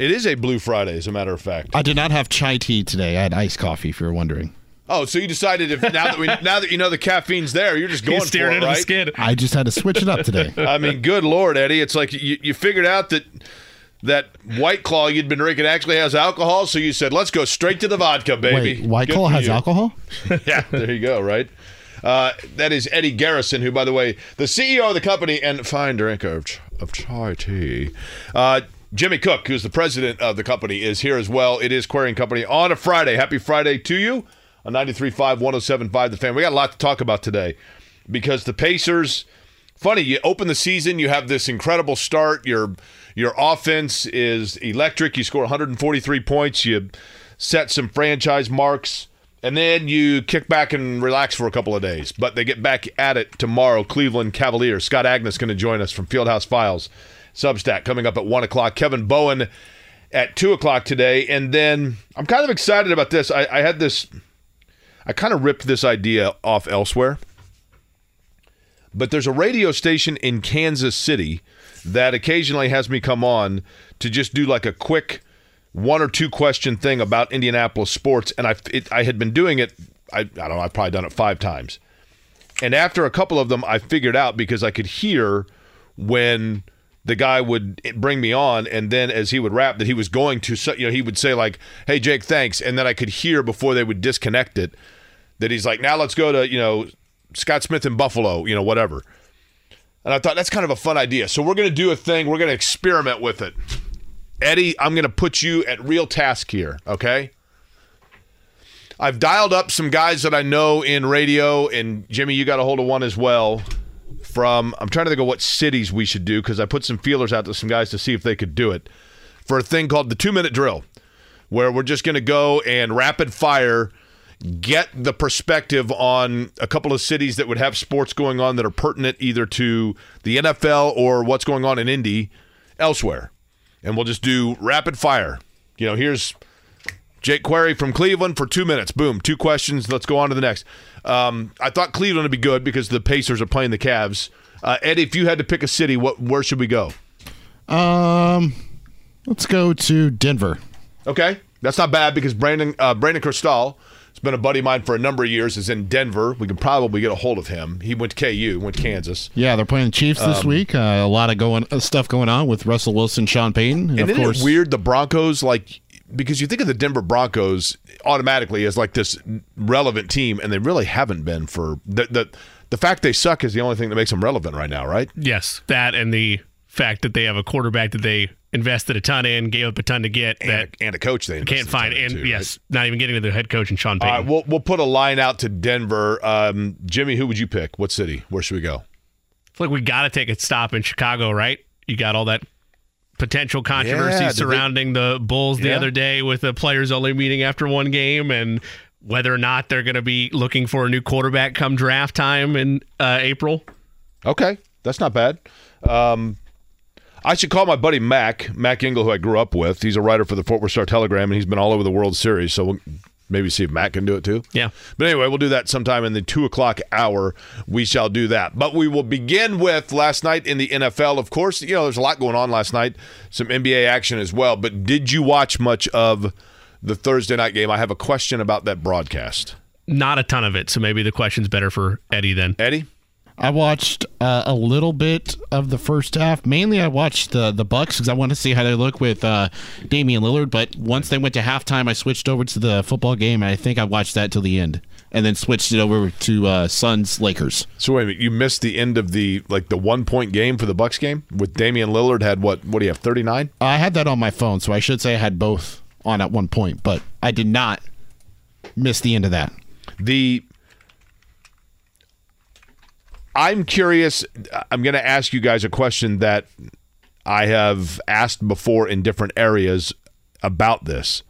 It is a Blue Friday, as a matter of fact. I did not have chai tea today. I had iced coffee, if you're wondering. Oh, so you decided if now that we now that you know the caffeine's there, you're just going He's for staring it, into right? the skid. I just had to switch it up today. I mean, good lord, Eddie, it's like you, you figured out that that White Claw you'd been drinking actually has alcohol, so you said, "Let's go straight to the vodka, baby." Wait, White Good Claw has you. alcohol? yeah, there you go, right? Uh, that is Eddie Garrison, who, by the way, the CEO of the company and fine drinker of, ch- of chai tea. Uh, Jimmy Cook, who's the president of the company, is here as well. It is Query & Company on a Friday. Happy Friday to you on 93.5, 107.5 The Fan. We got a lot to talk about today because the Pacers, funny, you open the season, you have this incredible start. Your, your offense is electric. You score 143 points. You set some franchise marks and then you kick back and relax for a couple of days. But they get back at it tomorrow. Cleveland Cavaliers. Scott Agness going to join us from Fieldhouse Files, Substack coming up at one o'clock. Kevin Bowen at two o'clock today, and then I'm kind of excited about this. I, I had this. I kind of ripped this idea off elsewhere, but there's a radio station in Kansas City that occasionally has me come on to just do like a quick one or two question thing about Indianapolis sports, and I it, I had been doing it. I, I don't know. I've probably done it five times, and after a couple of them, I figured out because I could hear when the guy would bring me on, and then as he would rap, that he was going to. You know, he would say like, "Hey Jake, thanks," and then I could hear before they would disconnect it that he's like, "Now let's go to you know Scott Smith in Buffalo, you know whatever." And I thought that's kind of a fun idea. So we're going to do a thing. We're going to experiment with it. Eddie, I'm going to put you at real task here, okay? I've dialed up some guys that I know in radio, and Jimmy, you got a hold of one as well. From I'm trying to think of what cities we should do because I put some feelers out to some guys to see if they could do it for a thing called the two minute drill, where we're just going to go and rapid fire get the perspective on a couple of cities that would have sports going on that are pertinent either to the NFL or what's going on in Indy elsewhere and we'll just do rapid fire. You know, here's Jake Query from Cleveland for two minutes. Boom, two questions. Let's go on to the next. Um, I thought Cleveland would be good because the Pacers are playing the Cavs. Uh, Eddie, if you had to pick a city, what where should we go? Um, let's go to Denver. Okay, that's not bad because Brandon uh, Brandon Krisztal has been a buddy of mine for a number of years. Is in Denver. We can probably get a hold of him. He went to KU, went to Kansas. Yeah, they're playing the Chiefs Um, this week. Uh, a lot of going uh, stuff going on with Russell Wilson, Sean Payton, and, And of course, it weird the Broncos like because you think of the Denver Broncos automatically as like this relevant team, and they really haven't been for the the the fact they suck is the only thing that makes them relevant right now, right? Yes, that and the fact that they have a quarterback that they invested a ton in, gave up a ton to get And, that a, and a coach they can't find. And too, yes, not even getting to the head coach and Sean right? Payton. right, we'll we'll put a line out to Denver. Um, Jimmy, who would you pick? What city? Where should we go? it's like we got to take a stop in Chicago, right? You got all that potential controversy Yeah, did they- surrounding the Bulls the Yeah. other day with the players only meeting after one game and whether or not they're going to be looking for a new quarterback come draft time in uh, April. Okay, that's not bad. Um, I should call my buddy Mac, Mac Engel, who I grew up with. He's a writer for the Fort Worth Star Telegram, and he's been all over the World Series. So we'll maybe see if Matt can do it too. Yeah. But anyway, we'll do that sometime in the two o'clock hour. We shall do that. But we will begin with last night in the NFL. Of course, you know, there's a lot going on last night, some NBA action as well. But did you watch much of the Thursday night game? I have a question about that broadcast. Not a ton of it, so maybe the question's better for Eddie then. Eddie? I watched uh, a little bit of the first half. Mainly, I watched the the Bucks because I want to see how they look with uh, Damian Lillard. But once they went to halftime, I switched over to the football game, and I think I watched that till the end, and then switched it over to uh, Suns Lakers. So wait a minute, you missed the end of the like the one point game for the Bucks game with Damian Lillard had what? What do you have? Thirty nine. I had that on my phone, so I should say I had both on at one point, but I did not miss the end of that. The I'm curious. I'm going to ask you guys a question that I have asked before in different areas about this.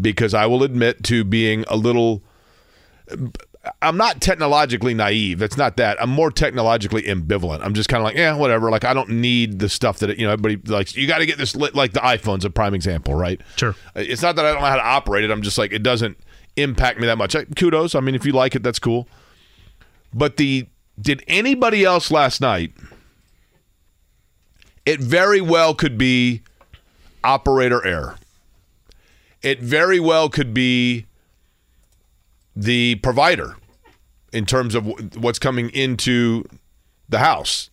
because I will admit to being a little. I'm not technologically naive. It's not that. I'm more technologically ambivalent. I'm just kind of like, yeah, whatever. Like, I don't need the stuff that you know everybody likes. You got to get this lit. Like the iPhone's a prime example, right? Sure. It's not that I don't know how to operate it. I'm just like it doesn't impact me that much. Kudos. I mean, if you like it, that's cool. But the did anybody else last night? It very well could be operator error. It very well could be the provider in terms of what's coming into the house.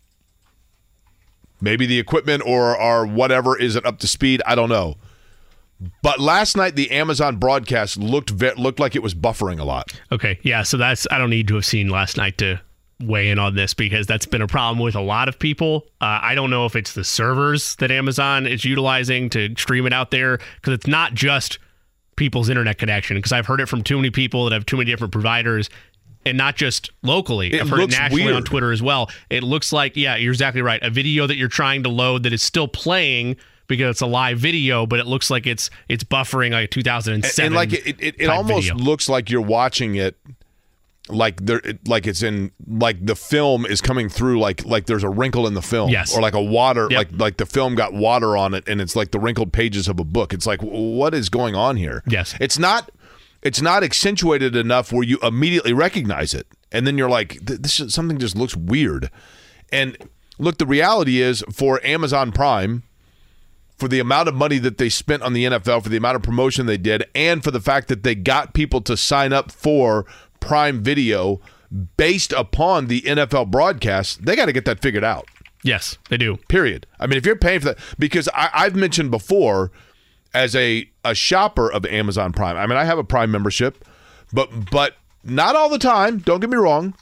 Maybe the equipment or or whatever isn't up to speed. I don't know. But last night the Amazon broadcast looked ve- looked like it was buffering a lot. Okay, yeah. So that's I don't need to have seen last night to weigh in on this because that's been a problem with a lot of people. Uh, I don't know if it's the servers that Amazon is utilizing to stream it out there because it's not just people's internet connection. Because I've heard it from too many people that have too many different providers. And not just locally. It I've heard it nationally on. Twitter as well. It looks like, yeah, you're exactly right. A video that you're trying to load that is still playing because it's a live video, but it looks like it's it's buffering like a 2007. and like it, it, it almost video. looks like you're watching it like there like it's in like the film is coming through like like there's a wrinkle in the film Yes. or like a water Yep. like like the film got water on it and it's like the wrinkled pages of a book it's like what is going on here Yes. it's not it's not accentuated enough where you immediately recognize it and then you're like this is, something just looks weird and look the reality is for Amazon Prime for the amount of money that they spent on the NFL, for the amount of promotion they did, and for the fact that they got people to sign up for Prime Video based upon the NFL broadcast, they got to get that figured out. yes, they do. Period. I mean, if you're paying for that, because I, I've mentioned before, as a a shopper of Amazon Prime, I mean, I have a Prime membership, but but not all the time. Don't get me wrong.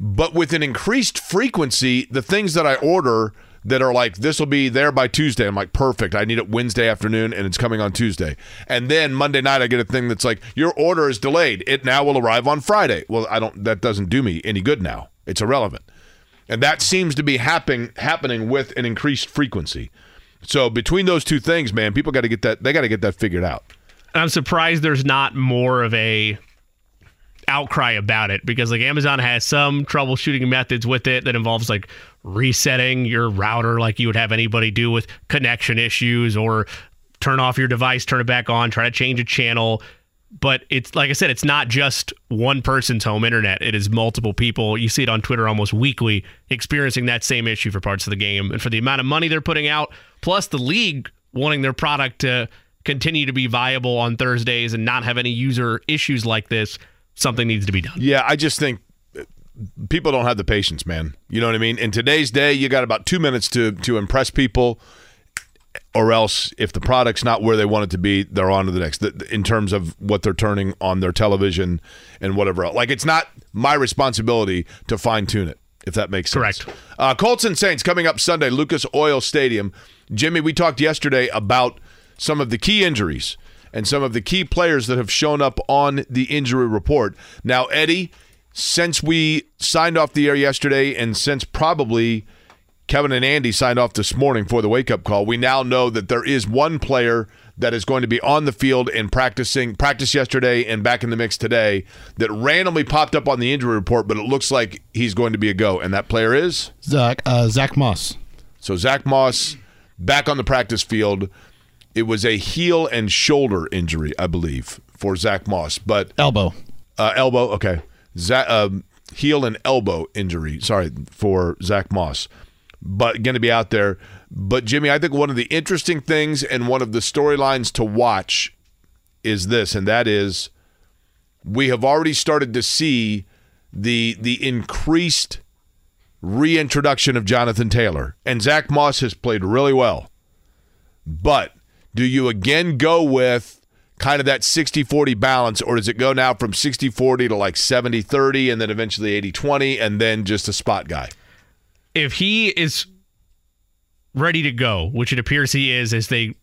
But with an increased frequency, the things that I order that are like this will be there by Tuesday. I'm like, perfect. I need it Wednesday afternoon and it's coming on Tuesday. And then Monday night I get a thing that's like, your order is delayed. It now will arrive on Friday. Well, I don't that doesn't do me any good now. It's irrelevant. And that seems to be happening happening with an increased frequency. So between those two things, man, people got to get that they got to get that figured out. I'm surprised there's not more of a outcry about it because like Amazon has some troubleshooting methods with it that involves like resetting your router like you would have anybody do with connection issues or turn off your device, turn it back on, try to change a channel. But it's like I said, it's not just one person's home internet. It is multiple people. You see it on Twitter almost weekly experiencing that same issue for parts of the game. And for the amount of money they're putting out, plus the league wanting their product to continue to be viable on Thursdays and not have any user issues like this, something needs to be done. Yeah, I just think people don't have the patience, man. You know what I mean? In today's day, you got about two minutes to to impress people, or else if the product's not where they want it to be, they're on to the next. In terms of what they're turning on their television and whatever else, like it's not my responsibility to fine tune it. If that makes sense. Correct. Uh, Colts and Saints coming up Sunday, Lucas Oil Stadium. Jimmy, we talked yesterday about some of the key injuries and some of the key players that have shown up on the injury report. Now, Eddie, since we signed off the air yesterday and since probably Kevin and Andy signed off this morning for the wake up call, we now know that there is one player that is going to be on the field and practicing practice yesterday and back in the mix today that randomly popped up on the injury report, but it looks like he's going to be a go. And that player is Zach uh, Zach Moss. so Zach Moss back on the practice field. It was a heel and shoulder injury, I believe, for Zach Moss, but Elbow. uh, elbow. Okay, Zach, um, heel and elbow injury. Sorry for Zach Moss, but going to be out there. But Jimmy, I think one of the interesting things and one of the storylines to watch is this, and that is we have already started to see the the increased reintroduction of Jonathan Taylor, and Zach Moss has played really well. But do you again go with kind of that 60 40 balance, or does it go now from 60 40 to like 70 30 and then eventually 80 20 and then just a spot guy? If he is ready to go, which it appears he is as they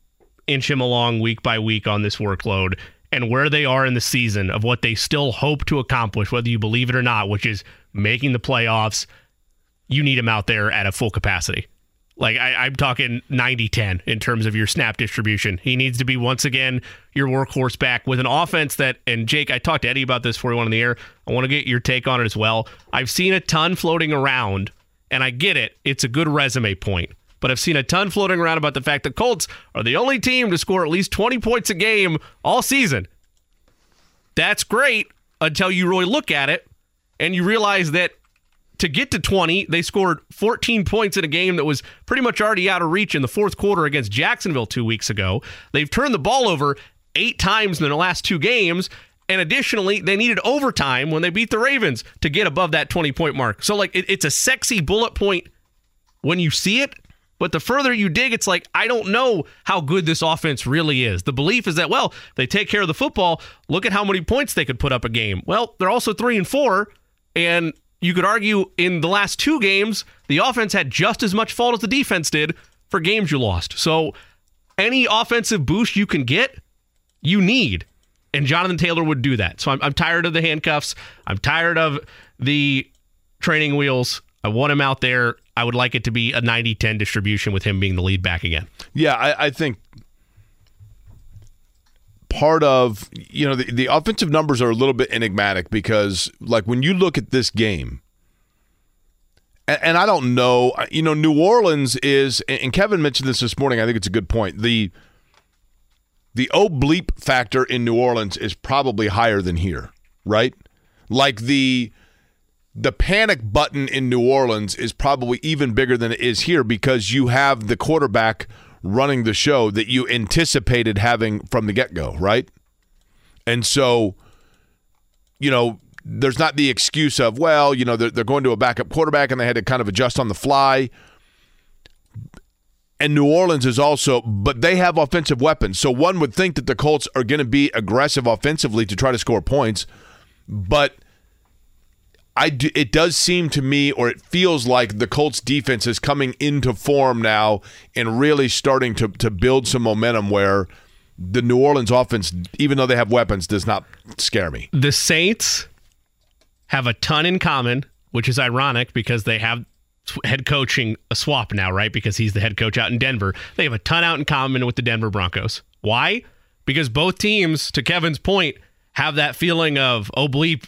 inch him along week by week on this workload, and where they are in the season of what they still hope to accomplish, whether you believe it or not, which is making the playoffs, you need him out there at a full capacity. Like I, I'm talking 90-10 in terms of your snap distribution. He needs to be once again your workhorse back with an offense that. And Jake, I talked to Eddie about this before we went on the air. I want to get your take on it as well. I've seen a ton floating around, and I get it. It's a good resume point. But I've seen a ton floating around about the fact that Colts are the only team to score at least 20 points a game all season. That's great until you really look at it and you realize that to get to 20, they scored 14 points in a game that was pretty much already out of reach in the fourth quarter against Jacksonville two weeks ago. They've turned the ball over eight times in the last two games. And additionally, they needed overtime when they beat the Ravens to get above that 20 point mark. So, like, it, it's a sexy bullet point when you see it. But the further you dig, it's like, I don't know how good this offense really is. The belief is that, well, they take care of the football. Look at how many points they could put up a game. Well, they're also three and four. And you could argue in the last two games, the offense had just as much fault as the defense did for games you lost. So any offensive boost you can get, you need. And Jonathan Taylor would do that. So I'm, I'm tired of the handcuffs. I'm tired of the training wheels. I want him out there. I would like it to be a 90 10 distribution with him being the lead back again. Yeah, I, I think part of you know the, the offensive numbers are a little bit enigmatic because like when you look at this game and, and I don't know you know New Orleans is and Kevin mentioned this this morning I think it's a good point the the oblique factor in New Orleans is probably higher than here right? Like the the panic button in New Orleans is probably even bigger than it is here because you have the quarterback running the show that you anticipated having from the get go, right? And so, you know, there's not the excuse of, well, you know, they're, they're going to a backup quarterback and they had to kind of adjust on the fly. And New Orleans is also, but they have offensive weapons. So one would think that the Colts are going to be aggressive offensively to try to score points. But I do, it does seem to me, or it feels like the Colts defense is coming into form now and really starting to, to build some momentum where the New Orleans offense, even though they have weapons, does not scare me. The Saints have a ton in common, which is ironic because they have head coaching a swap now, right? Because he's the head coach out in Denver. They have a ton out in common with the Denver Broncos. Why? Because both teams, to Kevin's point, have that feeling of, oh, bleep,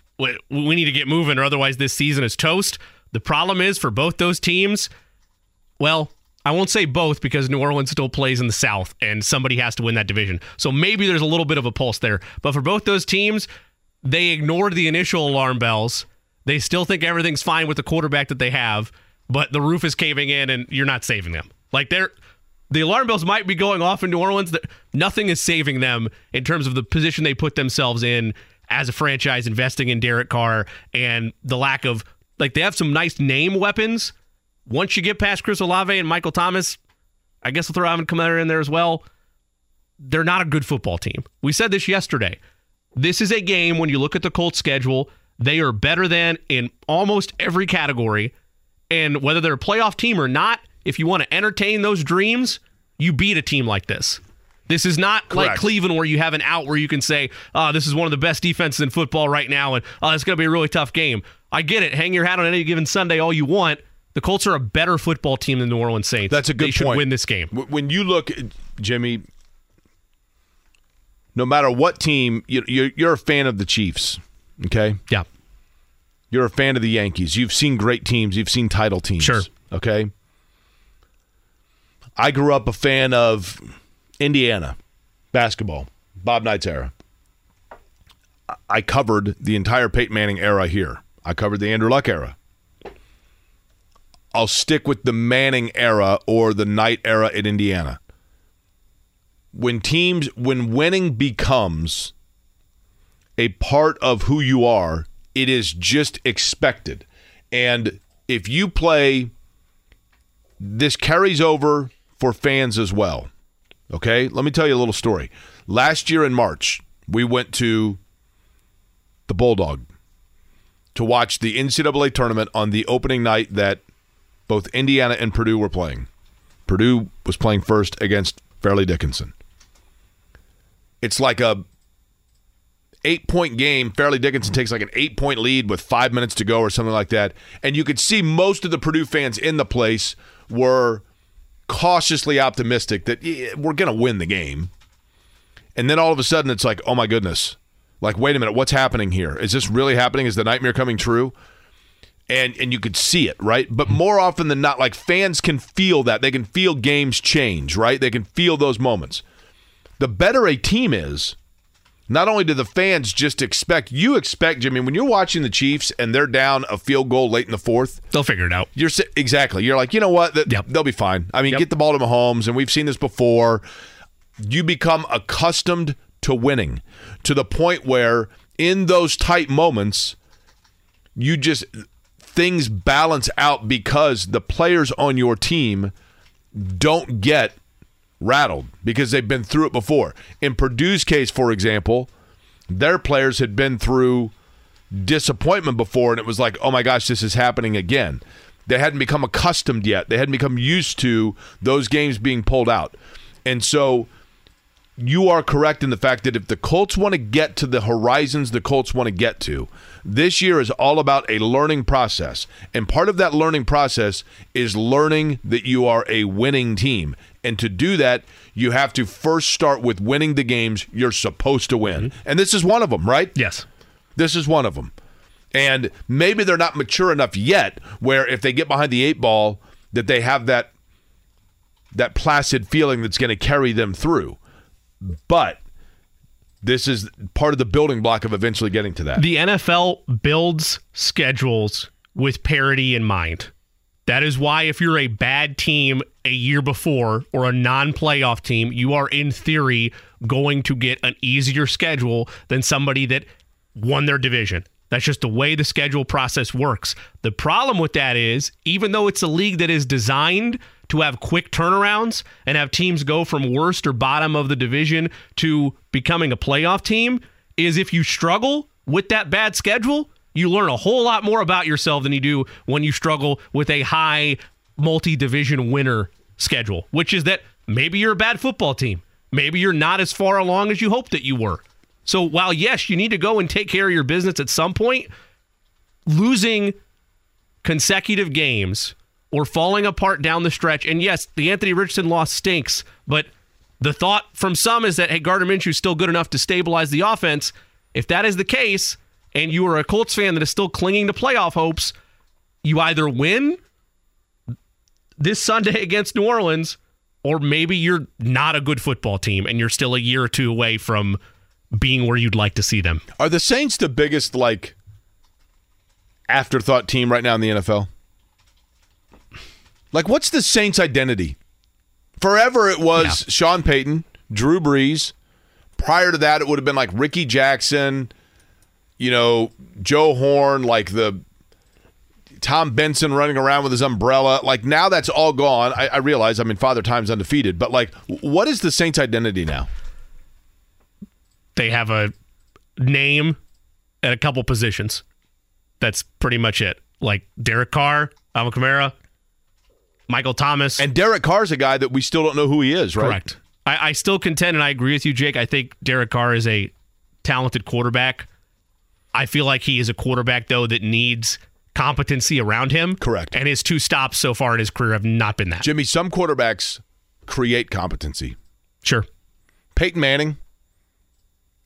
we need to get moving or otherwise this season is toast. The problem is for both those teams, well, I won't say both because New Orleans still plays in the South and somebody has to win that division. So maybe there's a little bit of a pulse there. But for both those teams, they ignored the initial alarm bells. They still think everything's fine with the quarterback that they have, but the roof is caving in and you're not saving them. Like they're the alarm bells might be going off in New Orleans. Nothing is saving them in terms of the position they put themselves in as a franchise investing in Derek Carr and the lack of like they have some nice name weapons. Once you get past Chris Olave and Michael Thomas, I guess we'll throw Alvin Kamara in there as well. They're not a good football team. We said this yesterday. This is a game when you look at the Colts schedule, they are better than in almost every category. And whether they're a playoff team or not, if you want to entertain those dreams, you beat a team like this. This is not Correct. like Cleveland where you have an out where you can say, oh, this is one of the best defenses in football right now, and oh, it's going to be a really tough game. I get it. Hang your hat on any given Sunday all you want. The Colts are a better football team than the New Orleans Saints. That's a good they should point. win this game. When you look, Jimmy, no matter what team, you're, you're a fan of the Chiefs, okay? Yeah. You're a fan of the Yankees. You've seen great teams. You've seen title teams. Sure. Okay. I grew up a fan of Indiana basketball, Bob Knight's era. I covered the entire Peyton Manning era here. I covered the Andrew Luck era. I'll stick with the Manning era or the Knight era at Indiana. When teams, when winning becomes a part of who you are, it is just expected. And if you play, this carries over for fans as well. Okay, let me tell you a little story. Last year in March, we went to the Bulldog to watch the NCAA tournament on the opening night that both Indiana and Purdue were playing. Purdue was playing first against Fairleigh Dickinson. It's like a eight point game. Fairleigh Dickinson takes like an eight point lead with five minutes to go or something like that. And you could see most of the Purdue fans in the place were cautiously optimistic that yeah, we're going to win the game. And then all of a sudden it's like, oh my goodness. Like, wait a minute, what's happening here? Is this really happening? Is the nightmare coming true? And and you could see it, right? But mm-hmm. more often than not, like fans can feel that. They can feel games change, right? They can feel those moments. The better a team is, not only do the fans just expect you expect Jimmy when you're watching the Chiefs and they're down a field goal late in the fourth, They'll figure it out. you're exactly. You're like, you know what? Th- Yep. They'll be fine. I mean, Yep. get the ball to Mahomes, and we've seen this before. You become accustomed to winning to the point where, in those tight moments, you just things balance out because the players on your team don't get rattled because they've been through it before. In Purdue's case, for example, their players had been through disappointment before, and it was like, oh my gosh, this is happening again. They hadn't become accustomed yet. They hadn't become used to those games being pulled out. And so you are correct in the fact that if the Colts want to get to the horizons the Colts want to get to, this year is all about a learning process. And part of that learning process is learning that you are a winning team. And to do that, you have to first start with winning the games you're supposed to win. Mm-hmm. And this is one of them, right? Yes. This is one of them. And maybe they're not mature enough yet where if they get behind the eight ball that they have that that placid feeling that's going to carry them through. But this is part of the building block of eventually getting to that. The NFL builds schedules with parity in mind. That is why, if you're a bad team a year before or a non playoff team, you are in theory going to get an easier schedule than somebody that won their division. That's just the way the schedule process works. The problem with that is, even though it's a league that is designed to have quick turnarounds and have teams go from worst or bottom of the division to becoming a playoff team, is if you struggle with that bad schedule, you learn a whole lot more about yourself than you do when you struggle with a high multi division winner schedule, which is that maybe you're a bad football team. Maybe you're not as far along as you hoped that you were. So while, yes, you need to go and take care of your business at some point, losing consecutive games or falling apart down the stretch, and yes, the Anthony Richardson loss stinks, but the thought from some is that, hey, Gardner Minshew's still good enough to stabilize the offense. If that is the case, and you are a Colts fan that is still clinging to playoff hopes, you either win this Sunday against New Orleans, or maybe you're not a good football team and you're still a year or two away from being where you'd like to see them. Are the Saints the biggest like afterthought team right now in the NFL? Like what's the Saints identity? Forever it was Yeah. Sean Payton, Drew Brees. Prior to that it would have been like Rickey Jackson, you know, Joe Horn, like the Tom Benson running around with his umbrella. Like now that's all gone. I, I realize I mean Father Time's undefeated, but like what is the Saints identity now? They have a name and a couple positions. That's pretty much it. Like Derek Carr, Alvin Kamara, Michael Thomas. And Derek Carr's a guy that we still don't know who he is, right? Correct. I, I still contend, and I agree with you, Jake. I think Derek Carr is a talented quarterback. I feel like he is a quarterback, though, that needs competency around him. Correct. And his two stops so far in his career have not been that. Jimmy, some quarterbacks create competency. Sure. Peyton Manning,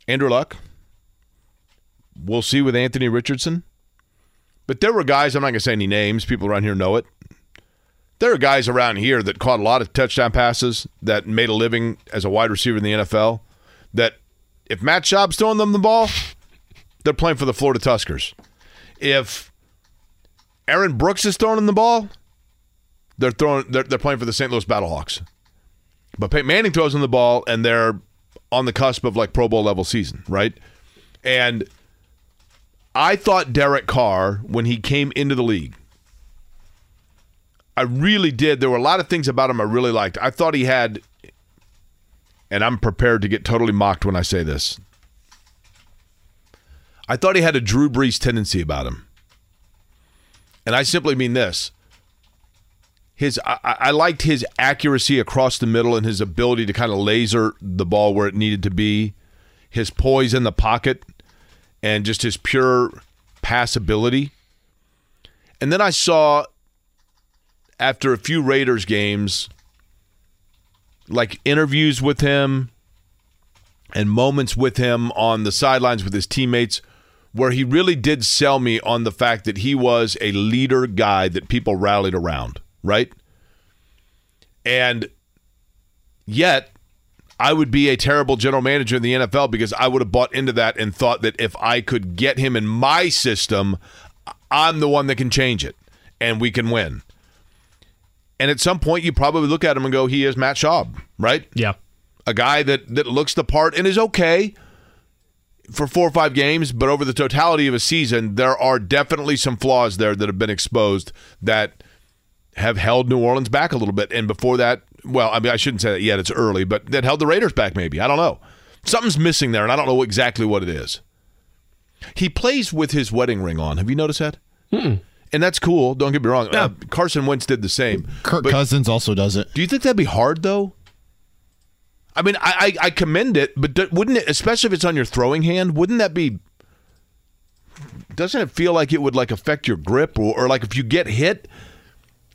Andrew Luck. We'll see with Anthony Richardson. But there were guys, I'm not going to say any names, people around here know it. There are guys around here that caught a lot of touchdown passes that made a living as a wide receiver in the NFL. That if Matt Schaub's throwing them the ball, they're playing for the Florida Tuskers. If Aaron Brooks is throwing the ball, they're throwing they're, they're playing for the St. Louis Battlehawks. But Peyton Manning throws them the ball, and they're on the cusp of like Pro Bowl level season, right? And I thought Derek Carr, when he came into the league, I really did. There were a lot of things about him I really liked. I thought he had, and I'm prepared to get totally mocked when I say this. I thought he had a Drew Brees tendency about him. And I simply mean this his I, I liked his accuracy across the middle and his ability to kind of laser the ball where it needed to be, his poise in the pocket, and just his pure passability. And then I saw after a few Raiders games like interviews with him and moments with him on the sidelines with his teammates where he really did sell me on the fact that he was a leader guy that people rallied around, right? And yet, I would be a terrible general manager in the NFL because I would have bought into that and thought that if I could get him in my system, I'm the one that can change it and we can win. And at some point, you probably look at him and go, he is Matt Schaub, right? Yeah. A guy that, that looks the part and is okay for four or five games, but over the totality of a season, there are definitely some flaws there that have been exposed that have held New Orleans back a little bit. And before that, well, I mean, I shouldn't say that yet, it's early, but that held the Raiders back maybe. I don't know. Something's missing there, and I don't know exactly what it is. He plays with his wedding ring on. Have you noticed that? Mm-mm. And that's cool. Don't get me wrong. Uh, Carson Wentz did the same. Kirk But Cousins also does it. do you think that'd be hard though? I mean, I I, I commend it, but do, wouldn't it, especially if it's on your throwing hand, wouldn't that be? Doesn't it feel like it would like affect your grip, or, or like if you get hit,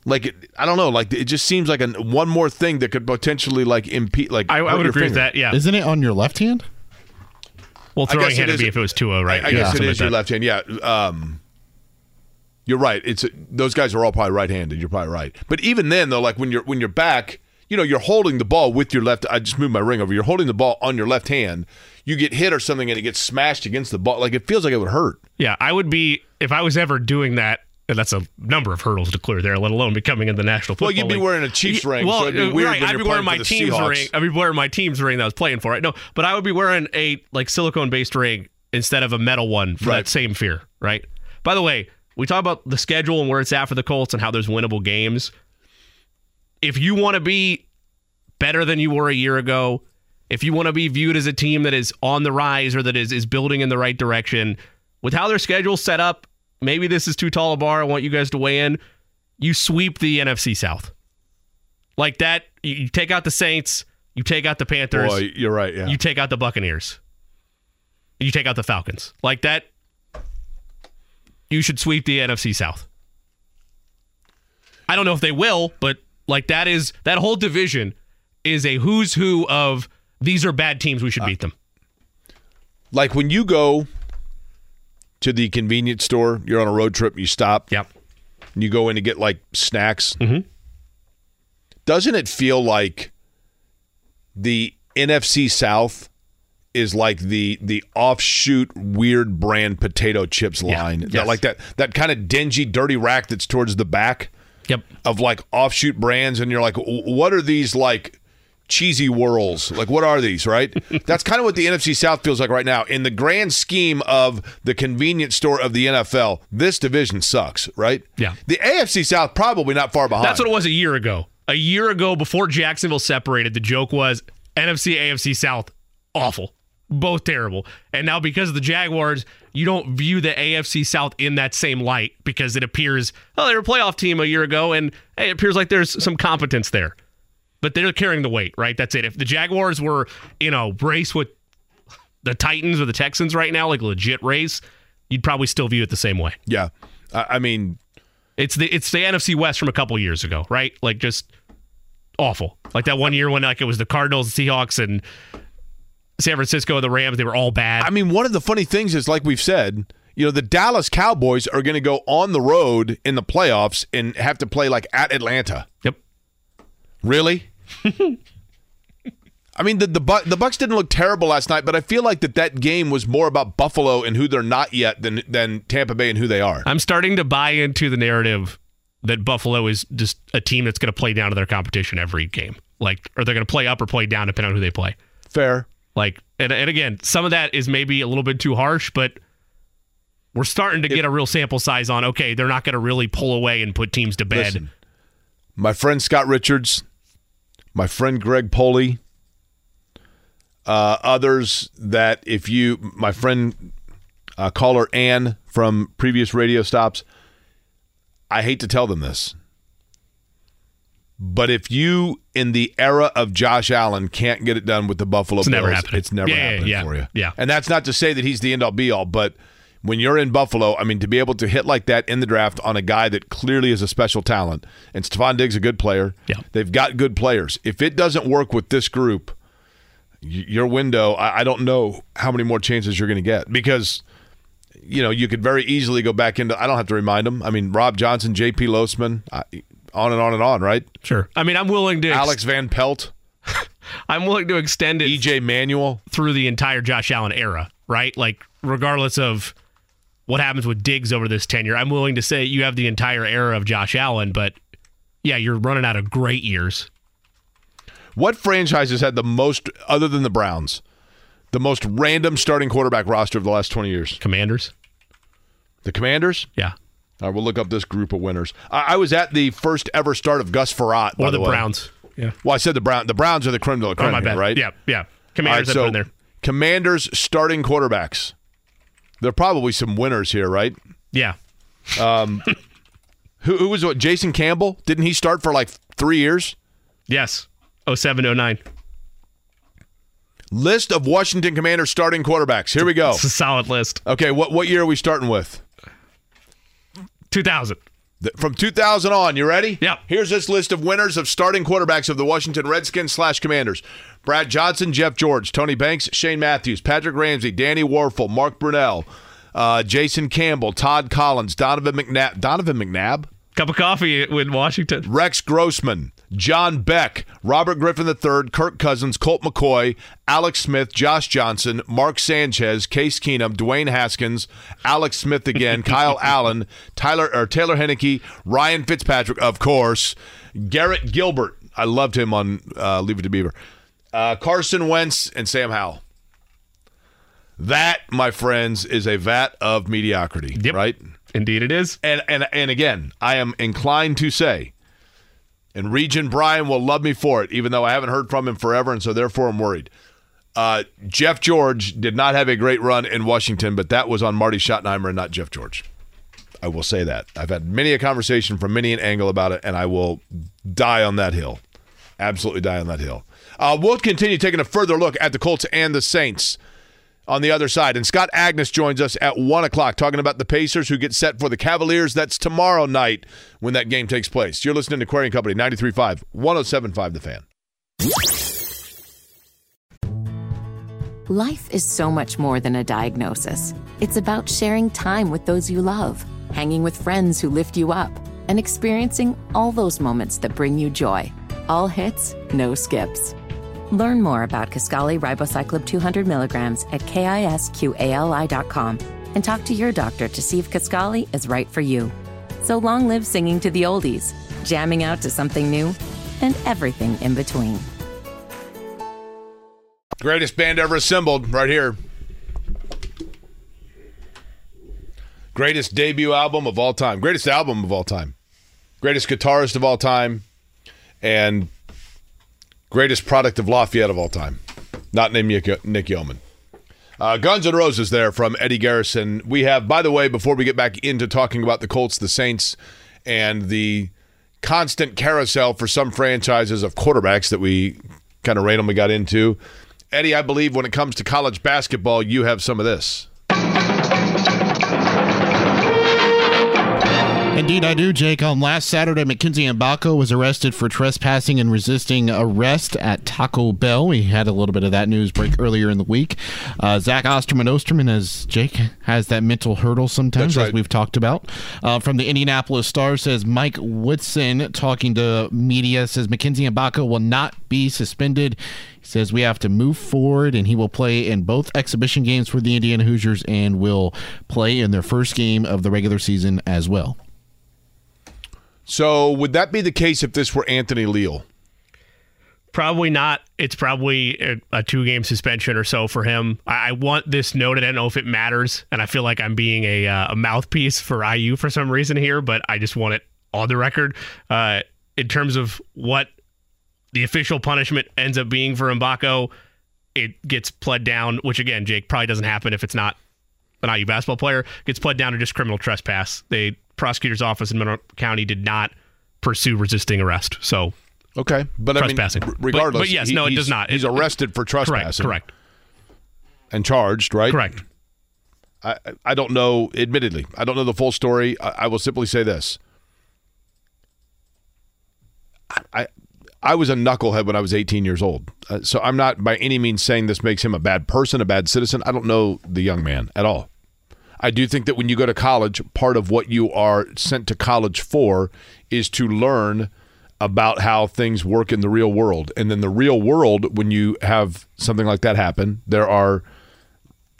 like it, I don't know, like it just seems like a one more thing that could potentially like impede. Like I, I would your agree with that. Yeah. Isn't it on your left hand? well, throwing hand would be if it was 2 right? I, I Yeah, guess it something like your that. left hand. Yeah. Um, you're right. It's those guys are all probably right-handed. You're probably right. But even then, though, like when you're when you're back, you know, you're holding the ball with your left. I just moved my ring over. You're holding the ball on your left hand. You get hit or something, and it gets smashed against the ball. Like it feels like it would hurt. Yeah, I would be if I was ever doing that. And that's a number of hurdles to clear there, let alone becoming in the National Football Well, you'd be League. wearing a Chiefs ring, Well, so it'd be uh, weird right, I'd be wearing my team's Seahawks. ring. I'd be wearing my team's ring that I was playing for. Right? No, but I would be wearing a like silicone based ring instead of a metal one for Right. that same fear. Right. By the way, we talk about the schedule and where it's at for the Colts and how there's winnable games. If you want to be better than you were a year ago, if you want to be viewed as a team that is on the rise or that is is building in the right direction, with how their schedule's set up, maybe this is too tall a bar. I want you guys to weigh in. You sweep the NFC South. Like that, you, take out the Saints, you take out the Panthers, Boy, you're right. Yeah. you take out the Buccaneers, you take out the Falcons. Like that, you should sweep the NFC South. I don't know if they will, but like that is that whole division is a who's who of these are bad teams. We should beat them. like when you go to the convenience store, you're on a road trip, you stop. Yep. and you go in to get like snacks, mm-hmm. doesn't it feel like the NFC South is like the the offshoot weird brand potato chips Yeah. line? That- like that that kind of dingy, dirty rack that's towards the back Yep. of like offshoot brands, and you're like, what are these like? Cheesy whirls. Like, what are these, right? That's kind of what the NFC South feels like right now. In the grand scheme of the convenience store of the NFL, this division sucks, right? Yeah. The AFC South probably not far behind. That's what it was a year ago. A year ago, before Jacksonville separated, the joke was NFC, AFC South, awful. Both terrible. And now, because of the Jaguars, you don't view the AFC South in that same light because it appears, oh, they were a playoff team a year ago, and hey, it appears like there's some competence there. But they're carrying the weight, right? That's it. If the Jaguars were in a race with the Titans or the Texans right now, like a legit race, you'd probably still view it the same way. Yeah. I, I mean, It's the it's the NFC West from a couple years ago, right? Like just awful. Like that one year when like it was the Cardinals, and Seahawks, and San Francisco, and the Rams. They were all bad. I mean, one of the funny things is, like we've said, you know, the Dallas Cowboys are going to go on the road in the playoffs and have to play like at Atlanta. yep. Really? I mean, the the, Bu- the Bucks didn't look terrible last night, but I feel like that that game was more about Buffalo and who they're not yet than than Tampa Bay and who they are. I'm starting to buy into the narrative that Buffalo is just a team that's going to play down to their competition every game. Like, or they're going to play up or play down depending on who they play. Fair. Like, and, and again, some of that is maybe a little bit too harsh, but we're starting to get a real sample size on. Okay, they're not going to really pull away and put teams to bed. Listen, my friend Scott Richards, my friend Greg Poley, uh, others that if you, my friend uh, caller Ann from previous radio stops, I hate to tell them this, but if you in the era of Josh Allen can't get it done with the Buffalo It's Bills, never happening. it's never Yeah, yeah, happening yeah. for you. Yeah. and that's not to say that he's the end all be all, but when you're in Buffalo, I mean, to be able to hit like that in the draft on a guy that clearly is a special talent, and Stefon Diggs a good player. Yeah. They've got good players. If it doesn't work with this group, your window, I, I don't know how many more chances you're going to get because, you know, you could very easily go back into, I don't have to remind them. I mean, Rob Johnson, J.P. Losman, I, on and on and on, right? Sure. I mean, I'm willing to ex- Alex Van Pelt, I'm willing to extend it E.J. Manuel. through the entire Josh Allen era, right? Like regardless of what happens with Diggs over this tenure, I'm willing to say you have the entire era of Josh Allen, but yeah, you're running out of great years. What franchises had the most, other than the Browns, the most random starting quarterback roster of the last 20 years? Commanders. The Commanders? Yeah. All right, we'll look up this group of winners. I, I was at the first ever start of Gus Frerotte. by Or the, way. Browns. Yeah. Well, I said the Brown. The Browns are the creme de la creme, Oh, my bad. right? Yeah, yeah. Commanders have so in there. Commanders starting quarterbacks. There are probably some winners here, right? Yeah. Um, Who, who was what? Jason Campbell? Didn't he start for like three years? Yes. 0709. List of Washington Commanders starting quarterbacks. Here we go. It's a solid list. Okay, what what year are we starting with? 2000. From 2000 on, you ready? Yep. Here's this list of winners of starting quarterbacks of the Washington Redskins slash Commanders: Brad Johnson, Jeff George, Tony Banks, Shane Matthews, Patrick Ramsey, Danny Wuerffel, Mark Brunell, uh, Jason Campbell, Todd Collins, Donovan McNabb, Donovan McNabb, Cup of coffee with Washington. Rex Grossman, John Beck, Robert Griffin III, Kirk Cousins, Colt McCoy, Alex Smith, Josh Johnson, Mark Sanchez, Case Keenum, Dwayne Haskins, Alex Smith again, Kyle Allen, Tyler or Taylor Heinicke, Ryan Fitzpatrick, of course, Garrett Gilbert. I loved him on uh, Leave It to Beaver. Uh, Carson Wentz and Sam Howell. That, my friends, is a vat of mediocrity, Yep. right? Indeed it is. and and and again, I am inclined to say, and Regent Brian will love me for it, even though I haven't heard from him forever, and so therefore I'm worried. Uh, Jeff George did not have a great run in Washington, but that was on Marty Schottenheimer and not Jeff George. I will say that. I've had many a conversation from many an angle about it, and I will die on that hill. Absolutely die on that hill. Uh, we'll continue taking a further look at the Colts and the Saints on the other side. And Scott Agness joins us at 1 o'clock talking about the Pacers who get set for the Cavaliers. That's tomorrow night when that game takes place. You're listening to Query & Company, 93.5, 107.5 The Fan. Life is so much more than a diagnosis. It's about sharing time with those you love, hanging with friends who lift you up, and experiencing all those moments that bring you joy. All hits, no skips. Learn more about Kisqali ribociclib 200 milligrams at kisqali.com and talk to your doctor to see if Kisqali is right for you. So long live singing to the oldies, jamming out to something new, and everything in between. Greatest band ever assembled, right here. Greatest debut album of all time. Greatest album of all time. Greatest guitarist of all time. And greatest product of Lafayette of all time. Not named Nick, Yeoman. Uh, Guns N' Roses there from Eddie Garrison. We have, by the way, before we get back into talking about the Colts, the Saints, and the constant carousel for some franchises of quarterbacks that we kind of randomly got into. Eddie, I believe when it comes to college basketball, you have some of this. Indeed, I do, Jake. On last Saturday, Mackenzie Mgbako was arrested for trespassing and resisting arrest at Taco Bell. We had a little bit of that news break earlier in the week. Uh, Zach Osterman Osterman, as Jake has that mental hurdle sometimes, That's as we've talked about. Uh, from the Indianapolis Star says Mike Woodson, talking to media, says Mackenzie Mgbako will not be suspended. He says we have to move forward, and he will play in both exhibition games for the Indiana Hoosiers and will play in their first game of the regular season as well. So, would that be the case if this were Anthony Leal? Probably not. It's probably a, two game suspension or so for him. I, I want this noted. I don't know if it matters, and I feel like I'm being a, uh, a mouthpiece for IU for some reason here, but I just want it on the record. Uh, in terms of what the official punishment ends up being for Mgbako, it gets pled down, which again, Jake, probably doesn't happen if it's not an IU basketball player, gets pled down to just criminal trespass. The prosecutor's office in Monroe County did not pursue resisting arrest. So Okay, but I mean, Trespassing. But- regardless, but yes, he- no, it does not. He's It- arrested for correct, trespassing, correct, and charged, right? correct. I, I don't know, admittedly, I don't know the full story. I, I will simply say this. I, I was a knucklehead when I was 18 years old. Uh, so I'm not by any means saying this makes him a bad person, a bad citizen. I don't know the young man at all. I do think that when you go to college, part of what you are sent to college for is to learn about how things work in the real world. And then the real world, when you have something like that happen, there are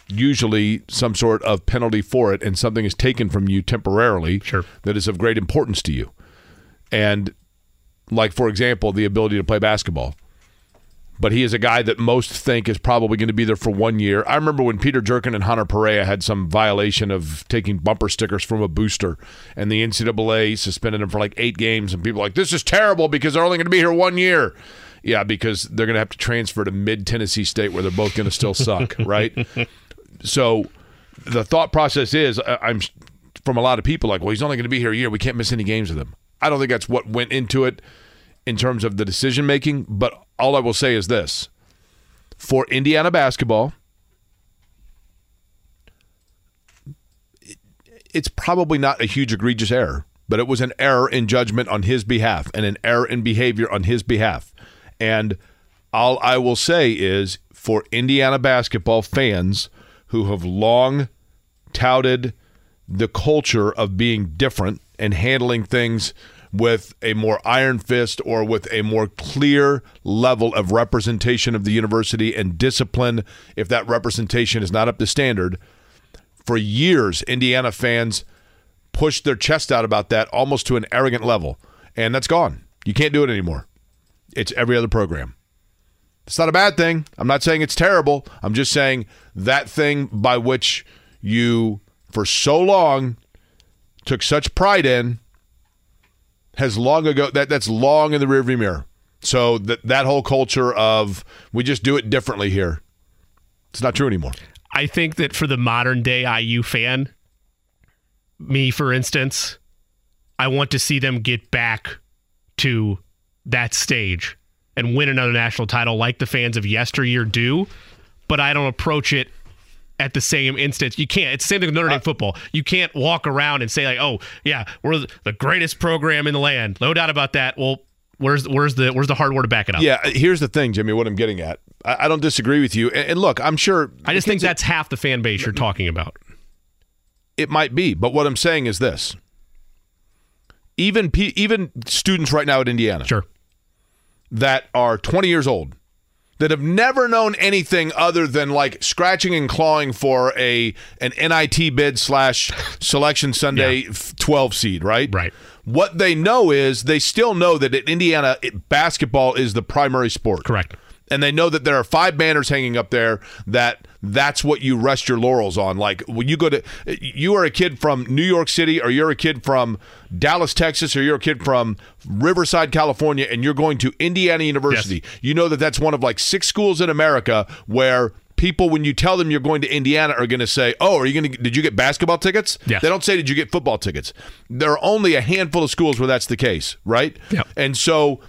usually some sort of penalty for it, and something is taken from you temporarily Sure. that is of great importance to you. And, like, for example, the ability to play basketball but he is a guy that most think is probably going to be there for one year. I remember when Peter Jurkin and Hanner Perea had some violation of taking bumper stickers from a booster, and the NCAA suspended him for like eight games, and people were like, this is terrible because they're only going to be here one year. Yeah, because they're going to have to transfer to mid Tennessee State where they're both going to still suck, right? So the thought process is I- I'm from a lot of people like, well, he's only going to be here a year. We can't miss any games with him. I don't think that's what went into it in terms of the decision making, but all I will say is this. For Indiana basketball, it's probably not a huge egregious error, but it was an error in judgment on his behalf and an error in behavior on his behalf. And all I will say is for Indiana basketball fans who have long touted the culture of being different and handling things with a more iron fist or with a more clear level of representation of the university and discipline if that representation is not up to standard for years indiana fans pushed their chest out about that almost to an arrogant level and that's gone you can't do it anymore it's every other program it's not a bad thing. I'm not saying it's terrible. I'm just saying that thing by which you, for so long, took such pride in has long ago that that's long in the rearview mirror. So that that whole culture of we just do it differently here, it's not true anymore. I think that for the modern day IU fan, me for instance, I want to see them get back to that stage and win another national title like the fans of yesteryear do, but I don't approach it at the same instance. You can't. It's the same thing with Notre Dame uh, football. You can't walk around and say like, "Oh, yeah, we're the greatest program in the land." No doubt about that. Well, where's where's the where's the hardware to back it up? Yeah, here's the thing, Jimmy. What I'm getting at, I, I don't disagree with you. And, and look, I'm sure I just think that's half the fan base you're talking about. It might be, but what I'm saying is this: even even students right now at Indiana, Sure. that are 20 years old, that have never known anything other than like scratching and clawing for a an NIT bid slash selection Sunday f 12 seed, right? Right. What they know is they still know that at Indiana, it, basketball is the primary sport. Correct. and they know that there are five banners hanging up there that that's what you rest your laurels on like when you go to you are a kid from new york city or you're a kid from dallas texas or you're a kid from riverside california and you're going to indiana university you know that that's one of like six schools in america where people when you tell them you're going to indiana are going to say oh are you going to did you get basketball tickets Yes. they don't say did you get football tickets there are only a handful of schools where that's the case right Yep. and so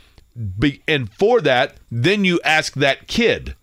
be, and for that, then you ask that kid.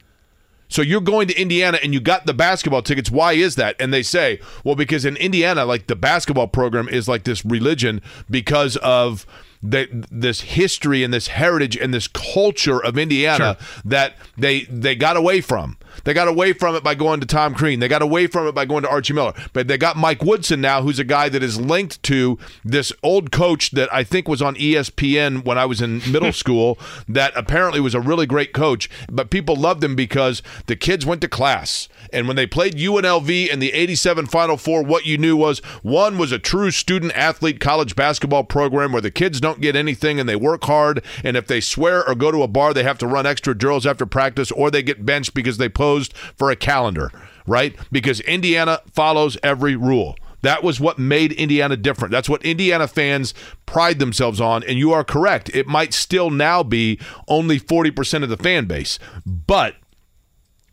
So you're going to Indiana and you got the basketball tickets. Why is that? And they say, well, because in Indiana, like the basketball program is like this religion because of the, this history and this heritage and this culture of Indiana that they they got away from. They got away from it by going to Tom Crean. They got away from it by going to Archie Miller. But they got Mike Woodson now, who's a guy that is linked to this old coach that I think was on ESPN when I was in middle school. That apparently was a really great coach. But people loved him because the kids went to class. And when they played UNLV in the 87 Final Four, what you knew was one was a true student athlete college basketball program where the kids don't get anything and they work hard. And if they swear or go to a bar, they have to run extra drills after practice or they get benched because they posed for a calendar, right? Because Indiana follows every rule. That was what made Indiana different. That's what Indiana fans pride themselves on. And you are correct. It might still now be only 40% of the fan base. But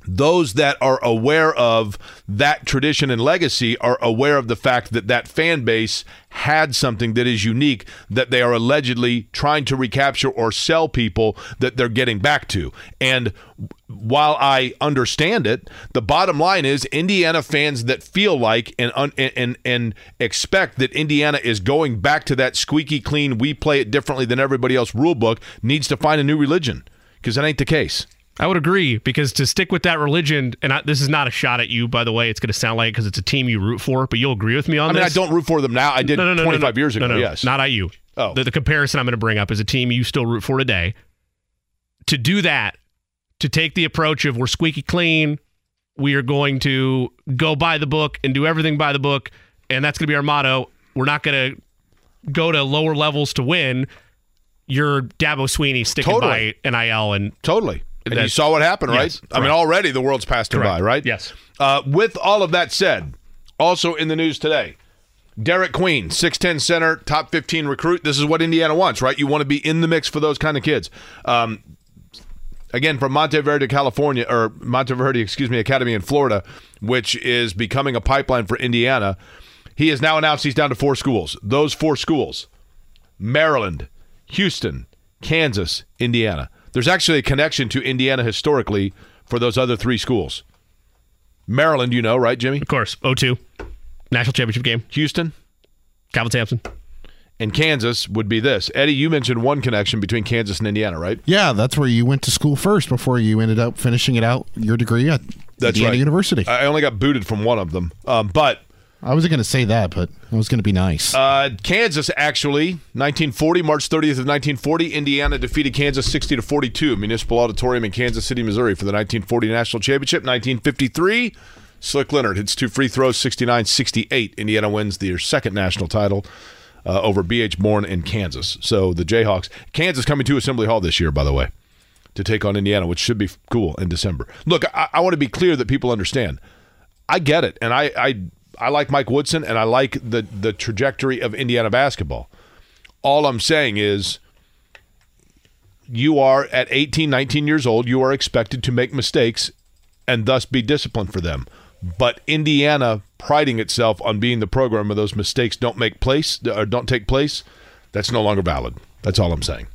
those that are aware of that tradition and legacy are aware of the fact that that fan base had something that is unique that they are allegedly trying to recapture or sell people that they're getting back to. And while I understand it, the bottom line is Indiana fans that feel like and and and expect that Indiana is going back to that squeaky clean we play it differently than everybody else rule book needs to find a new religion because that ain't the case. I would agree because to stick with that religion, and I, this is not a shot at you, by the way. It's going to sound like because it's a team you root for, but you'll agree with me on I this. mean, I don't root for them now. I did No, no, no, 25 no, no. years ago. No, no, yes. not at you. Oh. the, the comparison I'm going to bring up is a team you still root for today. To do that, to take the approach of we're squeaky clean, we are going to go by the book and do everything by the book, and that's going to be our motto. We're not going to go to lower levels to win. You're Dabo Swinney sticking Totally. by NIL and Totally. And you saw what happened, right? Yes, I mean, already the world's passed him by, right? Yes. Uh, with all of that said, also in the news today, Derek Queen, 6'10 center, top 15 recruit. This is what Indiana wants, right? You want to be in the mix for those kind of kids. Um, again, from Monteverde, California, or Monteverde, excuse me, Academy in Florida, which is becoming a pipeline for Indiana. He has now announced he's down to four schools. Those four schools Maryland, Houston, Kansas, Indiana. There's actually a connection to Indiana historically for those other three schools. Maryland, you know, right, Jimmy? of course 0-2 national championship game. Houston Kelvin Sampson. and Kansas would be this. Eddie, you mentioned one connection between Kansas and Indiana, right? Yeah, that's where you went to school first before you ended up finishing it out your degree at That's Indiana right. University. I only got booted from one of them, um, but I wasn't going to say that, but it was going to be nice. Uh, Kansas actually, 1940, March 30th of 1940, Indiana defeated Kansas 60 to 42, Municipal Auditorium in Kansas City, Missouri, for the 1940 national championship. 1953, Slick Leonard hits two free throws, 69-68. Indiana wins their second national title uh, over B.H. Born in Kansas. So the Jayhawks, Kansas coming to Assembly Hall this year, by the way, to take on Indiana, which should be cool in December. Look, I, I want to be clear that people understand. I get it, and I, I I like Mike Woodson, and I like the the trajectory of Indiana basketball. All I'm saying is, you are at 18, 19 years old. You are expected to make mistakes, and thus be disciplined for them. But Indiana priding itself on being the program where those mistakes don't make place or don't take place, that's no longer valid. That's all I'm saying.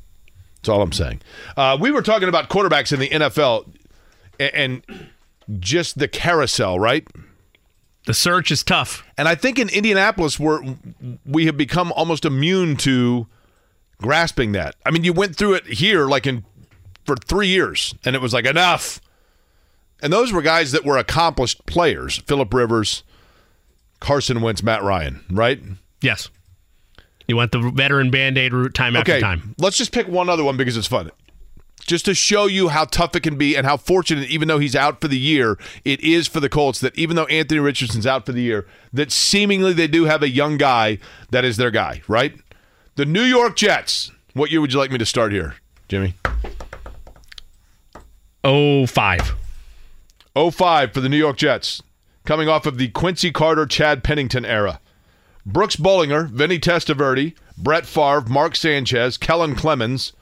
That's all I'm saying. Uh, we were talking about quarterbacks in the NFL a- and just the carousel, right? The search is tough. And I think in Indianapolis, we're, we have become almost immune to grasping that. I mean, you went through it here like in for three years, and it was like enough. And those were guys that were accomplished players: Philip Rivers, Carson Wentz, Matt Ryan, right? Yes. You went the veteran band aid route time after time. let's just pick one other one because it's fun. Just to show you how tough it can be and how fortunate, even though he's out for the year, it is for the Colts that even though Anthony Richardson's out for the year, that seemingly they do have a young guy that is their guy, right? The New York Jets. What year would you like me to start here, Jimmy? Oh five. 05 for the New York Jets, coming off of the Quincy Carter, Chad Pennington era. Brooks Bollinger, Vinny Testaverde, Brett Favre, Mark Sanchez, Kellen Clemens,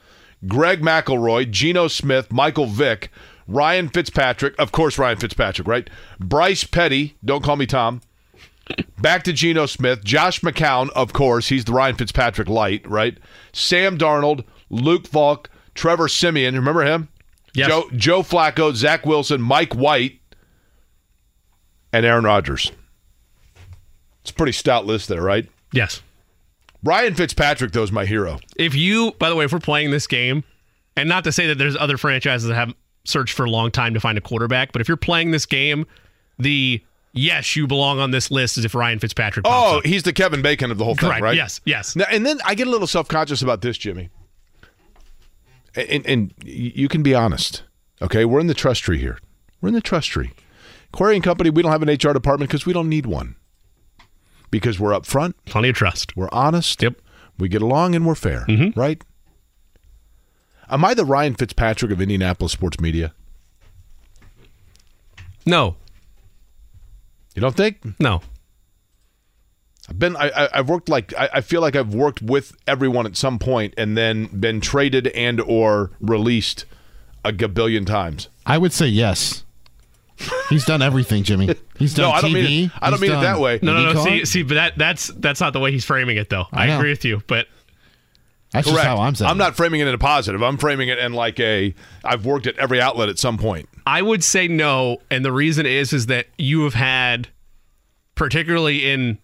Greg McElroy, Geno Smith, Michael Vick, Ryan Fitzpatrick, of course, Ryan Fitzpatrick, right? Bryce Petty, don't call me Tom. Back to Geno Smith, Josh McCown, of course, he's the Ryan Fitzpatrick light, right? Sam Darnold, Luke Falk, Trevor Siemian, remember him? Yes. Joe, Joe Flacco, Zach Wilson, Mike White, and Aaron Rodgers. It's a pretty stout list there, right? Yes. Ryan Fitzpatrick, though, is my hero. If you, by the way, if we're playing this game, and not to say that there's other franchises that have searched for a long time to find a quarterback, but if you're playing this game, the yes, you belong on this list is if Ryan Fitzpatrick. Pops Oh, up. he's the Kevin Bacon of the whole thing, Correct. right? Yes. Yes. Now, and then I get a little self conscious about this, Jimmy. And, and you can be honest, okay? We're in the trust tree here. We're in the trust tree. Query and Company, we don't have an HR department because we don't need one. Because we're upfront, Plenty of trust. we're honest, Yep. we get along, and we're fair, mm-hmm. right? Am I the Ryan Fitzpatrick of Indianapolis sports media? No. You don't think? No. I've been. I, I, I've worked like. I, I feel like I've worked with everyone at some point, and then been traded and or released a gabillion times. I would say yes. He's done everything, Jimmy. He's done No, I don't TV. mean it. I don't He's mean it that way. No, no, no. IndyCar. See, see, but that that's that's not the way he's framing it, though. I, I agree with you, but That's just Correct. how I'm saying. I'm not framing it in a positive. I'm framing it in like a I've worked at every outlet at some point. I would say no, and the reason is is that you have had, particularly in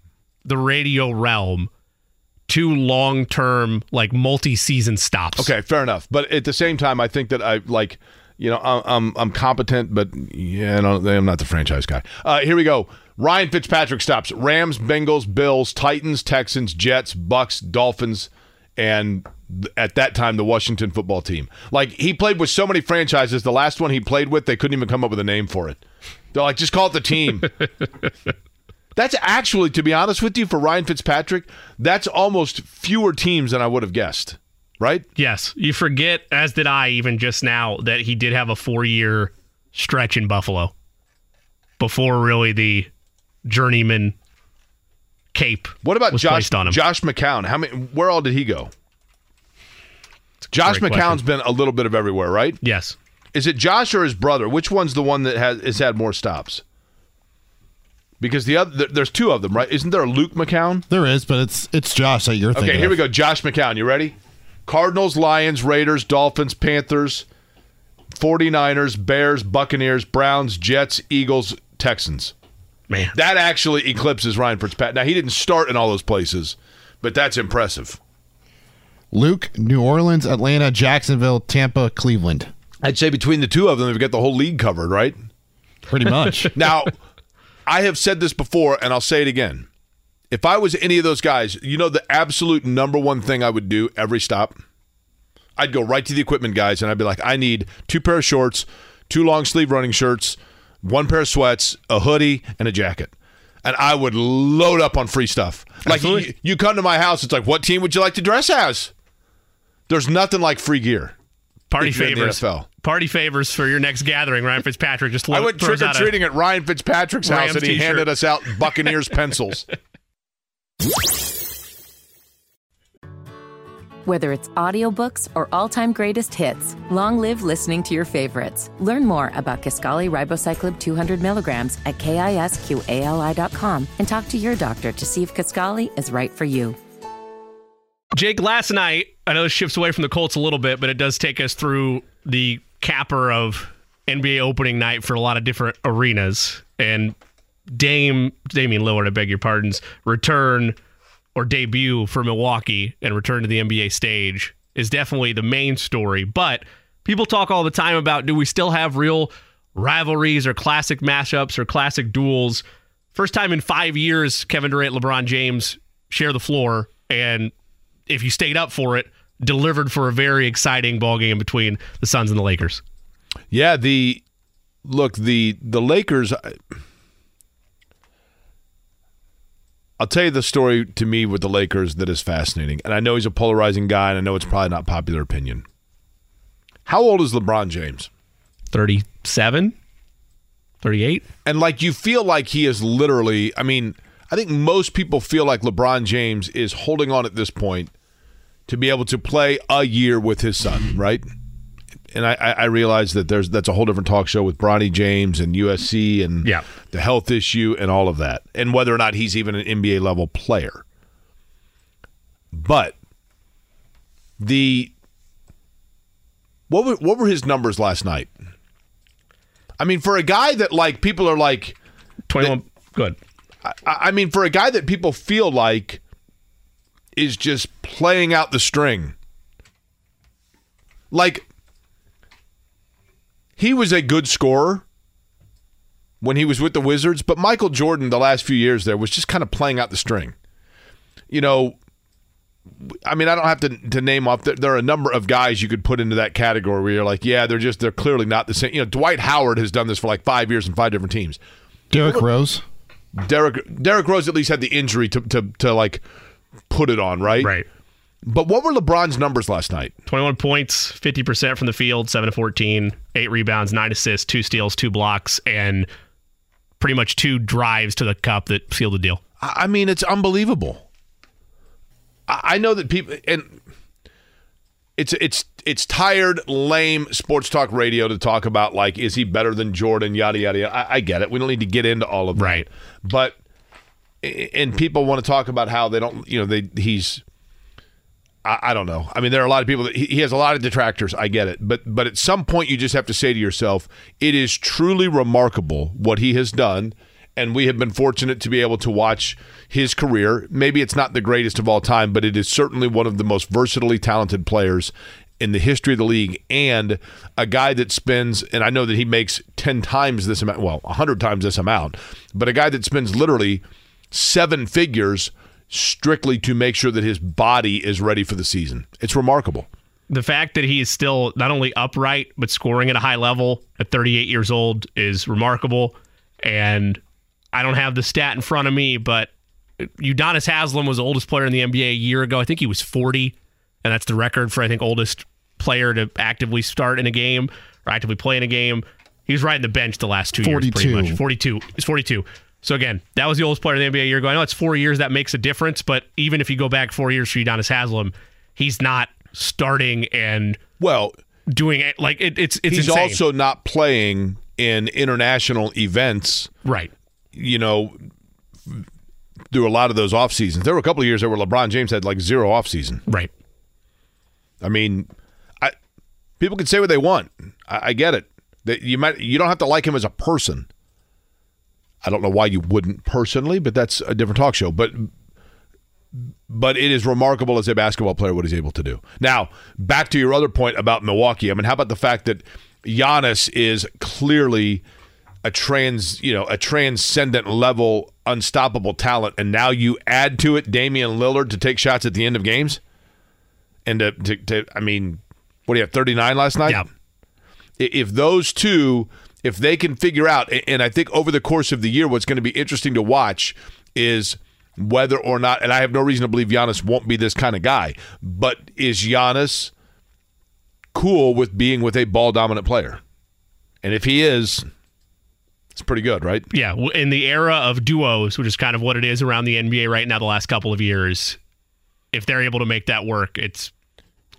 the radio realm, two long term like multi season stops. Okay, fair enough. But at the same time, I think that I like, you know, I'm I'm, competent, but yeah, no, I'm not the franchise guy. Uh, here we go. Ryan Fitzpatrick stops Rams, Bengals, Bills, Titans, Texans, Jets, Bucks, Dolphins, and th- at that time the Washington football team. Like he played with so many franchises. The last one he played with, they couldn't even come up with a name for it. They're like, just call it the team. That's actually, to be honest with you, for Ryan Fitzpatrick, that's almost fewer teams than I would have guessed. Right? Yes, you forget, as did I, even just now, that he did have a four year stretch in Buffalo before really the journeyman cape. What about was Josh on him. Josh McCown? How many? Where all did he go? Josh great McCown's question. been a little bit of everywhere, right? Yes, Is it Josh or his brother? Which one's the one that has, has had more stops? Because the other, there's two of them, right? Isn't there a Luke McCown? There is, but it's it's Josh that you're thinking. Okay, here of. we go. Josh McCown, you ready? Cardinals, Lions, Raiders, Dolphins, Panthers, 49ers, Bears, Buccaneers, Browns, Jets, Eagles, Texans. man. That actually eclipses Ryan Fitzpatrick. Now, he didn't start in all those places, but that's impressive. Luke, New Orleans, Atlanta, Jacksonville, Tampa, Cleveland. I'd say between the two of them, they've got the whole league covered, right? Pretty much. Now, I have said this before, and I'll say it again. If I was any of those guys, you know the absolute number one thing I would do every stop? I'd go right to the equipment guys and I'd be like, I need two pair of shorts, two long sleeve running shirts, one pair of sweats, a hoodie, and a jacket. And I would load up on free stuff. Like you, you come to my house, it's like, what team would you like to dress as? There's nothing like free gear. Party if you're in the favors. Party favors for your next gathering. Ryan Fitzpatrick just I went trick or a- treating at Ryan Fitzpatrick's house, and he t-shirt. handed us out Buccaneers pencils. Whether it's audiobooks or all-time greatest hits, long live listening to your favorites. Learn more about Kisqali Ribociclib 200 milligrams at kisqali.com and talk to your doctor to see if Kisqali is right for you. Jake, last night, I know this shifts away from the Colts a little bit, but it does take us through the capper of NBA opening night for a lot of different arenas. And Dame, Damian Lillard, I beg your pardons, return or debut for Milwaukee and return to the NBA stage is definitely the main story. But people talk all the time about do we still have real rivalries or classic mashups or classic duels? First time in five years, Kevin Durant, LeBron James share the floor. And if you stayed up for it, delivered for a very exciting ball game between the Suns and the Lakers. Yeah, the look the the Lakers. I- I'll tell you the story to me with the Lakers that is fascinating, and I know he's a polarizing guy, and I know it's probably not popular opinion. How old is LeBron James? 37, 38. And like you feel like he is literally. I mean, I think most people feel like LeBron James is holding on at this point to be able to play a year with his son, right? And I, I realize that there's that's a whole different talk show with Bronny James and USC and Yeah. the health issue and all of that, and whether or not he's even an NBA level player. But the what were, what were his numbers last night? I mean, for a guy that like people are like, 21. Good. I, I mean, for a guy that people feel like is just playing out the string, like he was a good scorer when he was with the Wizards, but Michael Jordan the last few years there was just kind of playing out the string. You know, I mean, I don't have to, to name off. There, there are a number of guys you could put into that category where you're like, yeah, they're just they're clearly not the same. You know, Dwight Howard has done this for like five years in five different teams. Derrick Rose. Derek Derek Rose at least had the injury to, to to like put it on, right? Right. But what were LeBron's numbers last night? 21 points, 50% from the field, 7 to 14, 8 rebounds, 9 assists, 2 steals, 2 blocks, and pretty much 2 drives to the cup that sealed the deal. I mean, it's unbelievable. I I know that people and it's it's it's tired, lame sports talk radio to talk about like is he better than Jordan? Yada yada. yada. I, I get it. We don't need to get into all of that. Right. But and people want to talk about how they don't. You know, they he's. I, I don't know. I mean, there are a lot of people that he, he has a lot of detractors. I get it, but but at some point you just have to say to yourself, it is truly remarkable what he has done and we have been fortunate to be able to watch his career. Maybe it's not the greatest of all time, but it is certainly one of the most versatily talented players in the history of the league and a guy that spends and I know that he makes 10 times this amount, well, 100 times this amount, but a guy that spends literally seven figures strictly to make sure that his body is ready for the season. It's remarkable. The fact that he is still not only upright but scoring at a high level at 38 years old is remarkable and I don't have the stat in front of me, but Udonis Haslem was the oldest player in the NBA a year ago. I think he was 40, and that's the record for I think oldest player to actively start in a game or actively play in a game. He was right in the bench the last two 42. years, pretty much. 42. He's 42. So again, that was the oldest player in the NBA a year ago. I know it's four years that makes a difference, but even if you go back four years for Udonis Haslem, he's not starting and Well, doing it like it, it's it's he's insane. also not playing in international events right. you know, through a lot of those off seasons. There were a couple of years there where LeBron James had like zero off season. Right. I mean, I people can say what they want. I, I get it. That you might you don't have to like him as a person. I don't know why you wouldn't personally, but that's a different talk show. But but it is remarkable as a basketball player what he's able to do. Now, back to your other point about Milwaukee. I mean, how about the fact that Giannis is clearly a trans, you know, a transcendent level, unstoppable talent, and now you add to it Damian Lillard to take shots at the end of games, and to, to, to I mean, what do you have, thirty nine last night? Yeah. If those two, if they can figure out, and I think over the course of the year, what's going to be interesting to watch is whether or not, and I have no reason to believe Giannis won't be this kind of guy, but is Giannis cool with being with a ball dominant player? And if he is, it's pretty good, right? Yeah, in the era of duos, which is kind of what it is around the NBA right now, the last couple of years, if they're able to make that work, it's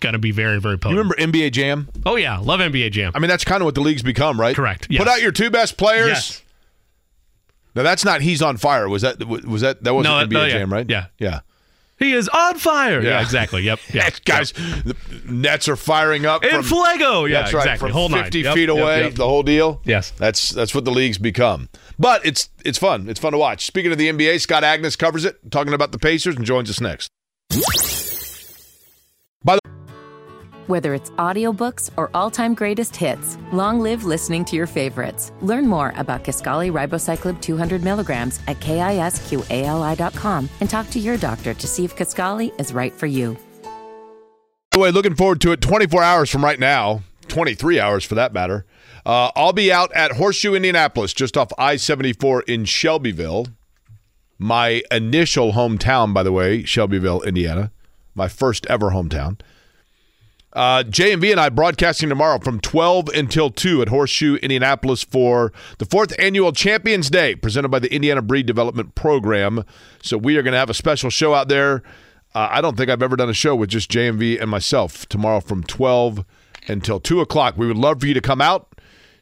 going to be very, very potent. You remember NBA Jam? oh yeah, love NBA Jam. I mean, that's kind of what the league's become, right? Correct, Put out your two best players. Yes. Now that's not he's on fire. Was that was that that wasn't No, NBA no, uh, yeah. Jam, right? Yeah. Yeah. He is on fire. Yeah, Yeah. exactly. Yep. Yeah, Guys, the Nets are firing up In from Fuego. Yeah, that's right, exactly. from Whole 50 Yep, feet yep, away, yep. the whole deal. Yes. That's that's what the league's become. But it's it's fun. It's fun to watch. Speaking of the NBA, Scott Agness covers it, talking about the Pacers, and joins us next. By the Whether it's audiobooks or all-time greatest hits, long live listening to your favorites. Learn more about Kisqali Ribociclib 200 milligrams at kisqali.com and talk to your doctor to see if Kisqali is right for you. the way, looking forward to it. 24 hours from right now, 23 hours for that matter. Uh, I'll be out at Horseshoe, Indianapolis, just off I 74 in Shelbyville. My initial hometown, by the way, Shelbyville, Indiana. My first ever hometown. Uh, JMV and I broadcasting tomorrow from 12 until 2 at Horseshoe, Indianapolis for the fourth annual Champions Day presented by the Indiana Breed Development Program. So we are going to have a special show out there. Uh, I don't think I've ever done a show with just JMV and myself tomorrow from 12 until 2 o'clock. We would love for you to come out,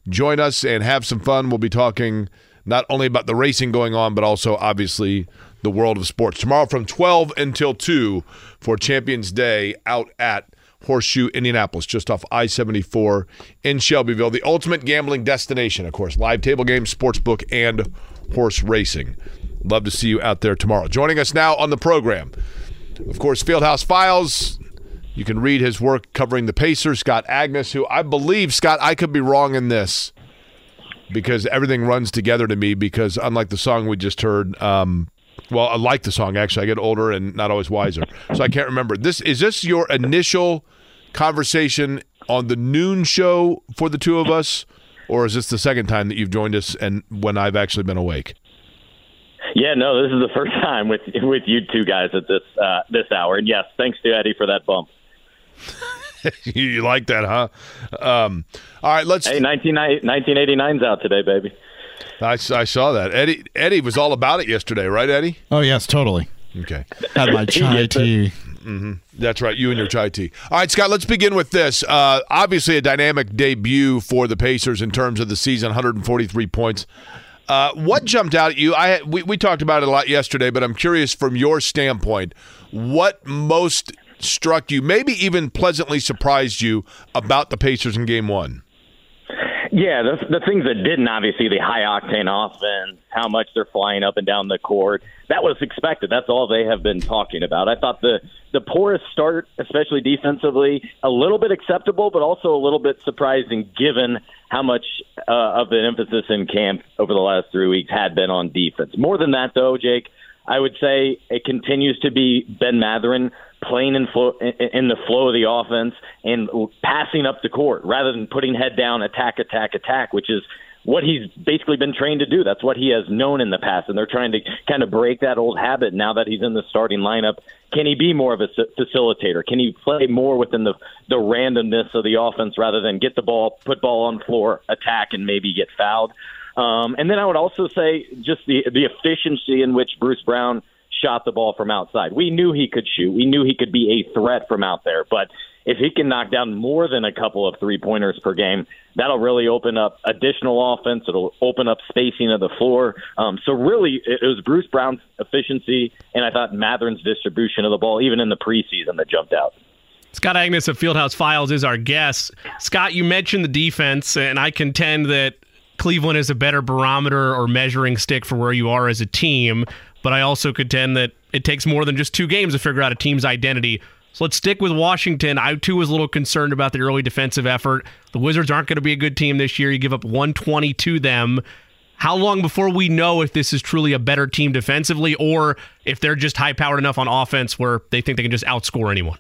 join us, and have some fun. We'll be talking not only about the racing going on, but also obviously the world of sports. Tomorrow from 12 until 2 for Champions Day out at Horseshoe, Indianapolis, just off I 74 in Shelbyville. The ultimate gambling destination, of course. Live table games, sports book, and horse racing. Love to see you out there tomorrow. Joining us now on the program, of course, Fieldhouse Files. You can read his work covering the Pacers, Scott Agness, who I believe, Scott, I could be wrong in this because everything runs together to me. Because unlike the song we just heard, um, well, I like the song actually. I get older and not always wiser, so I can't remember. This is this your initial conversation on the noon show for the two of us, or is this the second time that you've joined us and when I've actually been awake? Yeah, no, this is the first time with with you two guys at this uh, this hour. And yes, thanks to Eddie for that bump. you, you like that, huh? Um, all right, let's. Hey, 19, 1989's out today, baby. I, I saw that. Eddie Eddie was all about it yesterday, right, Eddie? Oh yes, totally. Okay. Had my chai Yes, tea. That's right. You and your chai tea. All right, Scott. Let's begin with this. Uh, obviously, a dynamic debut for the Pacers in terms of the season. 143 points. Uh, what jumped out at you? I we, we talked about it a lot yesterday, but I'm curious from your standpoint, what most struck you, maybe even pleasantly surprised you about the Pacers in Game One. Yeah, the, the things that didn't, obviously, the high octane offense, how much they're flying up and down the court. That was expected. That's all they have been talking about. I thought the the poorest start, especially defensively, a little bit acceptable, but also a little bit surprising given how much uh, of an emphasis in camp over the last three weeks had been on defense. More than that, though, Jake, I would say it continues to be Ben Mathurin playing in, flow, in the flow of the offense and passing up the court rather than putting head down, attack, attack, attack, which is what he's basically been trained to do. That's what he has known in the past, and they're trying to kind of break that old habit now that he's in the starting lineup. Can he be more of a facilitator? Can he play more within the the randomness of the offense rather than get the ball, put ball on floor, attack, and maybe get fouled? Um, and then I would also say just the the efficiency in which Bruce Brown shot the ball from outside. We knew he could shoot. We knew he could be a threat from out there. But if he can knock down more than a couple of three pointers per game, that'll really open up additional offense. It'll open up spacing of the floor. Um, so really, it was Bruce Brown's efficiency, and I thought Mathurin's distribution of the ball, even in the preseason, that jumped out. Scott Agness of Fieldhouse Files is our guest. Scott, you mentioned the defense, and I contend that Cleveland is a better barometer or measuring stick for where you are as a team but I also contend that it takes more than just two games to figure out a team's identity. So let's stick with Washington. I too was a little concerned about the early defensive effort. The Wizards aren't going to be a good team this year. You give up 120 to them. How long before we know if this is truly a better team defensively or if they're just high powered enough on offense where they think they can just outscore anyone?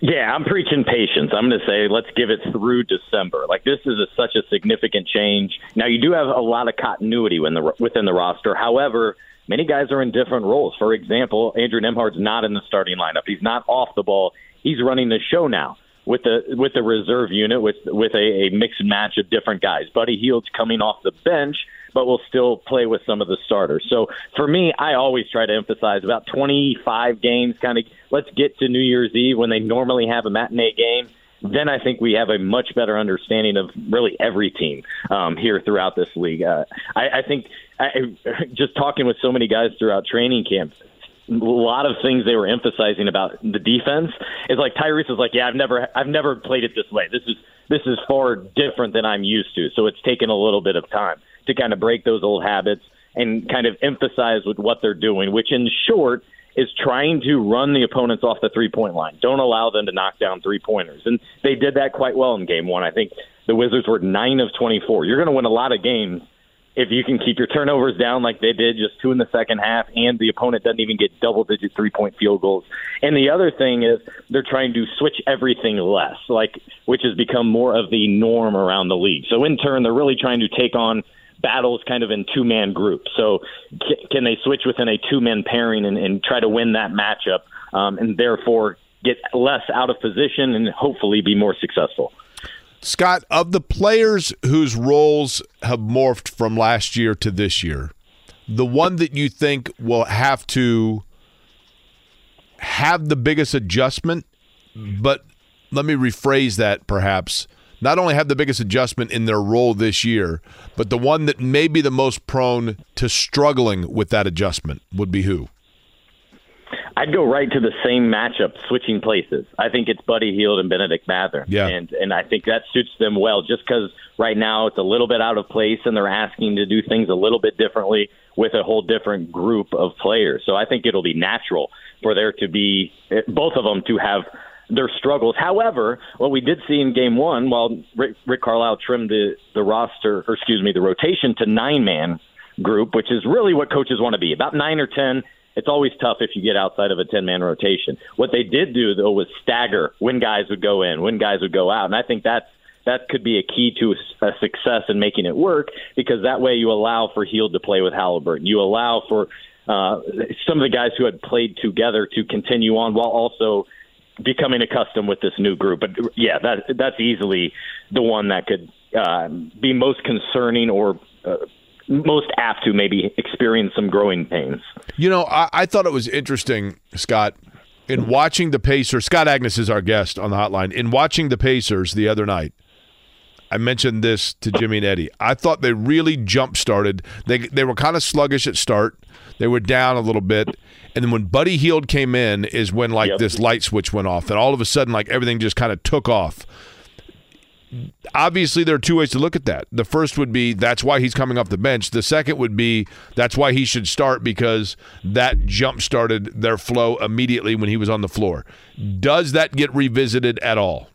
Yeah, I'm preaching patience. I'm going to say let's give it through December. Like this is a, such a significant change. Now you do have a lot of continuity within the, within the roster. However, many guys are in different roles. For example, Andrew Nembhard's not in the starting lineup. He's not off the ball. He's running the show now with the with the reserve unit with with a, a mixed match of different guys. Buddy Hield's coming off the bench, but will still play with some of the starters. So for me, I always try to emphasize about 25 games. Kind of let's get to New Year's Eve when they normally have a matinee game then I think we have a much better understanding of really every team um, here throughout this league. Uh, I, I think I, just talking with so many guys throughout training camp, a lot of things they were emphasizing about the defense is like Tyrese is like, yeah, I've never, I've never played it this way. This is this is far different than I'm used to. So it's taken a little bit of time to kind of break those old habits and kind of emphasize with what they're doing, which in short is trying to run the opponents off the three point line. Don't allow them to knock down three pointers. And they did that quite well in game one. I think the Wizards were nine of 24. You're going to win a lot of games if you can keep your turnovers down like they did, just two in the second half, and the opponent doesn't even get double digit three point field goals. And the other thing is they're trying to switch everything less, like which has become more of the norm around the league. So in turn, they're really trying to take on battles kind of in two man groups. So can they switch within a two man pairing and, and, try to win that matchup um, and therefore get less out of position and hopefully be more successful? Scott, of the players whose roles have morphed from last year to this year, the one that you think will have to have the biggest adjustment, but let me rephrase that perhaps not only have the biggest adjustment in their role this year, but the one that may be the most prone to struggling with that adjustment would be who? I'd go right to the same matchup, switching places. I think it's Buddy Hield and Bennedict Mathurin. Yeah. And and I think that suits them well just because right now it's a little bit out of place and they're asking to do things a little bit differently with a whole different group of players. So I think it'll be natural for there to be eh, both of them to have their struggles. However, what we did see in game one, while Rick, Rick Carlisle trimmed the, the roster, or excuse me, the rotation to nine man group, which is really what coaches want to be about nine or 10. It's always tough if you get outside of a 10 man rotation. What they did do, though, was stagger when guys would go in, when guys would go out. And I think that's that could be a key to a success in making it work because that way you allow for Hield to play with Halliburton. You allow for uh, some of the guys who had played together to continue on while also becoming accustomed with this new group. But yeah, that that's easily the one that could uh, be most concerning or. Uh, most apt to maybe experience some growing pains. You know, I, I thought it was interesting, Scott. in watching the Pacers, Scott Agness is our guest on the hotline. In watching the Pacers the other night, I mentioned this to Jimmy and Eddie. I thought they really jump started. They they were kind of sluggish at start. They were down a little bit, and then when Buddy Hield came in, is when like Yep. this light switch went off, and all of a sudden, like everything just kind of took off. Obviously, there are two ways to look at that. The first would be that's why he's coming off the bench. The second would be that's why he should start because that jump started their flow immediately when he was on the floor. Does that get revisited at all?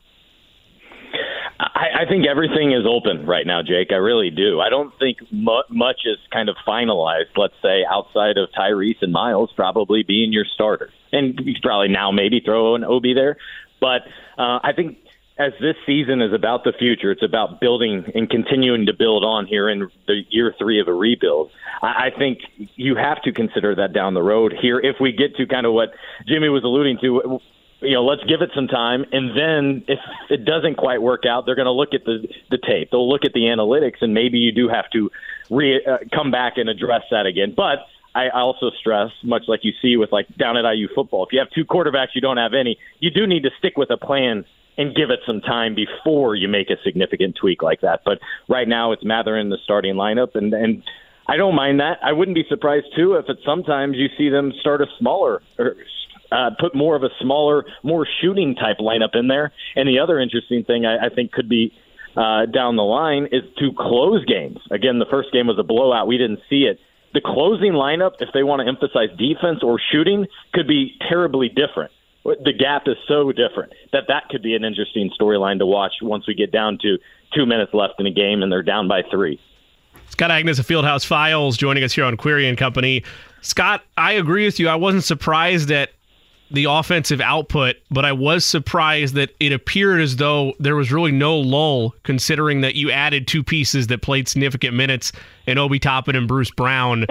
I, I think everything is open right now, Jake. I really do. I don't think mu- much is kind of finalized. Let's say outside of Tyrese and Miles probably being your starter, and you probably now maybe throw an Obi there. But uh, I think as this season is about the future, it's about building and continuing to build on here in the year three of a rebuild. I, I think you have to consider that down the road here if we get to kind of what Jimmy was alluding to you know, let's give it some time, and then if it doesn't quite work out, they're going to look at the the tape. They'll look at the analytics, and maybe you do have to re uh, come back and address that again. But I also stress, much like you see with like down at IU football, if you have two quarterbacks, you don't have any. You do need to stick with a plan and give it some time before you make a significant tweak like that. But right now, it's Mathurin in the starting lineup, and and I don't mind that. I wouldn't be surprised too if at sometimes you see them start a smaller or uh, put more of a smaller, more shooting type lineup in there. And the other interesting thing I, I think could be uh, down the line is to close games. Again, the first game was a blowout. We didn't see it. The closing lineup, if they want to emphasize defense or shooting, could be terribly different. The gap is so different that that could be an interesting storyline to watch once we get down to two minutes left in a game and they're down by three. Scott Agness of Fieldhouse Files joining us here on Query and Company. Scott, I agree with you. I wasn't surprised at the offensive output, but I was surprised that it appeared as though there was really no lull, considering that you added two pieces that played significant minutes in Obi Toppin and Bruce Brown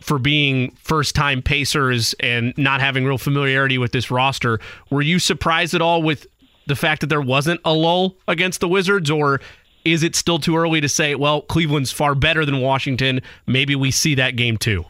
for being first time Pacers and not having real familiarity with this roster. Were you surprised at all with the fact that there wasn't a lull against the Wizards, or is it still too early to say, well, Cleveland's far better than Washington? Maybe we see that game too.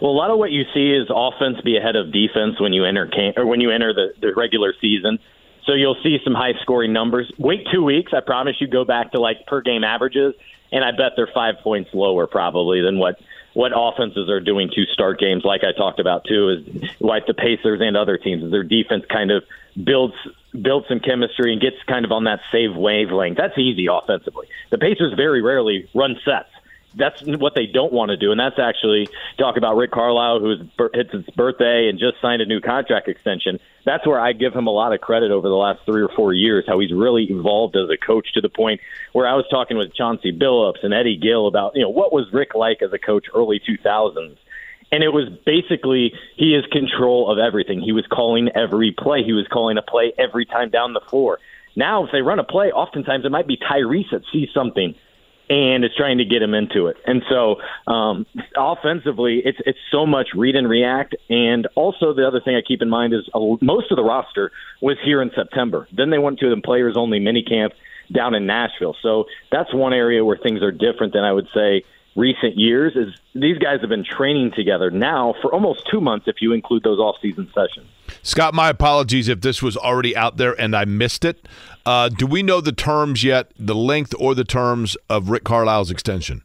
Well, a lot of what you see is offense be ahead of defense when you enter cam- or when you enter the, the regular season. So you'll see some high scoring numbers. Wait two weeks, I promise you go back to like per game averages, and I bet they're five points lower probably than what what offenses are doing to start games. Like I talked about too, is like the Pacers and other teams, is their defense kind of builds builds some chemistry and gets kind of on that save wavelength. That's easy offensively. The Pacers very rarely run sets that's what they don't want to do, and that's actually talk about Rick Carlisle, who's it's his birthday and just signed a new contract extension. That's where I give him a lot of credit over the last three or four years, how he's really evolved as a coach to the point where I was talking with Chauncey Billups and Eddie Gill about you know what was Rick like as a coach early 2000s. And it was basically he is control of everything. He was calling every play. He was calling a play every time down the floor. Now, if they run a play, oftentimes it might be Tyrese that sees something and is trying to get him into it. And so um, offensively, it's it's so much read and react. And also the other thing I keep in mind is uh, most of the roster was here in September. Then they went to the players only mini camp down in Nashville. So that's one area where things are different than I would say recent years is these guys have been training together now for almost two months if you include those off-season sessions. Scott, my apologies if this was already out there and I missed it. Uh, do we know the terms yet, the length or the terms of Rick Carlisle's extension?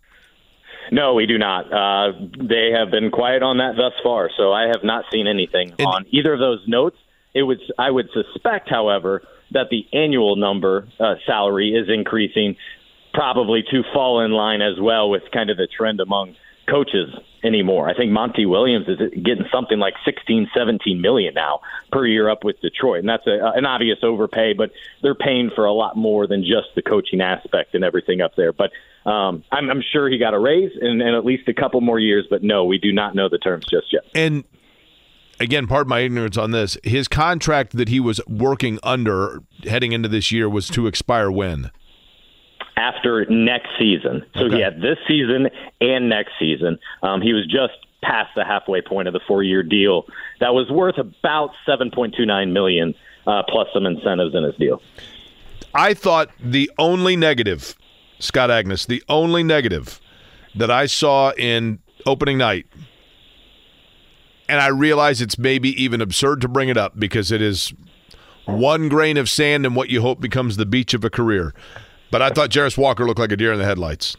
No, we do not. Uh, they have been quiet on that thus far, so I have not seen anything And- on either of those notes. It would, I would suspect, however, that the annual number uh, salary is increasing, probably to fall in line as well with kind of the trend among coaches anymore. I think Monty Williams is getting something like 16, 17 million now per year up with Detroit, and that's a, an obvious overpay. But they're paying for a lot more than just the coaching aspect and everything up there. But um, I'm, I'm sure he got a raise and, and at least a couple more years. But no, we do not know the terms just yet. And again, pardon my ignorance on this. His contract that he was working under heading into this year was to expire when? After next season. So Okay. he had this season and next season. Um, he was just past the halfway point of the four-year deal. That was worth about seven point two nine million uh, plus some incentives in his deal. I thought the only negative, Scott Agness, the only negative that I saw in opening night, and I realize it's maybe even absurd to bring it up because it is one grain of sand in what you hope becomes the beach of a career. But I thought Jarace Walker looked like a deer in the headlights.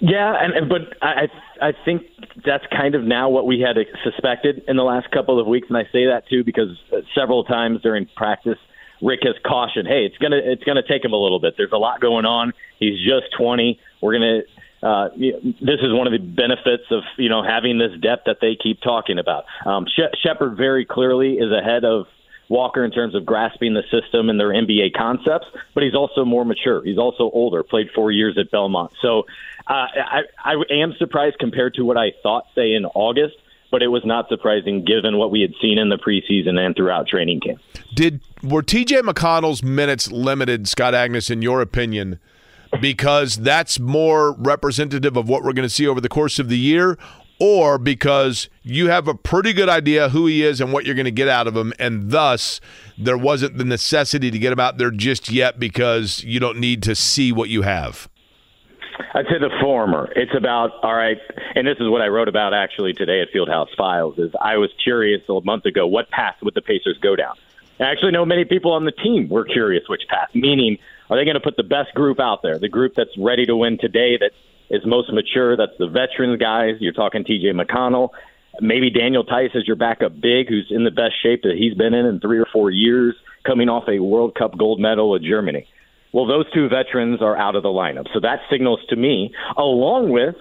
Yeah, and, but I I think that's kind of now what we had suspected in the last couple of weeks, and I say that too because several times during practice, Rick has cautioned, "Hey, it's gonna it's gonna take him a little bit. There's a lot going on. He's just 20. We're gonna." Uh, this is one of the benefits of you know having this depth that they keep talking about. Um, Shepherd very clearly is ahead of Walker in terms of grasping the system and their NBA concepts, but he's also more mature. He's also older, played four years at Belmont. So uh, I, I am surprised compared to what I thought, say, in August, but it was not surprising given what we had seen in the preseason and throughout training camp. Did were TJ McConnell's minutes limited, Scott Agness, in your opinion? Because that's more representative of what we're going to see over the course of the year, or because you have a pretty good idea who he is and what you're going to get out of him, and thus there wasn't the necessity to get him out there just yet because you don't need to see what you have? I'd say the former. It's about all right, and this is what I wrote about actually today at Fieldhouse Files. Is I was curious a month ago what path would the Pacers go down. I actually know many people on the team were curious which path. Meaning, are they going to put the best group out there, the group that's ready to win today, that is most mature. That's the veteran guys. You're talking T.J. McConnell, maybe Daniel Theis as your backup big, who's in the best shape that he's been in in three or four years, coming off a World Cup gold medal with Germany. Well, those two veterans are out of the lineup, so that signals to me, along with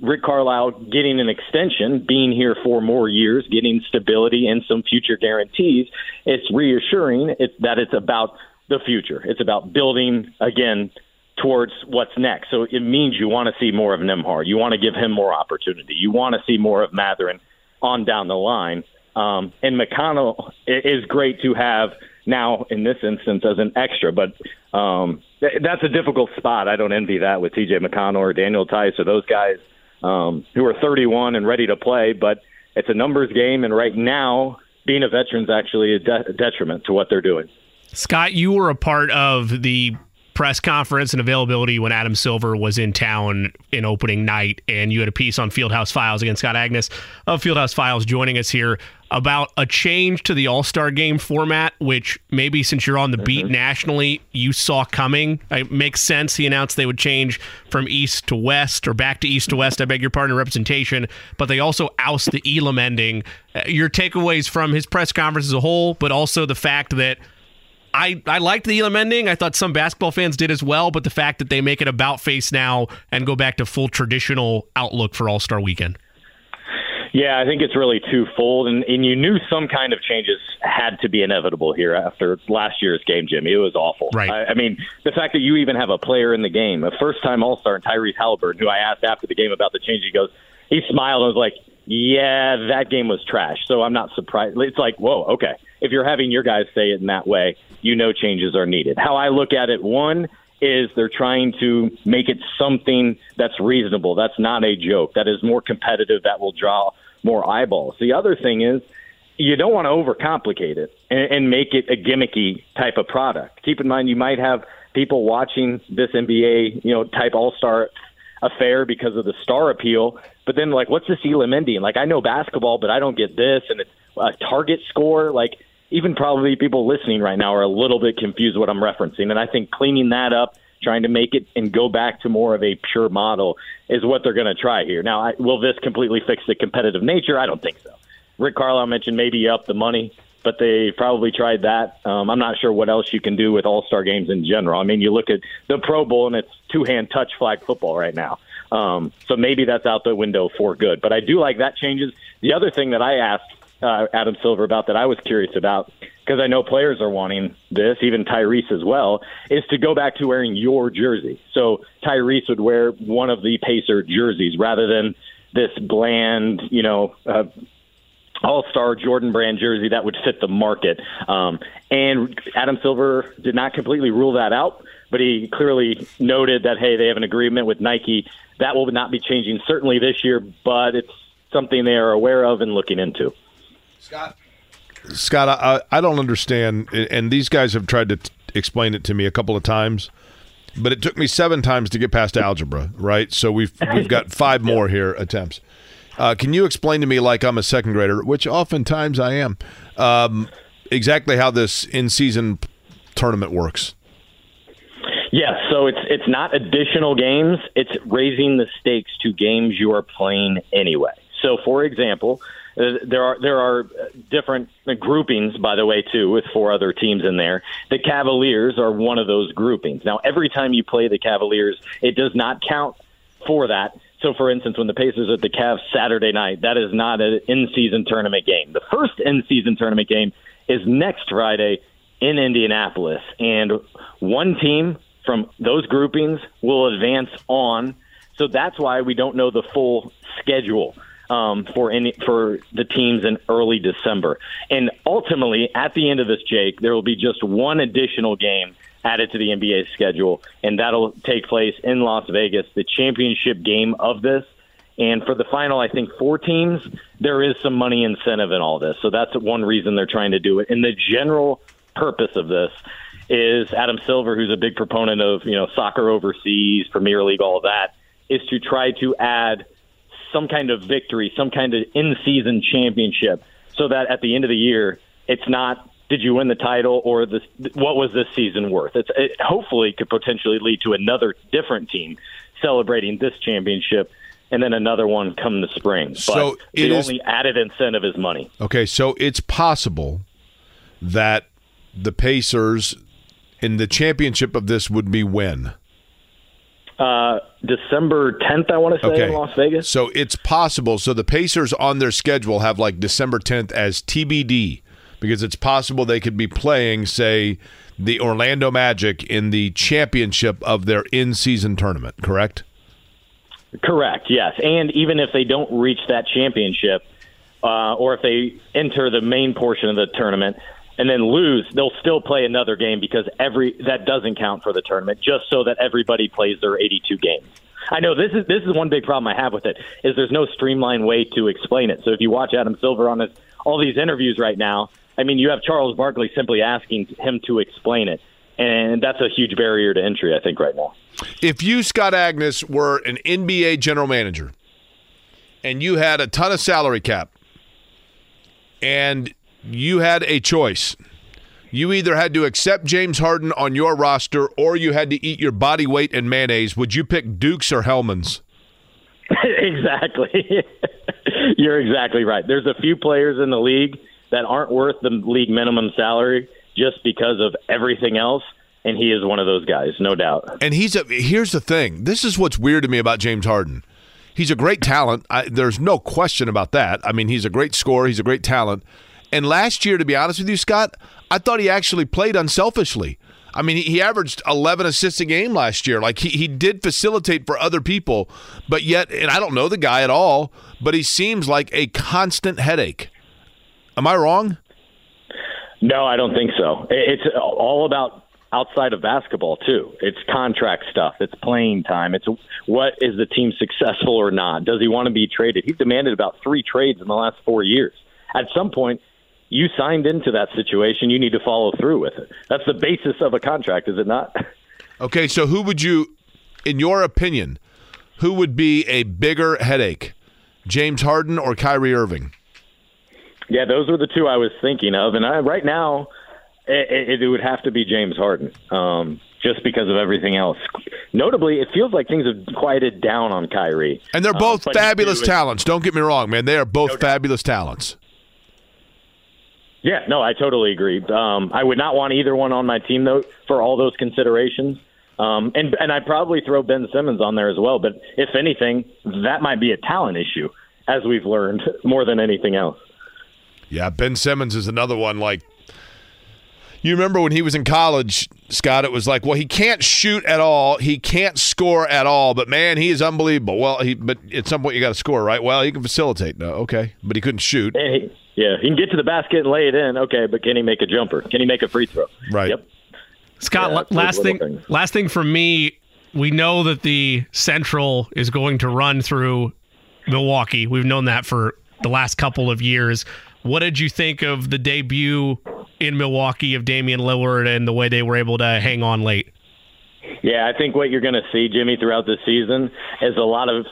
Rick Carlisle getting an extension, being here for more years, getting stability and some future guarantees, it's reassuring it, that it's about the future. It's about building, again, towards what's next. So it means you want to see more of Nembhard. You want to give him more opportunity. You want to see more of Mathurin on down the line. Um, and McConnell is great to have now in this instance as an extra, but um, th- that's a difficult spot. I don't envy that with TJ McConnell or Daniel Theis or those guys um, who are 31 and ready to play, but it's a numbers game. And right now, being a veteran is actually a, de- a detriment to what they're doing. Scott, you were a part of the press conference and availability when Adam Silver was in town in opening night, and you had a piece on Fieldhouse Files against Scott Agness of Fieldhouse Files joining us here about a change to the All Star game format, which maybe since you're on the beat mm-hmm. nationally, you saw coming. It makes sense. He announced they would change from East to West or back to East to West. I beg your pardon, representation, but they also oust the Elam ending. Uh, your takeaways from his press conference as a whole, but also the fact that I, I liked the Elam ending. I thought some basketball fans did as well, but the fact that they make it about face now and go back to full traditional outlook for All Star Weekend. Yeah, I think it's really twofold, and, and you knew some kind of changes had to be inevitable here after last year's game, Jimmy. It was awful. Right. I, I mean, the fact that you even have a player in the game, a first-time All-Star, Tyrese Halliburton, who I asked after the game about the change, he goes, he smiled and was like, "Yeah, that game was trash." So I'm not surprised. It's like, whoa, okay. If you're having your guys say it in that way, you know changes are needed. How I look at it, one is they're trying to make it something that's reasonable. That's not a joke. That is more competitive. That will draw more eyeballs. The other thing is you don't want to overcomplicate it and, and make it a gimmicky type of product. Keep in mind you might have people watching this NBA, you know, type All Star affair because of the star appeal. But then, like, what's this Elam ending? Like, I know basketball, but I don't get this, and it's a target score. Like, even probably people listening right now are a little bit confused what I'm referencing. And I think cleaning that up, trying to make it and go back to more of a pure model is what they're going to try here. Now, I, will this completely fix the competitive nature? I don't think so. Rick Carlisle mentioned maybe up the money, but they probably tried that. Um, I'm not sure what else you can do with All Star games in general. I mean, you look at the Pro Bowl and it's two hand touch flag football right now. Um, so maybe that's out the window for good. But I do like that changes. The other thing that I asked uh, Adam Silver about that I was curious about because I know players are wanting this, even Tyrese as well, is to go back to wearing your jersey. So Tyrese would wear one of the Pacer jerseys rather than this bland, you know, uh, all star Jordan brand jersey that would fit the market. Um, and Adam Silver did not completely rule that out, but he clearly noted that, hey, they have an agreement with Nike. That will not be changing certainly this year, but it's something they are aware of and looking into. Scott. Scott, I, I don't understand, and these guys have tried to t- explain it to me a couple of times, but it took me seven times to get past algebra. Right, so we've we've got five more here attempts. Uh, can you explain to me, like I'm a second grader, which oftentimes I am, um, exactly how this in-season tournament works? Yes, so it's it's not additional games; it's raising the stakes to games you are playing anyway. So, for example, Uh, there are there are uh, different uh, groupings, by the way, too, with four other teams in there. The Cavaliers are one of those groupings. Now, every time you play the Cavaliers, it does not count for that. So, for instance, when the Pacers are at the Cavs Saturday night, that is not an in-season tournament game. The first in-season tournament game is next Friday in Indianapolis, and one team from those groupings will advance on. So that's why we don't know the full schedule um, for any for the teams in early December. And ultimately, at the end of this, Jake, there will be just one additional game added to the NBA schedule, and that'll take place in Las Vegas, the championship game of this. And for the final, I think four teams, there is some money incentive in all this. So that's one reason they're trying to do it. And the general purpose of this is Adam Silver, who's a big proponent of you know soccer overseas, Premier League, all that, is to try to add some kind of victory, some kind of in-season championship, so that at the end of the year, it's not did you win the title or this, what was this season worth? It's, it hopefully could potentially lead to another different team celebrating this championship and then another one come the spring. But So it the is- only added incentive is money. Okay, so it's possible that the Pacers in the championship of this would be when? Uh, December 10th, I want to say, Okay. in Las Vegas. So it's possible. So the Pacers on their schedule have like December 10th as TBD because it's possible they could be playing, say, the Orlando Magic in the championship of their in season tournament, correct? Correct. Yes, and even if they don't reach that championship, uh, or if they enter the main portion of the tournament and then lose, they'll still play another game because every that doesn't count for the tournament, just so that everybody plays their 82 games. I know this is this is one big problem I have with it is there's no streamlined way to explain it. So if you watch Adam Silver on all these interviews right now, I mean, you have Charles Barkley simply asking him to explain it, and that's a huge barrier to entry, I think, right now. If you, Scott Agness, were an NBA general manager and you had a ton of salary cap and you had a choice, you either had to accept James Harden on your roster or you had to eat your body weight in mayonnaise, would you pick Dukes or Hellman's? exactly. You're exactly right. There's a few players in the league that aren't worth the league minimum salary just because of everything else, and he is one of those guys, no doubt. And he's a here's the thing. This is what's weird to me about James Harden. He's a great talent. I, there's no question about that. I mean, he's a great scorer. He's a great talent. And last year, to be honest with you, Scott, I thought he actually played unselfishly. I mean, he, averaged 11 assists a game last year. Like, he, he did facilitate for other people, but yet, and I don't know the guy at all, but he seems like a constant headache. Am I wrong? No, I don't think so. It's all about outside of basketball too. It's contract stuff. It's playing time. It's what is the team successful or not? Does he want to be traded? He's demanded about three trades in the last four years. At some point, you signed into that situation. You need to follow through with it. That's the basis of a contract, is it not? Okay, so who would you, in your opinion, who would be a bigger headache, James Harden or Kyrie Irving? Yeah, those were the two I was thinking of, and I, right now it, it, it would have to be James Harden, um, just because of everything else. Notably, it feels like things have quieted down on Kyrie, And they're Um, both he fabulous talents. Don't get me wrong, man. They are both doubt. fabulous talents. Yeah, no, I totally agree. Um, I would not want either one on my team though for all those considerations. Um, and and I'd probably throw Ben Simmons on there as well. But if anything, that might be a talent issue, as we've learned more than anything else. Yeah, Ben Simmons is another one. Like, you remember when he was in college, Scott? It was like, well, he can't shoot at all, he can't score at all, but man, he is unbelievable. Well, he but at some point you got to score, right? Well, he can facilitate. No, okay, but he couldn't shoot. And he, yeah, he can get to the basket and lay it in. Okay, but can he make a jumper? Can he make a free throw? Right. Yep. Scott, Yeah, la- it's those last little thing, things. last thing from me. We know that the Central is going to run through Milwaukee. We've known that for the last couple of years. What did you think of the debut in Milwaukee of Damian Lillard and the way they were able to hang on late? Yeah, I think what you're going to see, Jimmy, throughout the season is a lot of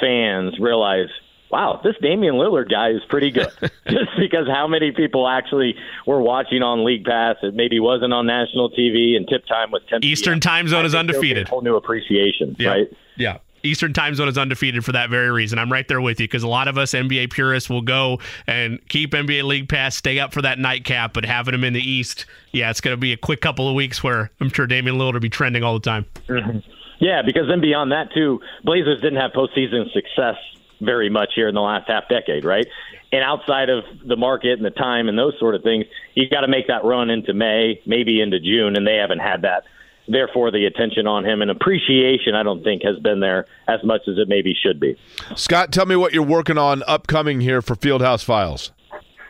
fans realize, wow, this Damian Lillard guy is pretty good. Just because how many people actually were watching on League Pass, it maybe wasn't on national TV, and tip time was 10 Eastern PM. time zone I is think there'll be undefeated. A whole new appreciation, Yeah. right? Yeah. Eastern time zone is undefeated for that very reason. I'm right there with you because a lot of us NBA purists will go and keep NBA League Pass, stay up for that nightcap, but having them in the East, yeah, it's going to be a quick couple of weeks where I'm sure Damian Lillard will be trending all the time. Mm-hmm. Yeah, because then beyond that too, Blazers didn't have postseason success very much here in the last half decade, right? And outside of the market and the time and those sort of things, you've got to make that run into May, maybe into June, and they haven't had that. Therefore, the attention on him and appreciation, I don't think, has been there as much as it maybe should be. Scott, tell me what you're working on upcoming here for Fieldhouse Files.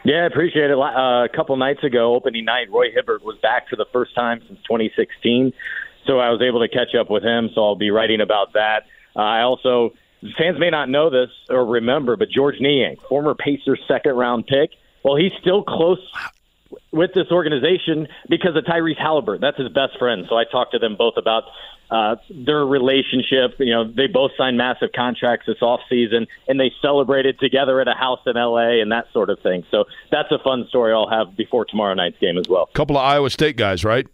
Yeah, I appreciate it. Uh, a couple nights ago, opening night, Roy Hibbert was back for the first time since 2016. So I was able to catch up with him. So I'll be writing about that. Uh, I also, fans may not know this or remember, but Georges Niang, former Pacers second round pick, well, he's still close with this organization because of Tyrese Halliburton. That's his best friend. So I talked to them both about uh, their relationship. You know, they both signed massive contracts this off season, and they celebrated together at a house in L.A. and that sort of thing. So that's a fun story I'll have before tomorrow night's game as well. A couple of Iowa State guys, right?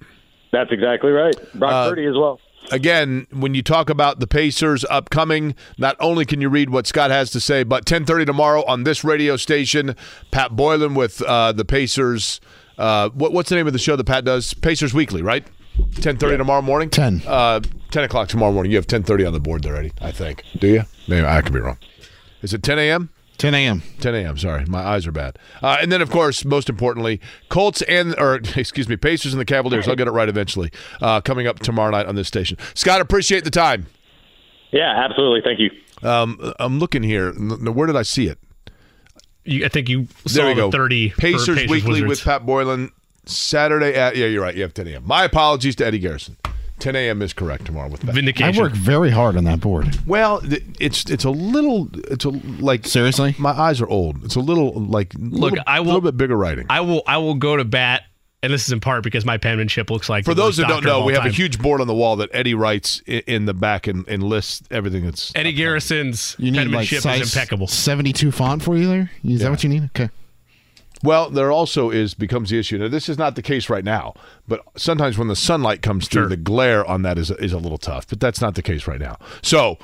That's exactly right. Brock Uh, Purdy as well. Again, when you talk about the Pacers upcoming, not only can you read what Scott has to say, but 10:30 tomorrow on this radio station, Pat Boylen with uh, the Pacers. Uh, what, what's the name of the show that Pat does? Pacers Weekly, right? 10:30 tomorrow morning. 10. Uh, 10 o'clock tomorrow morning. You have 10:30 on the board there, Eddie. I think. Do you? Maybe I could be wrong. Is it 10 a.m.? 10 a.m. 10 a.m. Sorry, my eyes are bad. Uh, and then, of course, most importantly, Colts and or excuse me, Pacers and the Cavaliers. I'll get it right eventually. Uh, coming up tomorrow night on this station. Scott, appreciate the time. Yeah, absolutely. Thank you. Um, I'm looking here. N- Where did I see it? You, I think you There saw we go. the 30 Pacers, Pacers Weekly Wizards. with Pat Boylen. Saturday at yeah, you're right. You have 10 a.m. My apologies to Eddie Garrison. 10 a.m. is correct tomorrow with that. Vindication. I Vindication. work very hard on that board. Well, it's it's a little it's a like Seriously? My eyes are old. It's a little like Look, little, I will- a little bit bigger writing. I will I will go to bat, and this is in part because my penmanship looks like For the those who don't know, all we have a huge board on the wall that Eddie writes i- in the back and, and lists everything that's. Eddie Garrison's You need like penmanship size is impeccable. 72 font for you there? Is that what you need? Okay. Well, there also is becomes the issue. Now, this is not the case right now, but sometimes when the sunlight comes through, Sure. the glare on that is is a little tough. But that's not the case right now. So,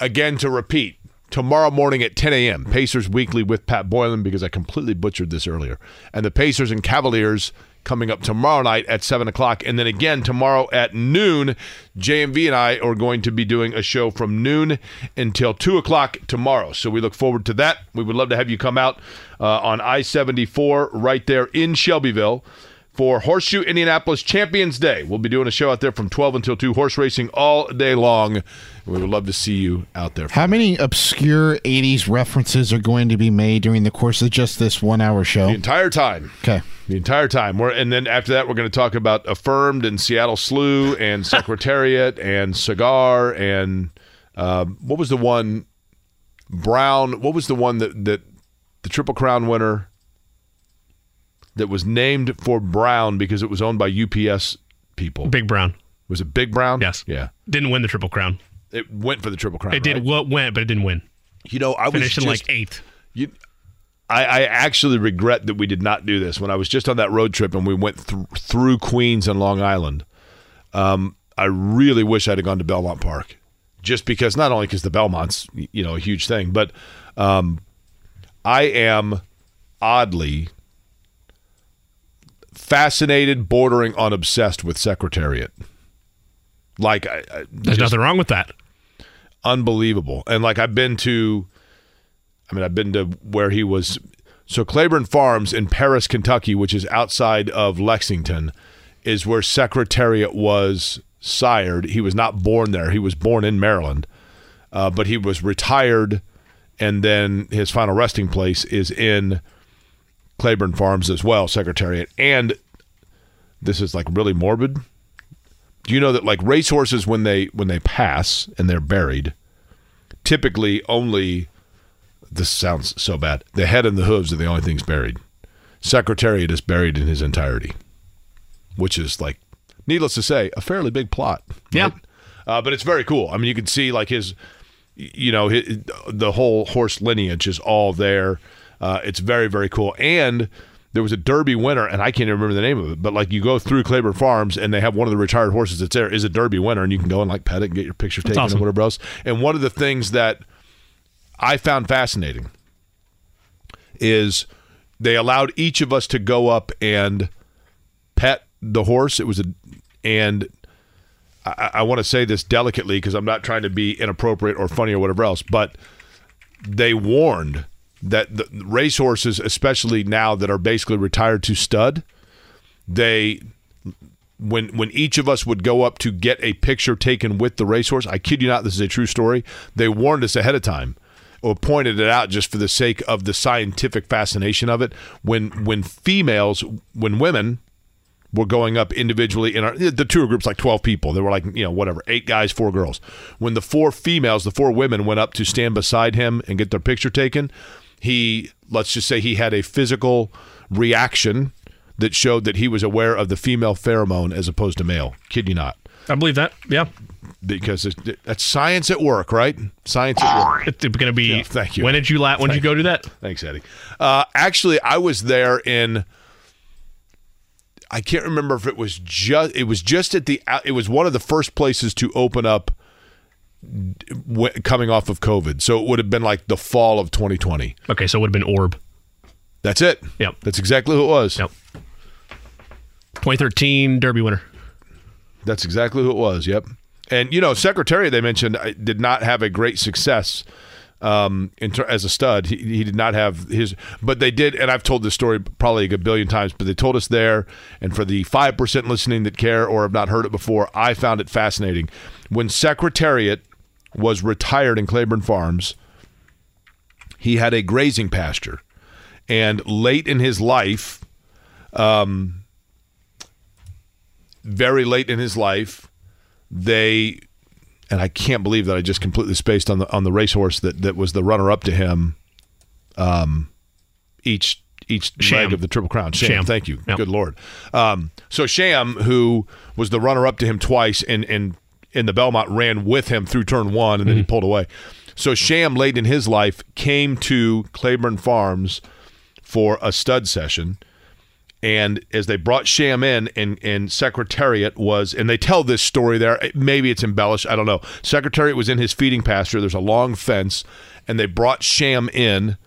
again, to repeat, tomorrow morning at 10 a.m., Pacers Weekly with Pat Boylen because I completely butchered this earlier, and the Pacers and Cavaliers coming up tomorrow night at 7 o'clock. And then again tomorrow at noon, JMV and I are going to be doing a show from noon until 2 o'clock tomorrow. So we look forward to that. We would love to have you come out uh, on I 74 right there in Shelbyville for Horseshoe Indianapolis Champions Day. We'll be doing a show out there from 12 until 2, horse racing all day long. We would love to see you out there. How many obscure 80s references are going to be made during the course of just this one hour show? The entire time. Okay. The entire time. We're, and then after that, we're going to talk about Affirmed and Seattle Slew and Secretariat and Cigar and um, what was the one? Brown. What was the one that, that the Triple Crown winner that was named for Brown because it was owned by UPS people? Big Brown Was it Big Brown? Yes. Yeah. didn't win the Triple Crown. It went for the Triple Crown. It did right? what went, but it didn't win. You know, I was Finished in just, like eighth. You, I, I actually regret that we did not do this when I was just on that road trip and we went th- through Queens and Long Island. Um, I really wish I'd have gone to Belmont Park, just because not only because the Belmont's you know a huge thing, but um, I am oddly fascinated, bordering on obsessed with Secretariat. Like, I, I, There's just- nothing wrong with that. unbelievable. And like I've been to, I mean, I've been to where he was. So Claiborne Farms in Paris, Kentucky, which is outside of Lexington, is where Secretariat was sired. He was not born there. He was born in Maryland, uh, but he was retired, and then his final resting place is in Claiborne Farms as well, Secretariat. And this is like really morbid. Do you know that like racehorses when they when they pass and they're buried, typically only this sounds so bad. The head and the hooves are the only things buried. Secretariat is buried in his entirety, which is like, needless to say, a fairly big plot. Yeah. right? Uh, but it's very cool. I mean, you can see like his you know, hi- the whole horse lineage is all there. Uh, it's very, very cool. And there was a Derby winner, and I can't even remember the name of it, but like you go through Claiborne Farms and they have one of the retired horses that's there is a Derby winner, and you can go and like pet it and get your picture taken awesome. and whatever else. And one of the things that I found fascinating is they allowed each of us to go up and pet the horse. It was a, and I, I want to say this delicately because I'm not trying to be inappropriate or funny or whatever else, but they warned that the racehorses, especially now that are basically retired to stud, they when when each of us would go up to get a picture taken with the racehorse, I kid you not, this is a true story. They warned us ahead of time or pointed it out just for the sake of the scientific fascination of it. When when females, when women were going up individually in our the tour group's like 12 people they were like you know whatever eight guys four girls when the four females the four women went up to stand beside him and get their picture taken he let's just say he had a physical reaction that showed that he was aware of the female pheromone as opposed to male kid you not I believe that. Yeah. because it's, that's science at work right science at work It's going to be. Yeah, thank you. When did you la- When did you go do that? Thanks, Eddie. Uh, actually, I was there in. I can't remember if it was just. It was just at the. It was one of the first places to open up. W- Coming off of COVID, so it would have been like the fall of 2020. Okay, so it would have been Orb. That's it. Yep. That's exactly who it was. Yep. 2013 Derby winner. That's exactly who it was. Yep. And you know, Secretariat they mentioned uh, did not have a great success um, in ter- as a stud. He, he did not have his, but they did. And I've told this story probably a billion times, but they told us there. And for the five percent listening that care or have not heard it before, I found it fascinating. When Secretariat was retired in Claiborne Farms, he had a grazing pasture, and late in his life, um, very late in his life, they and I can't believe that I just completely spaced on the on the racehorse that that was the runner up to him. Um, each each Sham. leg of the Triple Crown. Sham, Sham. thank you. Yep. Good lord. Um, so Sham, who was the runner up to him twice, and and in the Belmont ran with him through turn one, and then he mm-hmm. pulled away. So Sham, late in his life, came to Claiborne Farms for a stud session. And as they brought Sham in, and, and Secretariat was, and they tell this story there. Maybe it's embellished. I don't know. Secretariat was in his feeding pasture. There's a long fence, and they brought Sham in,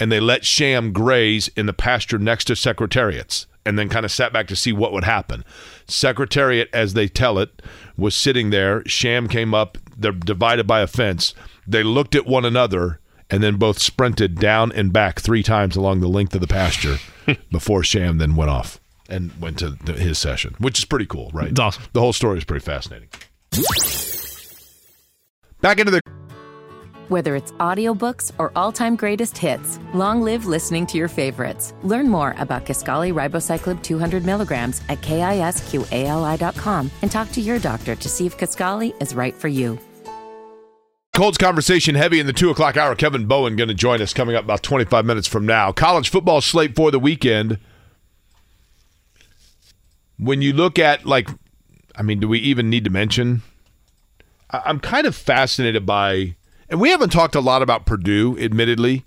and they let Sham graze in the pasture next to Secretariat's, and then kind of sat back to see what would happen. Secretariat, as they tell it, was sitting there. Sham came up. They're divided by a fence. They looked at one another and then both sprinted down and back three times along the length of the pasture before Sham then went off and went to the, his session, which is pretty cool, right? It's awesome. The whole story is pretty fascinating. Back into the Whether it's audiobooks or all-time greatest hits, long live listening to your favorites. Learn more about Kisqali Ribociclib 200 milligrams at kisqali.com and talk to your doctor to see if Kisqali is right for you. Colts conversation heavy in the two o'clock hour. Kevin Bowen going to join us coming up about 25 minutes from now. College football slate for the weekend. When you look at, like, I mean, do we even need to mention? I'm kind of fascinated by, and we haven't talked a lot about Purdue, admittedly.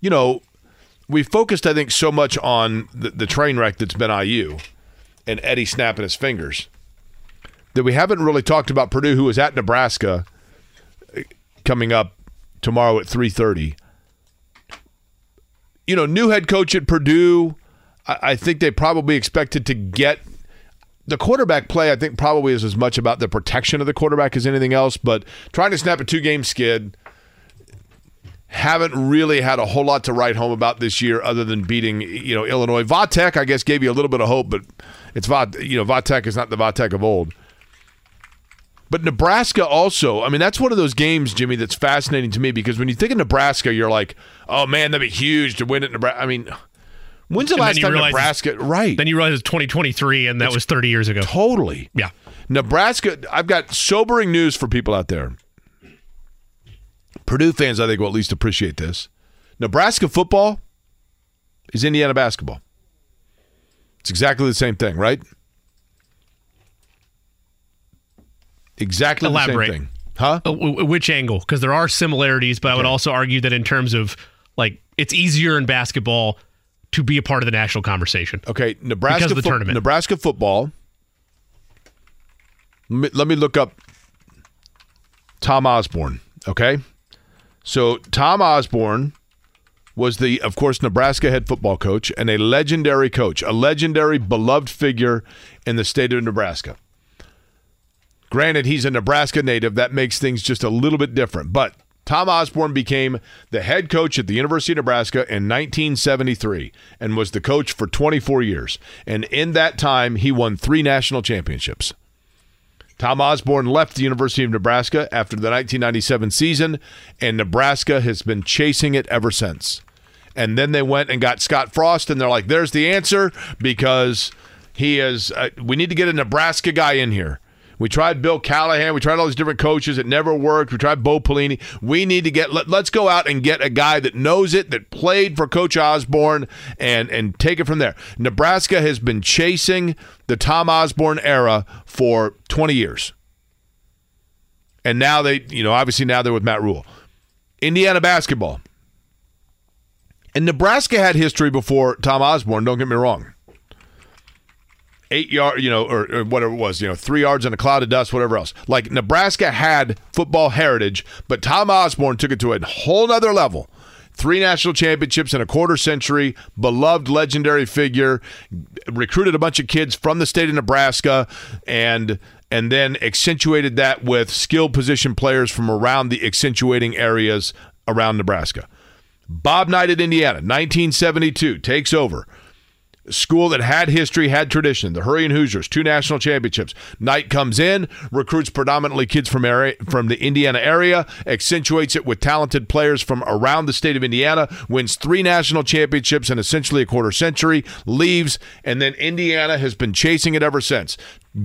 You know, we focused, I think, so much on the, the train wreck that's been IU and Eddie snapping his fingers that we haven't really talked about Purdue, who was at Nebraska uh, coming up tomorrow at 3.30 you know new head coach at purdue I, I think they probably expected to get the quarterback play i think probably is as much about the protection of the quarterback as anything else but trying to snap a two-game skid haven't really had a whole lot to write home about this year other than beating you know illinois vatek i guess gave you a little bit of hope but it's Vat, you know vatek is not the vatek of old but Nebraska also, I mean, that's one of those games, Jimmy, that's fascinating to me because when you think of Nebraska, you're like, oh man, that'd be huge to win at Nebraska. I mean, when's the And last you time realize- Nebraska? Right. Then you realize it's 2023, and that was 30 years ago. totally. Yeah. Nebraska, I've got sobering news for people out there. Purdue fans, I think, will at least appreciate this. Nebraska football is Indiana basketball. It's exactly the same thing, right? Exactly Elaborate. the same thing. Huh? Uh, which angle? Because there are similarities, but I would also argue that in terms of like it's easier in basketball to be a part of the national conversation. Okay, Nebraska Because of the fo- tournament. Nebraska football. Let me, let me look up Tom Osborne. Okay, so Tom Osborne was the, of course, Nebraska head football coach and a legendary coach, a legendary beloved figure in the state of Nebraska. Granted, he's a Nebraska native. That makes things just a little bit different. But Tom Osborne became the head coach at the University of Nebraska in 1973 and was the coach for 24 years. And in that time, he won three national championships. Tom Osborne left the University of Nebraska after the 1997 season, and Nebraska has been chasing it ever since. And then they went and got Scott Frost, and they're like, there's the answer because he is, uh, we need to get a Nebraska guy in here. We tried Bill Callahan. We tried all these different coaches. It never worked. We tried Bo Pelini. We need to get. Let, let's go out and get a guy that knows it, that played for Coach Osborne, and and take it from there. Nebraska has been chasing the Tom Osborne era for 20 years, and now they, you know, obviously now they're with Matt Rhule. Indiana basketball. And Nebraska had history before Tom Osborne. Don't get me wrong eight yard, you know, or, or, whatever it was, you know, three yards in a cloud of dust, whatever else. Like Nebraska had football heritage, but Tom Osborne took it to a whole nother level. Three national championships in a quarter century, beloved legendary figure, recruited a bunch of kids from the state of Nebraska, and and then accentuated that with skilled position players from around the accentuating areas around Nebraska. Bob Knight at Indiana, 1972, takes over school that had history, had tradition. The Hurryin' Hoosiers, two national championships. Knight comes in, recruits predominantly kids from area, from the Indiana area, accentuates it with talented players from around the state of Indiana, wins three national championships in essentially a quarter century, leaves, and then Indiana has been chasing it ever since.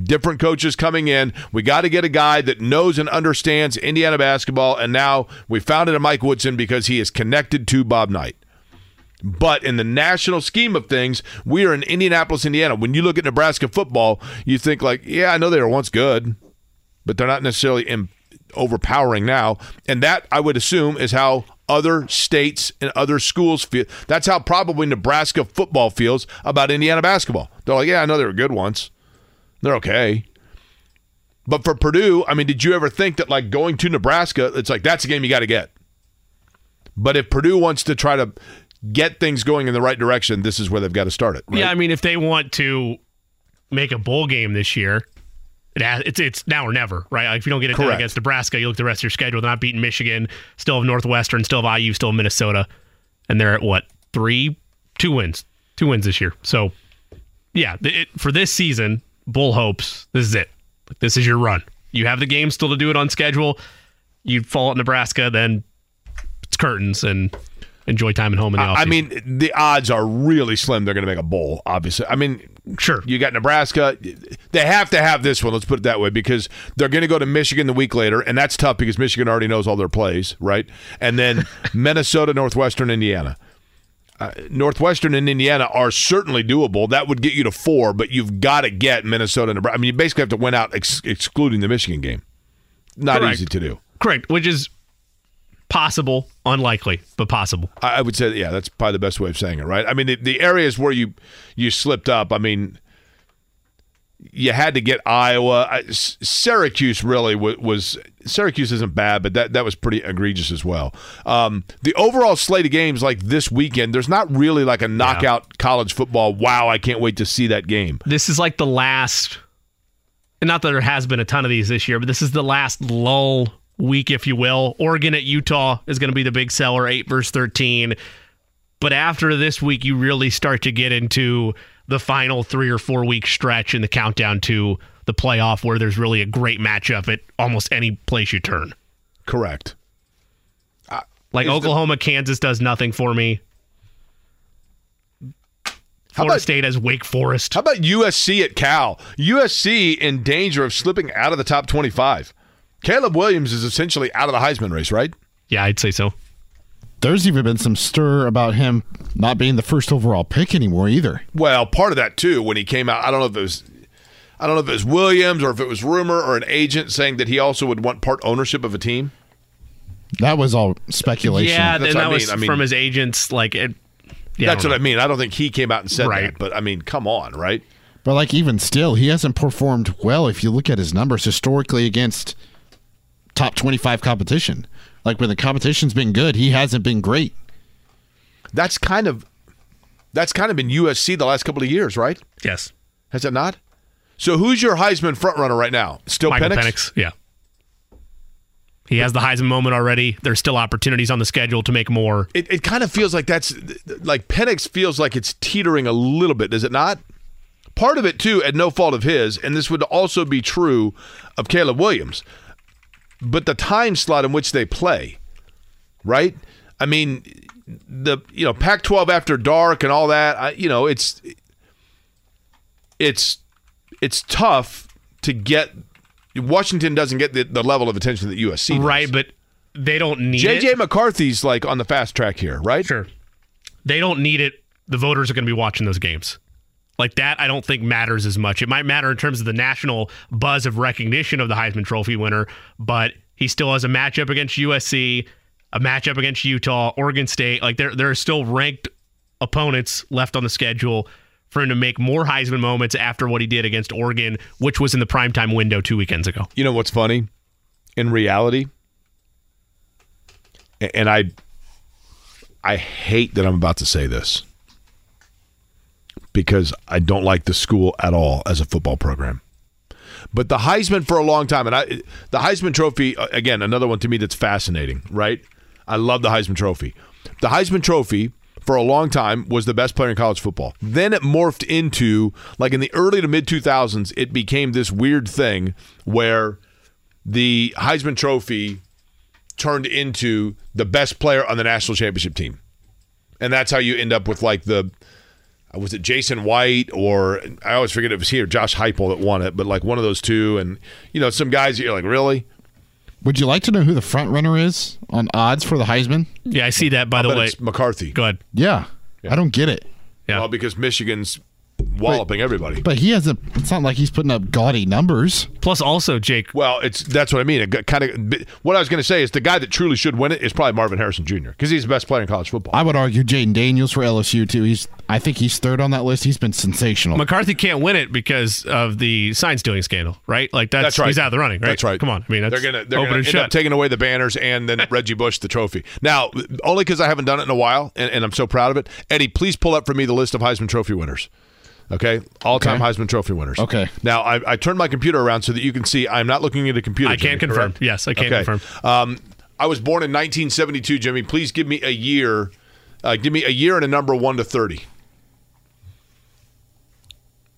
Different coaches coming in. We got to get a guy that knows and understands Indiana basketball, and now we found it in Mike Woodson because he is connected to Bob Knight. But in the national scheme of things, we are in Indianapolis, Indiana. When you look at Nebraska football, you think like, yeah, I know they were once good, but they're not necessarily in, overpowering now. And that I would assume is how other states and other schools feel. That's how probably Nebraska football feels about Indiana basketball. They're like, yeah, I know they were good once. They're okay. But for Purdue, I mean, did you ever think that like going to Nebraska, it's like that's a game you got to get. But if Purdue wants to try to get things going in the right direction, this is where they've got to start it. Right? Yeah, I mean, if they want to make a bowl game this year, it has, it's it's now or never, right? Like if you don't get it against Nebraska, you look at the rest of your schedule. They're not beating Michigan, still have Northwestern, still have IU, still have Minnesota, and they're at what three, two wins, two wins this year. So, yeah, it, for this season, Bull hopes this is it. Like, this is your run. You have the game still to do it on schedule. You fall at Nebraska, then it's curtains and enjoy time at home in the offseason. I mean, the odds are really slim they're going to make a bowl, obviously. I mean, sure. you got Nebraska. They have to have this one, let's put it that way, because they're going to go to Michigan the week later, and that's tough because Michigan already knows all their plays, right? And then Minnesota, Northwestern, Indiana. Uh, Northwestern and Indiana are certainly doable. That would get you to four, but you've got to get Minnesota. Nebraska. I mean, you basically have to win out, ex- excluding the Michigan game. Not Correct. easy to do. Correct, which is possible, unlikely, but possible. I would say, yeah, that's probably the best way of saying it, right? I mean, the, the areas where you you slipped up. I mean, you had to get Iowa. I- Syracuse really was, was Syracuse isn't bad, but that that was pretty egregious as well. Um, the overall slate of games like this weekend, there's not really like a knockout college football. Wow, I can't wait to see that game. This is like the last, and not that there has been a ton of these this year, but this is the last lull week, if you will. Oregon at Utah is going to be the big seller, 8 versus 13. But after this week, you really start to get into the final three or four week stretch in the countdown to the playoff where there's really a great matchup at almost any place you turn. Correct. Uh, like Is the- Oklahoma, Kansas does nothing for me. Florida about- State has Wake Forest. How about USC at Cal? USC in danger of slipping out of the top 25. Caleb Williams is essentially out of the Heisman race, right? Yeah, I'd say so. There's even been some stir about him not being the first overall pick anymore either. Well, part of that too when he came out. I don't know if it was. I don't know if it was Williams or if it was rumor or an agent saying that he also would want part ownership of a team. That was all speculation. Yeah, That's and that I was. I mean- from his agents. Like, it, yeah, That's I what I mean. I don't think he came out and said Right. that, but I mean, come on, right? But like even still, he hasn't performed well if you look at his numbers historically against top 25 competition. Like when the competition's been good, he hasn't been great. That's kind of that's kind of been USC the last couple of years, right? yes, Has it not? So who's your Heisman frontrunner right now? Still Michael Penix? Penix. Yeah, he has the Heisman moment already. There's still opportunities on the schedule to make more. It, it kind of feels like that's like Penix feels like it's teetering a little bit, does it not? Part of it too, at no fault of his, and this would also be true of Caleb Williams. But the time slot in which they play, right? I mean, the you know Pac-12 after dark and all that. I, you know, it's it's it's tough to get. Washington doesn't get the, the level of attention that USC does. Right, but they don't need it. JJ McCarthy's like on the fast track here, right? Sure. They don't need it. The voters are going to be watching those games. Like that, I don't think matters as much. It might matter in terms of the national buzz of recognition of the Heisman Trophy winner, but he still has a matchup against USC, a matchup against Utah, Oregon State. Like there, there are still ranked opponents left on the schedule for him to make more Heisman moments after what he did against Oregon, which was in the primetime window two weekends ago. You know what's funny? In reality, and I I hate that I'm about to say this because I don't like the school at all as a football program. But the Heisman for a long time, and I the Heisman Trophy uh, again, another one to me that's fascinating, right? I love the Heisman Trophy. The Heisman Trophy for a long time was the best player in college football. Then it morphed into like in the early to mid 2000s, it became this weird thing where the Heisman Trophy turned into the best player on the national championship team. And that's how you end up with like the Uh, was it Jason White or I always forget if it was he or Josh Heupel that won it, but like one of those two, and you know some guys you're like really. Would you like to know who the front runner is on odds for the Heisman? Yeah, I see that. By the But way, it's McCarthy. go ahead. Yeah. I don't get it. Yeah. Well, because Michigan's walloping everybody. But he hasn't it's not like he's putting up gaudy numbers. Plus, also Jake, Well, it's that's what I mean. It kind of what I was going to say is the guy that truly should win it is probably Marvin Harrison Jr. because he's the best player in college football. I would argue Jayden Daniels for LSU too. He's I think he's third on that list. He's been sensational. McCarthy can't win it because of the sign stealing scandal, right? Like that's, That's right. He's out of the running, right? That's right. Come on, I mean, that's they're gonna they're open gonna and end shut. up taking away the banners and then Reggie Bush the trophy. Now, only because I haven't done it in a while, and, and I'm so proud of it. Eddie, please pull up for me the list of Heisman Trophy winners. Okay, all time Okay. Heisman Trophy winners. Okay. Now I, I turned my computer around so that you can see I'm not looking at a computer. I can Jimmy, confirm. correct? Yes, I can okay. confirm. Um, I was born in 1972, Jimmy. Please give me a year. Uh, give me a year and a number one to 30.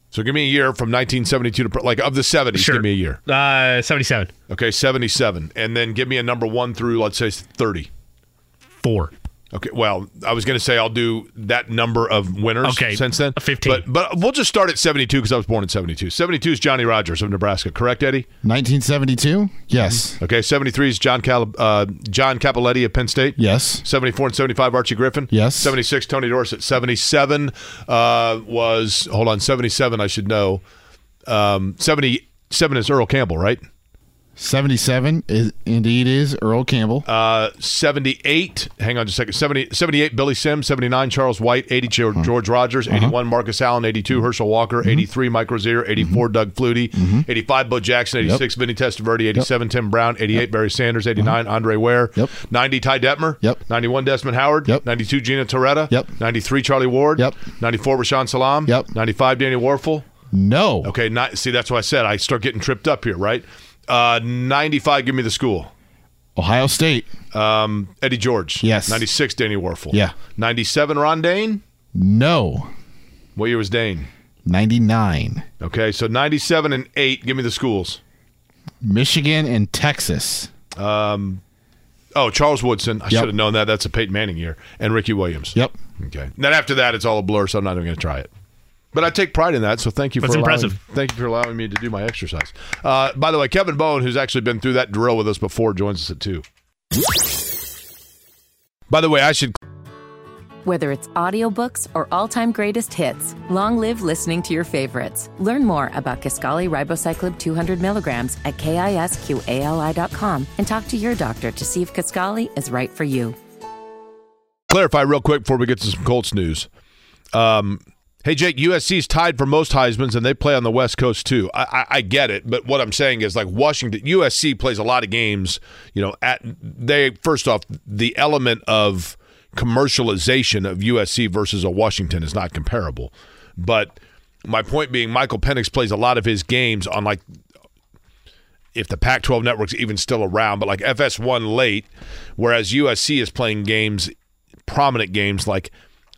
So give me a year from 1972 to like of the 70s. Sure. Give me a year. Uh, seventy-seven, Okay, 77. And then give me a number one through, let's say, 30. four. Okay, well, I was going to say I'll do that number of winners Okay, since then. 15. But, but we'll just start at 72 because I was born in 72. 72 is Johnny Rodgers of Nebraska, correct, Eddie? 1972? Yes. Okay, 73 is John, Cal- uh, John Cappelletti of Penn State. Yes. 74 and 75, Archie Griffin. Yes. 76, Tony Dorsett. 77 uh, was, hold on, 77, I should know. Um, 77 is Earl Campbell, right? 77 is indeed is Earl Campbell. Uh, 78, hang on just a second. 70, 78, Billy Sims. 79, Charles White. 80, George, uh-huh. George Rogers. Uh-huh. 81, Marcus Allen. 82, Herschel Walker. Mm-hmm. 83, Mike Rozier. Mm-hmm. 84, Doug Flutie. Mm-hmm. 85, Bo Jackson. 86, Vinny Testaverde. 87, Tim Brown. 88, Barry Sanders. Uh-huh. 89, Andre Ware. Yep. 90, Ty Detmer. Yep. 91, Desmond Howard. Yep. 92, Gino Torretta. Yep. 93, Charlie Ward. Yep. 94, Rashaan Salaam. Yep. 95, Danny Wuerffel. no. Okay, not, see, that's what I said. I start getting tripped up here, right? Uh, 95, give me the school. Ohio State. Um, Eddie George. Yes. 96, Danny Wuerffel. Yeah. 97, Ron Dayne. No. What year was Dayne? 99. Okay, so 97 and 8, give me the schools. Michigan and Texas. Um, Oh, Charles Woodson. I Yep. should have known that. That's a Peyton Manning year. And Ricky Williams. Yep. Okay. And then after that, it's all a blur, so I'm not even going to try it. But I take pride in that, so thank you That's for allowing, impressive. Thank you for allowing me to do my exercise. Uh, by the way, Kevin Bowen, who's actually been through that drill with us before, joins us at two. By the way, I should Whether it's audiobooks or all-time greatest hits, long live listening to your favorites. Learn more about Kisqali Ribociclib 200 milligrams at kisqali.com and talk to your doctor to see if Kisqali is right for you. Clarify real quick before we get to some Colts news. Um, hey, Jake, USC's tied for most Heisman's, and they play on the West Coast too. I, I, I get it, but what I'm saying is like Washington, USC plays a lot of games. You know, at they first off, the element of commercialization of USC versus a Washington is not comparable. But my point being, Michael Penix plays a lot of his games on like if the Pac 12 network's even still around, but like FS1 late, whereas USC is playing games, prominent games like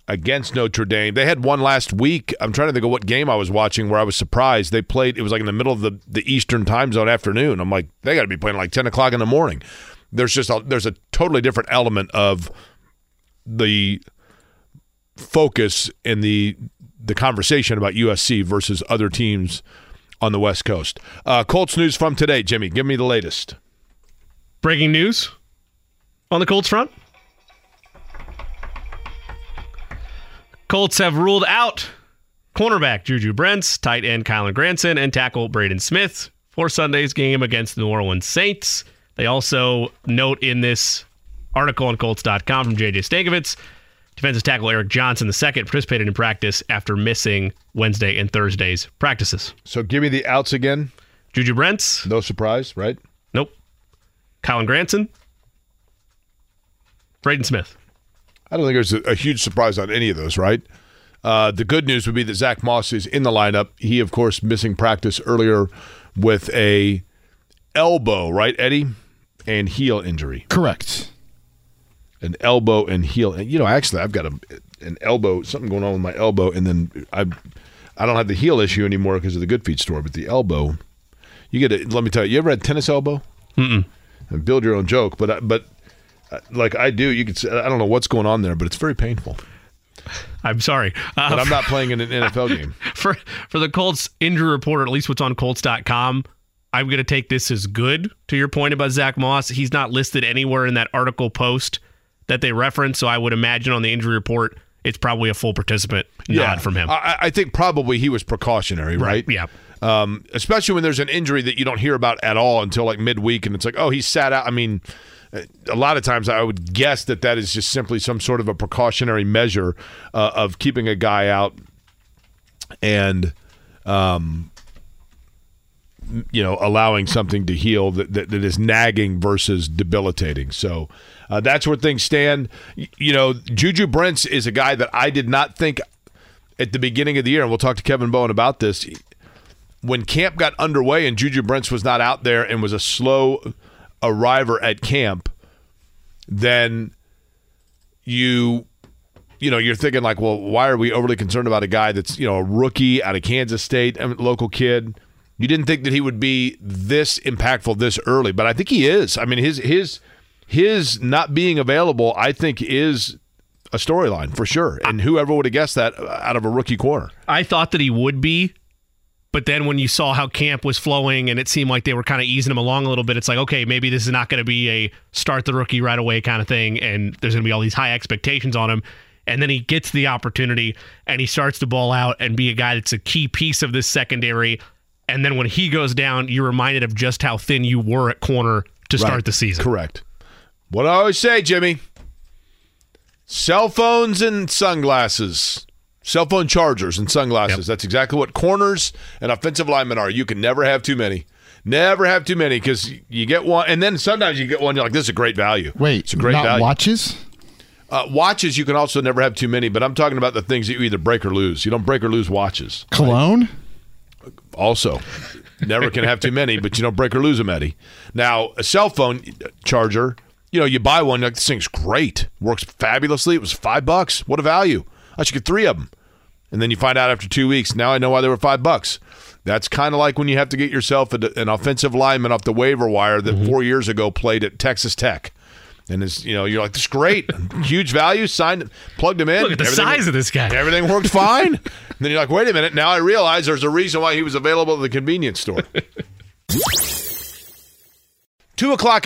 against Notre Dame. They had one last week. I'm trying to think of what game I was watching where I was surprised. They played, it was like in the middle of the, the Eastern time zone afternoon. I'm like, they got to be playing like 10 o'clock in the morning. There's just a, there's a totally different element of the focus in the the conversation about USC versus other teams on the West Coast. Uh, Colts news from today, Jimmy. Give me the latest. Breaking news on the Colts front. Colts have ruled out cornerback Juju Brents, tight end Kylen Granson, and tackle Braden Smith for Sunday's game against the New Orleans Saints. They also note in this article on Colts.com from JJ Stankevitz, defensive tackle Eric Johnson II participated in practice after missing Wednesday and Thursday's practices. So give me the outs again. Juju Brents. No surprise, right? Nope. Kylen Granson. Braden Smith. I don't think there's a, a huge surprise on any of those, right? Uh, the good news would be that Zach Moss is in the lineup. He, of course, missing practice earlier with a elbow, right, Eddie, and heel injury. Correct. An elbow and heel. You know, actually, I've got a, an elbow, something going on with my elbow, and then I, I don't have the heel issue anymore because of the Good Feet store, but the elbow. You get it. Let me tell you. You ever had tennis elbow? Mm-mm. And build your own joke, but but like I do, you could. Say, I don't know what's going on there, but it's very painful. I'm sorry. Uh, But I'm not playing in an NFL game. for for the Colts injury report, or at least what's on Colts.com, I'm going to take this as good. To your point about Zach Moss, he's not listed anywhere in that article post that they reference. So I would imagine on the injury report, it's probably a full participant nod from him. I, I think probably he was precautionary, right? Yeah. Um, especially when there's an injury that you don't hear about at all until like midweek, and it's like, oh, he sat out. I mean, a lot of times I would guess that that is just simply some sort of a precautionary measure uh, of keeping a guy out and, um, you know, allowing something to heal that, that, that is nagging versus debilitating. So uh, that's where things stand. You know, Juju Brents is a guy that I did not think at the beginning of the year, and we'll talk to Kevin Bowen about this. When camp got underway and Juju Brents was not out there and was a slow arriver at camp, then you you know you're thinking like, well, why are we overly concerned about a guy that's you know a rookie out of Kansas State, a local kid? You didn't think that he would be this impactful this early, but I think he is. I mean, his his his not being available, I think, is a storyline for sure. And whoever would have guessed that out of a rookie corner? I thought that he would be, but then when you saw how camp was flowing and it seemed like they were kind of easing him along a little bit, it's like, okay, maybe this is not going to be a start the rookie right away kind of thing. And there's going to be all these high expectations on him. And then he gets the opportunity and he starts to ball out and be a guy that's a key piece of this secondary. And then when he goes down, you're reminded of just how thin you were at corner to start the season. Correct. What I always say, Jimmy cell phones and sunglasses, cell phone chargers and sunglasses. Yep. That's exactly what corners and offensive linemen are. You can never have too many. Never have too many because you get one, and then sometimes you get one. You're like, "This is a great value." Wait, it's a great value. watches? Uh, watches you can also never have too many, but I'm talking about the things that you either break or lose. You don't break or lose watches. Cologne? Also, never can have too many, but you don't break or lose them, Eddie. Now, a cell phone charger, you know, you buy one, like this thing's great, works fabulously. It was five bucks. What a value! I should get three of them, and then you find out after two weeks. Now I know why they were five bucks. That's kind of like when you have to get yourself an offensive lineman off the waiver wire that mm-hmm. four years ago played at Texas Tech. And it's you know you're like this is great, huge value. Signed, plugged him in. Look at the size of this guy. Everything worked fine. and then you're like, wait a minute. Now I realize there's a reason why he was available at the convenience store. Two o'clock.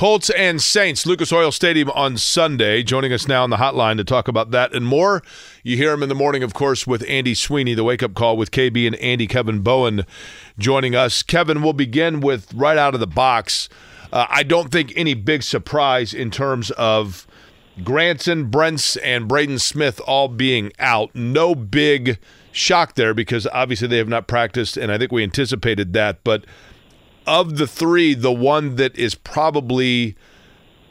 Colts and Saints, Lucas Oil Stadium on Sunday. Joining us now on the hotline to talk about that and more. You hear him in the morning, of course, with Andy Sweeney, the wake up call with KB and Andy Kevin Bowen joining us. Kevin, we'll begin with right out of the box. Uh, I don't think any big surprise in terms of Granson, Brents, and Braden Smith all being out. No big shock there because obviously they have not practiced, and I think we anticipated that. But of the three, the one that is probably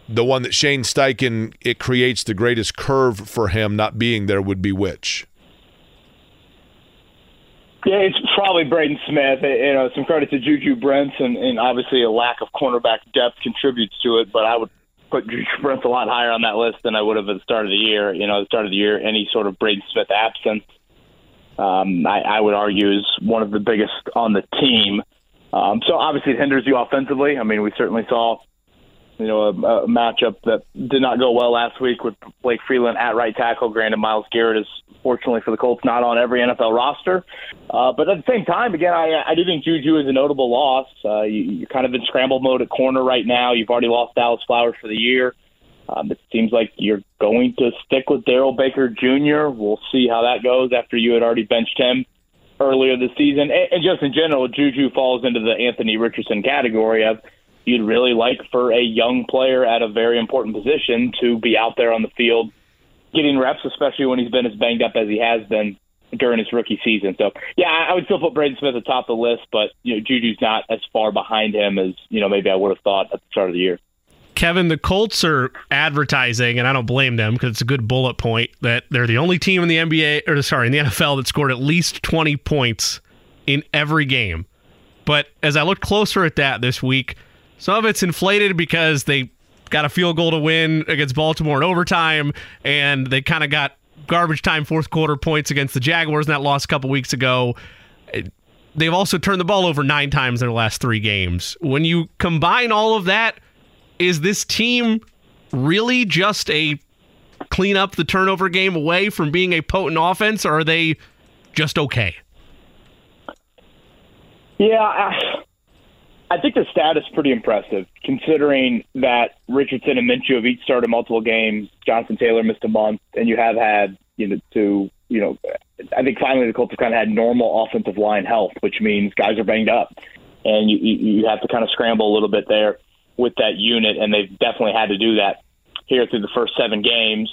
the one that Shane Steichen it creates the greatest curve for him not being there would be which? Yeah, it's probably Braden Smith. You know, some credit to Juju Brents, and, and obviously a lack of cornerback depth contributes to it. But I would put Juju Brents a lot higher on that list than I would have at the start of the year. You know, at the start of the year, any sort of Braden Smith absence, um, I, I would argue, is one of the biggest on the team. Um, so obviously it hinders you offensively. I mean, we certainly saw, you know, a, a matchup that did not go well last week with Blake Freeland at right tackle. Granted, Myles Garrett is fortunately for the Colts not on every NFL roster, uh, but at the same time, again, I, I do think Juju is a notable loss. Uh, you, you're kind of in scramble mode at corner right now. You've already lost Dallas Flowers for the year. Um, it seems like you're going to stick with Darrell Baker Jr. We'll see how that goes after you had already benched him earlier this season. And, just in general, Juju falls into the Anthony Richardson category of you'd really like for a young player at a very important position to be out there on the field getting reps, especially when he's been as banged up as he has been during his rookie season. So, yeah, I would still put Braden Smith atop the top of the list, but you know, Juju's not as far behind him as you know maybe I would have thought at the start of the year. Kevin, the Colts are advertising, and I don't blame them because it's a good bullet point that they're the only team in the NBA or sorry in the NFL that scored at least 20 points in every game. But as I looked closer at that this week, some of it's inflated because they got a field goal to win against Baltimore in overtime, and they kind of got garbage time fourth quarter points against the Jaguars in that loss a couple weeks ago. They've also turned the ball over nine times in their last three games. When you combine all of that is this team really just a clean up the turnover game away from being a potent offense, or are they just okay? Yeah, I, I think the stat is pretty impressive considering that Richardson and Minshew have each started multiple games. Jonathan Taylor missed a month, and you have had you know to you know I think finally the Colts have kind of had normal offensive line health, which means guys are banged up, and you you have to kind of scramble a little bit there with that unit, and they've definitely had to do that here through the first seven games.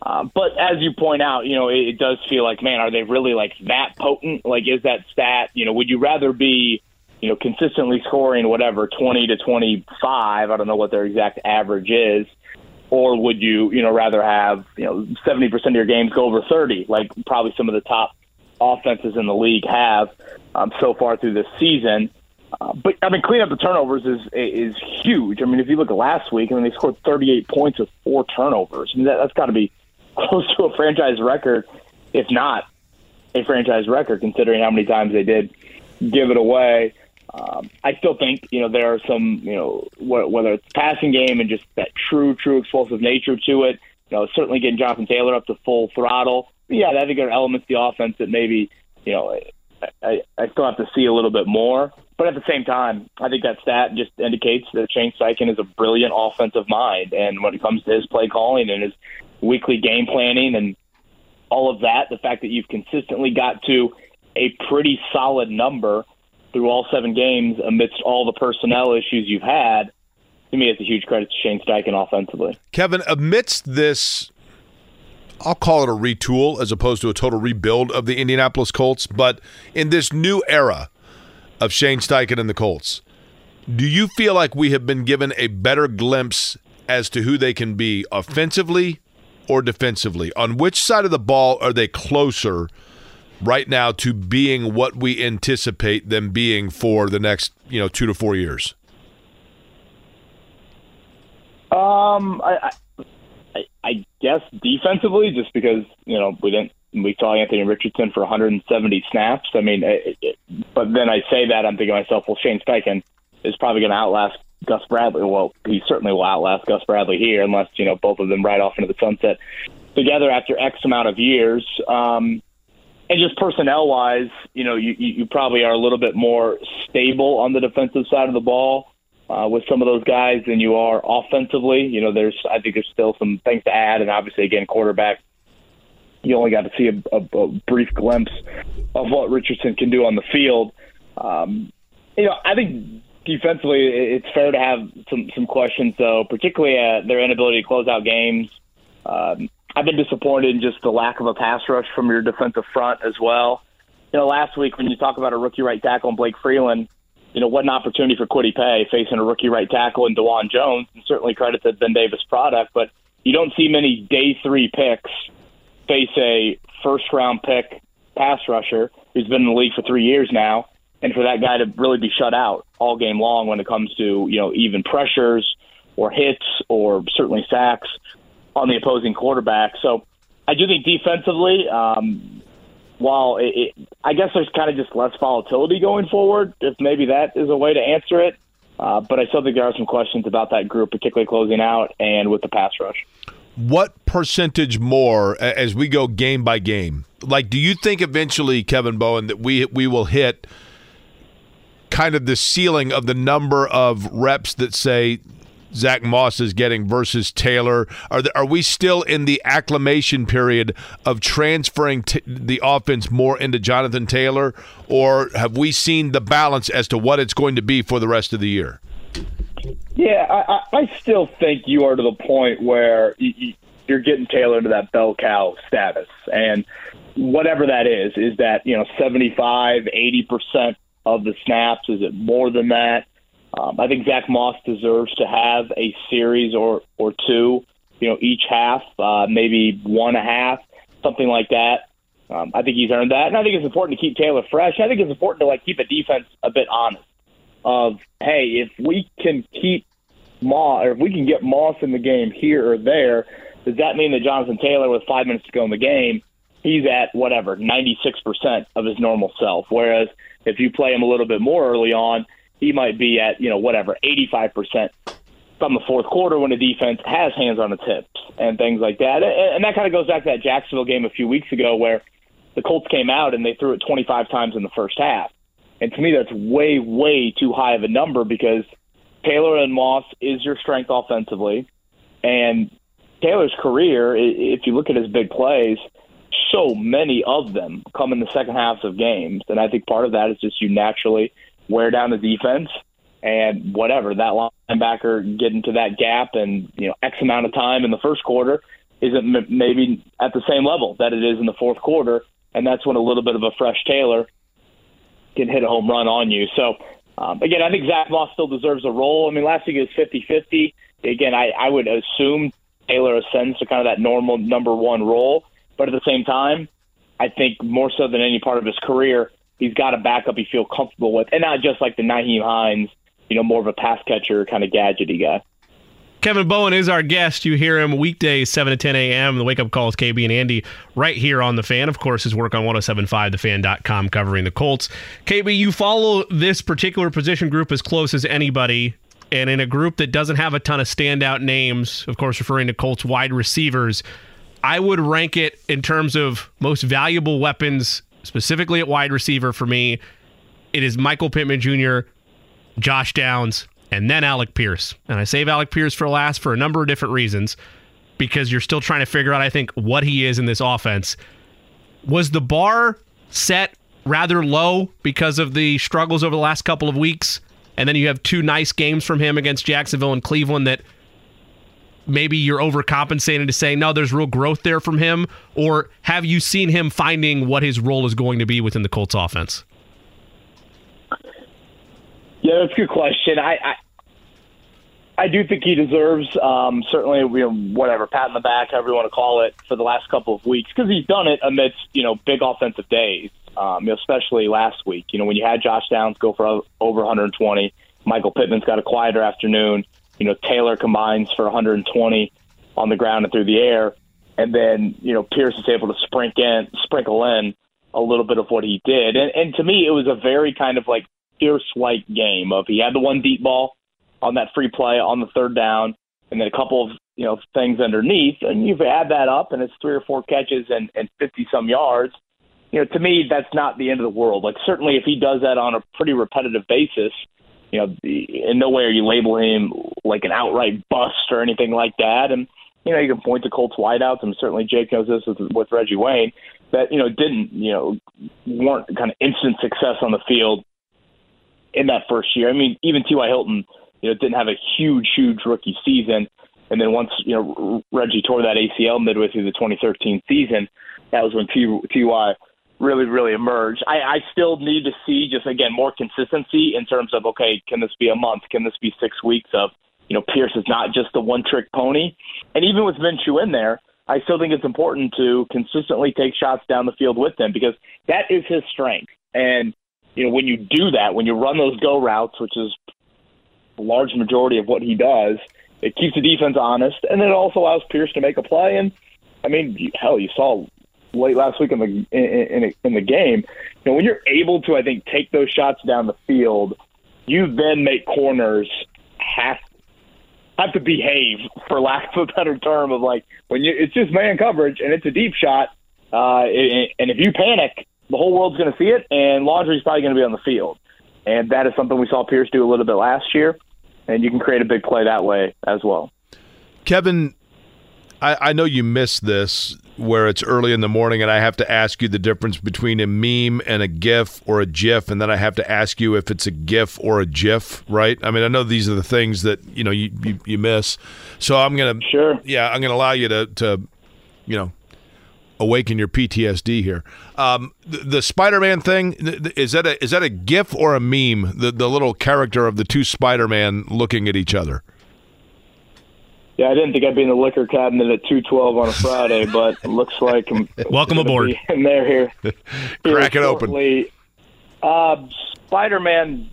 Uh, but as you point out, you know, it, it does feel like, man, are they really like that potent? Like, is that stat? You know, would you rather be, you know, consistently scoring whatever twenty to twenty five? I don't know what their exact average is, or would you, you know, rather have you know seventy percent of your games go over thirty, like probably some of the top offenses in the league have um, so far through this season? Uh, but I mean, clean up the turnovers is is huge. I mean, if you look at last week, I mean, they scored 38 points with four turnovers. I mean, that, that's got to be close to a franchise record, if not a franchise record, considering how many times they did give it away. Um, I still think you know there are some you know wh- whether it's passing game and just that true true explosive nature to it. You know, certainly getting Jonathan Taylor up to full throttle. Yeah, I think there are elements of the offense that maybe you know I, I, I still have to see a little bit more. But at the same time, I think that stat just indicates that Shane Steichen is a brilliant offensive mind. And when it comes to his play calling and his weekly game planning and all of that, the fact that you've consistently got to a pretty solid number through all seven games amidst all the personnel issues you've had, to me, it's a huge credit to Shane Steichen offensively. Kevin, amidst this, I'll call it a retool as opposed to a total rebuild of the Indianapolis Colts, but in this new era of Shane Steichen and the Colts. Do you feel like we have been given a better glimpse as to who they can be offensively or defensively? On which side of the ball are they closer right now to being what we anticipate them being for the next, you know, 2 to 4 years? Um, I, I, I guess defensively, just because you know we didn't we saw Anthony Richardson for 170 snaps. I mean, it, it, but then I say that I'm thinking to myself, well, Shane Steichen is probably going to outlast Gus Bradley. Well, he certainly will outlast Gus Bradley here, unless you know both of them ride off into the sunset together after X amount of years. Um, and just personnel wise, you know, you, you probably are a little bit more stable on the defensive side of the ball uh, with some of those guys than you are offensively. You know, there's I think there's still some things to add, and obviously, again, quarterback. You only got to see a, a, a brief glimpse of what Richardson can do on the field. Um, you know, I think defensively, it's fair to have some some questions, though, particularly uh, their inability to close out games. Um, I've been disappointed in just the lack of a pass rush from your defensive front as well. You know, last week when you talk about a rookie right tackle and Blake Freeland, you know, what an opportunity for Kwity Paye facing a rookie right tackle and Dawand Jones, and certainly credit to Ben Davis product, but you don't see many day three picks face a first round pick pass rusher who's been in the league for three years now, and for that guy to really be shut out all game long when it comes to, you know, even pressures or hits or certainly sacks on the opposing quarterback. So I do think defensively, um, while it, it, I guess there's kind of just less volatility going forward, if maybe that is a way to answer it. Uh, but I still think there are some questions about that group, particularly closing out and with the pass rush. What percentage more as we go game by game? Like, do you think eventually, Kevin Bowen, that we we will hit kind of the ceiling of the number of reps that say Zach Moss is getting versus Taylor? Are are we still in the acclimation period of transferring t- the offense more into Jonathan Taylor, or have we seen the balance as to what it's going to be for the rest of the year? Yeah, I, I still think you are to the point where you, you're getting Taylor to that bell cow status, and whatever that is, is that you know 75, 80 percent of the snaps? Is it more than that? Um, I think Zach Moss deserves to have a series or or two, you know, each half, uh, maybe one a half, something like that. Um, I think he's earned that, and I think it's important to keep Taylor fresh. I think it's important to like keep a defense a bit honest. Of hey, if we can keep Moss, or if we can get Moss in the game here or there, does that mean that Jonathan Taylor, with five minutes to go in the game, he's at whatever 96% of his normal self? Whereas if you play him a little bit more early on, he might be at, you know, whatever, 85% from the fourth quarter when the defense has hands on its hips and things like that. And that kind of goes back to that Jacksonville game a few weeks ago where the Colts came out and they threw it 25 times in the first half. And to me, that's way, way too high of a number because Taylor and Moss is your strength offensively. And Taylor's career, if you look at his big plays, so many of them come in the second halves of games. And I think part of that is just you naturally – wear down the defense and whatever that linebacker get into that gap and you know X amount of time in the first quarter isn't maybe at the same level that it is in the fourth quarter, and that's when a little bit of a fresh Taylor can hit a home run on you. So um, again, I think Zach Moss still deserves a role. I mean, last week it was 50-50. Again, I, I would assume Taylor ascends to kind of that normal number one role, but at the same time, I think more so than any part of his career, he's got a backup he feel comfortable with, and not just like the Nyheim Hines, you know, more of a pass catcher kind of gadgety guy. Kevin Bowen is our guest. You hear him weekdays, 7 to 10 a.m. The wake up call is KB and Andy right here on The Fan. Of course, his work on 1075thefan.com covering the Colts. KB, you follow this particular position group as close as anybody. And in a group that doesn't have a ton of standout names, of course, referring to Colts wide receivers, I would rank it in terms of most valuable weapons specifically at wide receiver for me, it is Michael Pittman Jr., Josh Downs, and then Alec Pierce. And I save Alec Pierce for last for a number of different reasons because you're still trying to figure out, I think, what he is in this offense. Was the bar set rather low because of the struggles over the last couple of weeks? And then you have two nice games from him against Jacksonville and Cleveland that maybe you're overcompensating to say no there's real growth there from him or have you seen him finding what his role is going to be within the colts offense yeah that's a good question i i, I do think he deserves um, certainly you know, whatever pat in the back however you want to call it for the last couple of weeks because he's done it amidst you know big offensive days um, especially last week you know when you had josh downs go for over 120 michael pittman's got a quieter afternoon you know Taylor combines for 120 on the ground and through the air, and then you know Pierce is able to sprinkle in, sprinkle in a little bit of what he did. And, and to me, it was a very kind of like Pierce like game of he had the one deep ball on that free play on the third down, and then a couple of you know things underneath, and you add that up, and it's three or four catches and and 50 some yards. You know, to me, that's not the end of the world. Like certainly, if he does that on a pretty repetitive basis, you know, in no way are you labeling him like an outright bust or anything like that. And you know, you can point to Colts wideouts, and certainly Jake knows this with, with Reggie Wayne that you know didn't you know weren't kind of instant success on the field in that first year. I mean, even T.Y. Hilton, you know, didn't have a huge, huge rookie season, and then once you know Reggie tore that ACL midway through the 2013 season, that was when Ty really, really emerged. I, I still need to see just again more consistency in terms of okay, can this be a month? Can this be six weeks of you know Pierce is not just a one trick pony, and even with Minshew in there. I still think it's important to consistently take shots down the field with him because that is his strength. And you know, when you do that, when you run those go routes, which is a large majority of what he does, it keeps the defense honest, and it also allows Pierce to make a play. And I mean, hell, you saw late last week in the in, in, in the game. You know, when you're able to, I think, take those shots down the field, you then make corners have have to behave, for lack of a better term, of like when you it's just man coverage and it's a deep shot, uh, and if you panic, the whole world's going to see it, and Laundry's probably going to be on the field, and that is something we saw Pierce do a little bit last year, and you can create a big play that way as well. Kevin, I, I know you missed this where it's early in the morning and I have to ask you the difference between a meme and a GIF or a GIF, and then I have to ask you if it's a GIF or a GIF, right? I mean, I know these are the things that you know you you, you miss, so I'm gonna sure, yeah, I'm gonna allow you to to you know awaken your PTSD here. Um, the, the Spider-Man thing is that a is that a GIF or a meme? The the little character of the two Spider-Man looking at each other. Yeah, I didn't think I'd be in the liquor cabinet at two twelve on a Friday, but it looks like I'm welcome aboard. In there here, crack it open. Uh, Spider-Man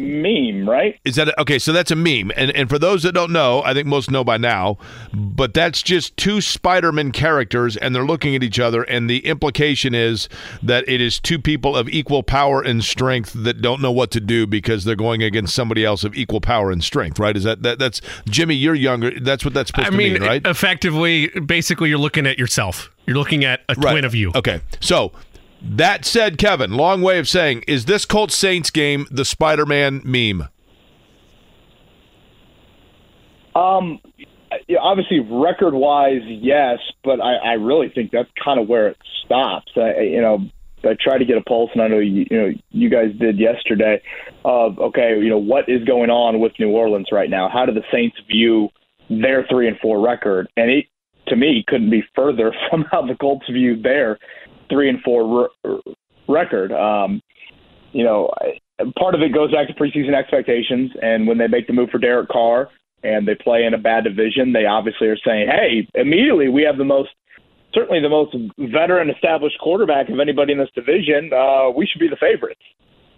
meme, right? Is that a, okay? So that's a meme, and and for those that don't know, I think most know by now, but that's just two Spider-Man characters, and they're looking at each other, and the implication is that it is two people of equal power and strength that don't know what to do because they're going against somebody else of equal power and strength, right? Is that that that's Jimmy? You're younger. That's what that's supposed I to mean, mean, right? Effectively, basically, you're looking at yourself. You're looking at a right. twin of you. Okay, so that said, Kevin, long way of saying, is this Colts Saints game the Spider Man meme? Um, obviously, record wise, yes, but I, I really think that's kind of where it stops. I, you know, I try to get a pulse, and I know you, you know you guys did yesterday. Of okay, you know what is going on with New Orleans right now? How do the Saints view their three and four record? And it, to me, couldn't be further from how the Colts view their three and four r- record. Um, you know, part of it goes back to preseason expectations, and when they make the move for Derek Carr and they play in a bad division, they obviously are saying, "Hey, immediately we have the most." Certainly, the most veteran established quarterback of anybody in this division. Uh, we should be the favorites.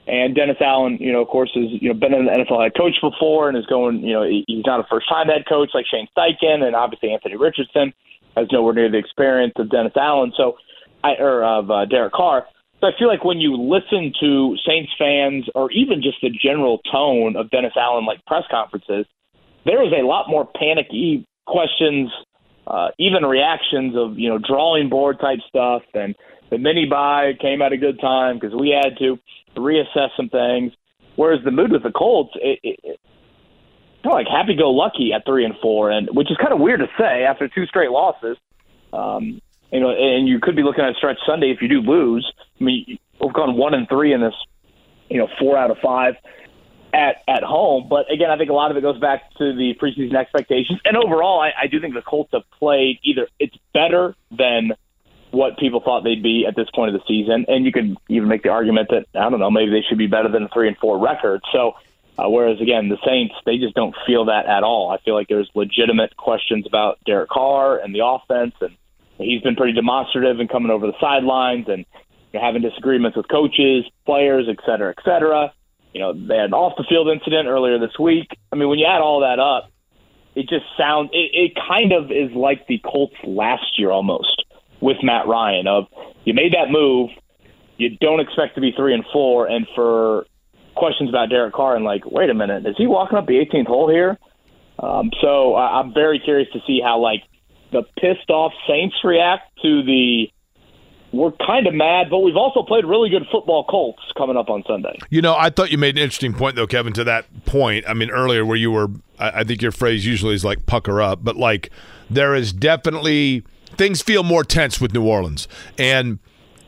And Dennis Allen, you know, of course, has you know been an NFL head coach before and is going. You know, he's not a first time head coach like Shane Steichen, and obviously Anthony Richardson has nowhere near the experience of Dennis Allen. So I, or of uh, Derek Carr. So I feel like when you listen to Saints fans, or even just the general tone of Dennis Allen, like press conferences, there was a lot more panicky questions, uh, even reactions of you know drawing board type stuff, and the mini bye came at a good time because we had to reassess some things. Whereas the mood with the Colts, it, it, it kind of like happy go lucky at three and four, and which is kind of weird to say after two straight losses. Um, you know, and you could be looking at a stretch Sunday if you do lose. I mean, we've gone one and three in this, you know, four out of five at at home. But again, I think a lot of it goes back to the preseason expectations. And overall, I, I do think the Colts have played either it's better than what people thought they'd be at this point of the season, and you could even make the argument that I don't know, maybe they should be better than a three and four record. So. Uh, whereas again, the Saints, they just don't feel that at all. I feel like there's legitimate questions about Derek Carr and the offense, and he's been pretty demonstrative in coming over the sidelines and having disagreements with coaches, players, et cetera, et cetera. You know, they had an off the field incident earlier this week I mean, when you add all that up, it just sounds it, it kind of is like the Colts last year almost with Matt Ryan. Of you made that move, you don't expect to be three and four, and for questions about Derek Carr and like, wait a minute, is he walking up the 18th hole here? Um, so I, I'm very curious to see how like the pissed off Saints react to the we're kind of mad, but we've also played really good football Colts coming up on Sunday. You know, I thought you made an interesting point, though, Kevin, to that point. I mean, earlier where you were, I, think your phrase usually is like pucker up, but like there is definitely things feel more tense with New Orleans. And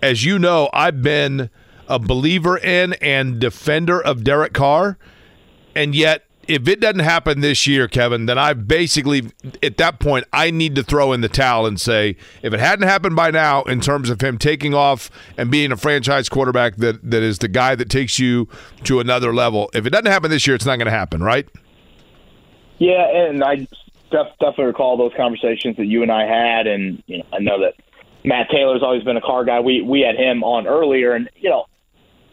as you know, I've been a believer in and defender of Derek Carr. And yet, if it doesn't happen this year, Kevin, then I basically, at that point, I need to throw in the towel and say, if it hadn't happened by now, in terms of him taking off and being a franchise quarterback that, that is the guy that takes you to another level, if it doesn't happen this year, it's not going to happen, right? Yeah, and I def- definitely recall those conversations that you and I had, and you know, I know that Matt Taylor's always been a Carr guy. We we had him on earlier, and you know,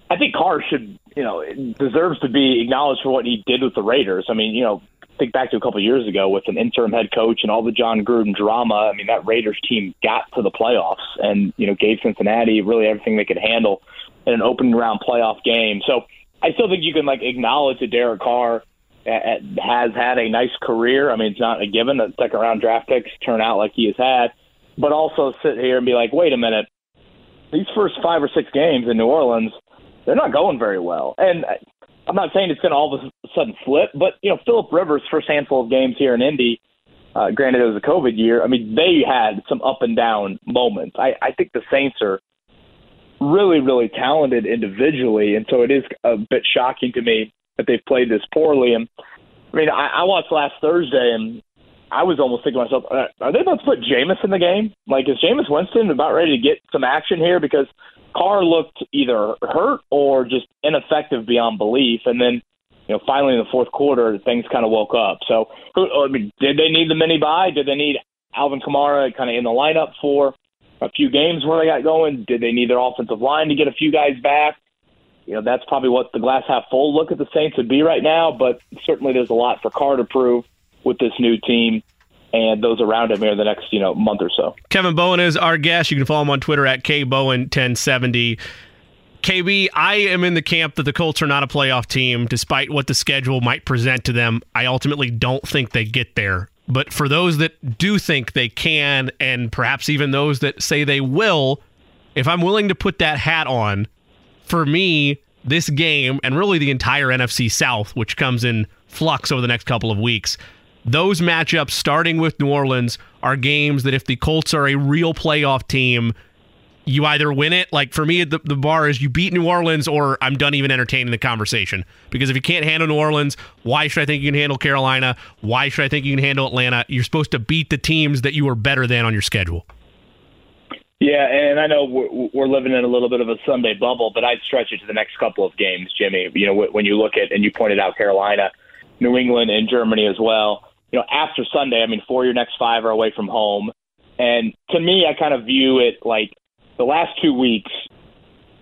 I think Carr should, you know, it deserves to be acknowledged for what he did with the Raiders. I mean, you know, think back to a couple of years ago with an interim head coach and all the Jon Gruden drama. I mean, that Raiders team got to the playoffs and you know gave Cincinnati really everything they could handle in an opening round playoff game. So I still think you can like acknowledge that Derek Carr has had a nice career. I mean, it's not a given that second round draft picks turn out like he has had, but also sit here and be like, wait a minute, these first five or six games in New Orleans they're not going very well. And I'm not saying it's going to all of a sudden flip, but you know, Philip Rivers' first handful of games here in Indy, uh, granted it was a COVID year. I mean, they had some up and down moments. I, I think the Saints are really, really talented individually, and so it is a bit shocking to me that they've played this poorly. And I mean, I, I watched last Thursday, and I was almost thinking to myself, uh, are they about to put Jameis in the game? Like, is Jameis Winston about ready to get some action here? Because Carr looked either hurt or just ineffective beyond belief, and then you know finally in the fourth quarter things kind of woke up. So I mean, did they need the mini bye? Did they need Alvin Kamara kind of in the lineup for a few games where they got going? Did they need their offensive line to get a few guys back? You know, that's probably what the glass half full look at the Saints would be right now, but certainly there's a lot for Carr to prove with this new team and those around him here the next you know month or so. Kevin Bowen is our guest. You can follow him on Twitter at kbowen1070. KB, I am in the camp that the Colts are not a playoff team, despite what the schedule might present to them. I ultimately don't think they get there. But for those that do think they can, and perhaps even those that say they will, if I'm willing to put that hat on, for me, this game and really the entire NFC South, which comes in flux over the next couple of weeks, those matchups, starting with New Orleans, are games that if the Colts are a real playoff team, you either win it. Like for me, the, the bar is you beat New Orleans, or I'm done even entertaining the conversation. Because if you can't handle New Orleans, why should I think you can handle Carolina? Why should I think you can handle Atlanta? You're supposed to beat the teams that you are better than on your schedule. Yeah, and I know we're, we're living in a little bit of a Sunday bubble, but I'd stretch it to the next couple of games, Jimmy. You know, when you look at and you pointed out Carolina, New England, and Germany as well you know, after Sunday, I mean, four of your next five are away from home. And to me, I kind of view it like the last two weeks,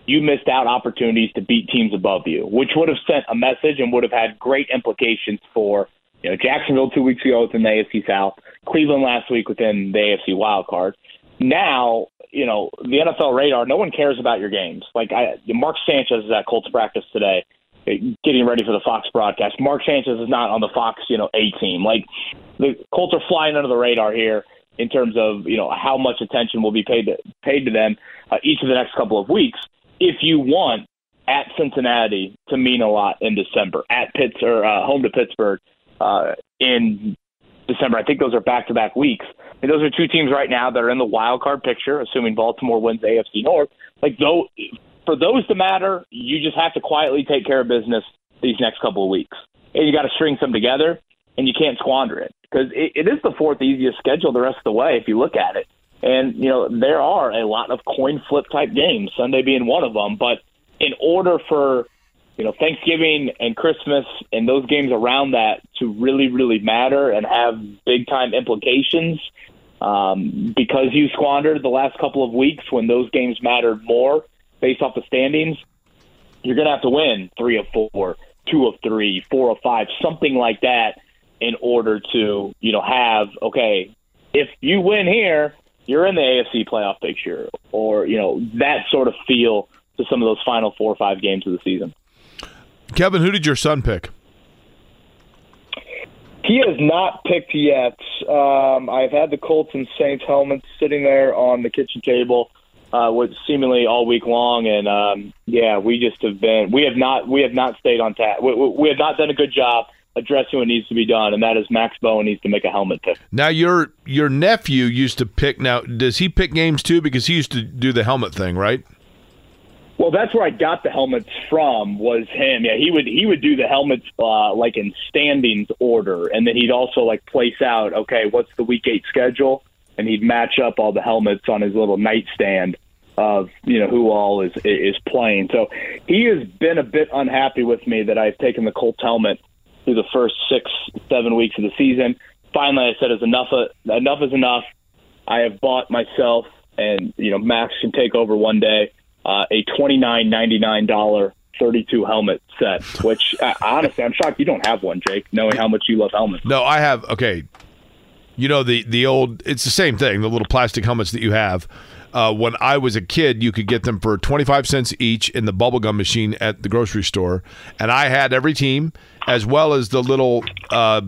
you missed out opportunities to beat teams above you, which would have sent a message and would have had great implications for, you know, Jacksonville two weeks ago within the AFC South, Cleveland last week within the AFC wild card. Now, you know, the NFL radar, no one cares about your games. Like I, Mark Sanchez is at Colts practice today getting ready for the Fox broadcast. Mark Sanchez is not on the Fox, you know, A team. Like the Colts are flying under the radar here in terms of you know how much attention will be paid to, paid to them uh, each of the next couple of weeks. If you want at Cincinnati to mean a lot in December, at Pitts or uh, home to Pittsburgh uh, in December, I think those are back to back weeks. Those are two teams right now that are in the wild card picture, assuming Baltimore wins AFC North. Like though for those to matter, you just have to quietly take care of business these next couple of weeks. And you got to string some together, and you can't squander it because it, it is the fourth easiest schedule the rest of the way if you look at it. And you know there are a lot of coin flip type games, Sunday being one of them. But in order for you know Thanksgiving and Christmas and those games around that to really really matter and have big time implications, um, because you squandered the last couple of weeks when those games mattered more based off the standings, you're going to have to win three of four, two of three, four of five, something like that, in order to you know have okay, if you win here, you're in the AFC playoff picture, or you know that sort of feel to some of those final four or five games of the season. Kevin, who did your son pick? He has not picked yet. Um, I've had the Colts and Saints helmets sitting there on the kitchen table, uh, with seemingly all week long, and um, yeah, we just have been we have not we have not stayed on task. We, we, we have not done a good job addressing what needs to be done, and that is Max Bowen needs to make a helmet pick. Now your your nephew used to pick. Now does he pick games too? Because he used to do the helmet thing, right? Well, that's where I got the helmets from. Was him? Yeah, he would he would do the helmets uh, like in standings order, and then he'd also like place out. Okay, what's the week eight schedule? And he'd match up all the helmets on his little nightstand of you know who all is is playing. So he has been a bit unhappy with me that I've taken the Colts helmet through the first six seven weeks of the season. Finally, I said, "Is enough? Enough is enough." I have bought myself, and you know Max can take over one day uh, a twenty nine ninety nine dollar thirty two helmet set. Which uh, honestly, I'm shocked you don't have one, Jake, knowing how much you love helmets. No, I have. Okay, you know the the old. It's the same thing. The little plastic helmets that you have. Uh, when I was a kid, you could get them for 25 cents each in the bubblegum machine at the grocery store. And I had every team, as well as the little uh,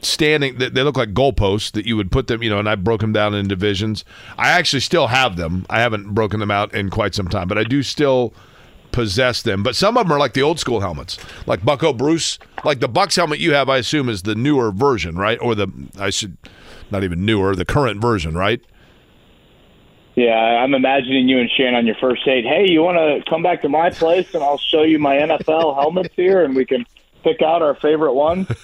standing, they they look like goalposts that you would put them, you know, and I broke them down in divisions. I actually still have them. I haven't broken them out in quite some time, but I do still possess them. But some of them are like the old school helmets, like Bucco Bruce. Like the Bucks helmet you have, I assume, is the newer version, right? Or the, I should, not even newer, the current version, right? Yeah, I'm imagining you and Shane on your first date. Hey, you want to come back to my place and I'll show you my NFL helmets here and we can pick out our favorite one?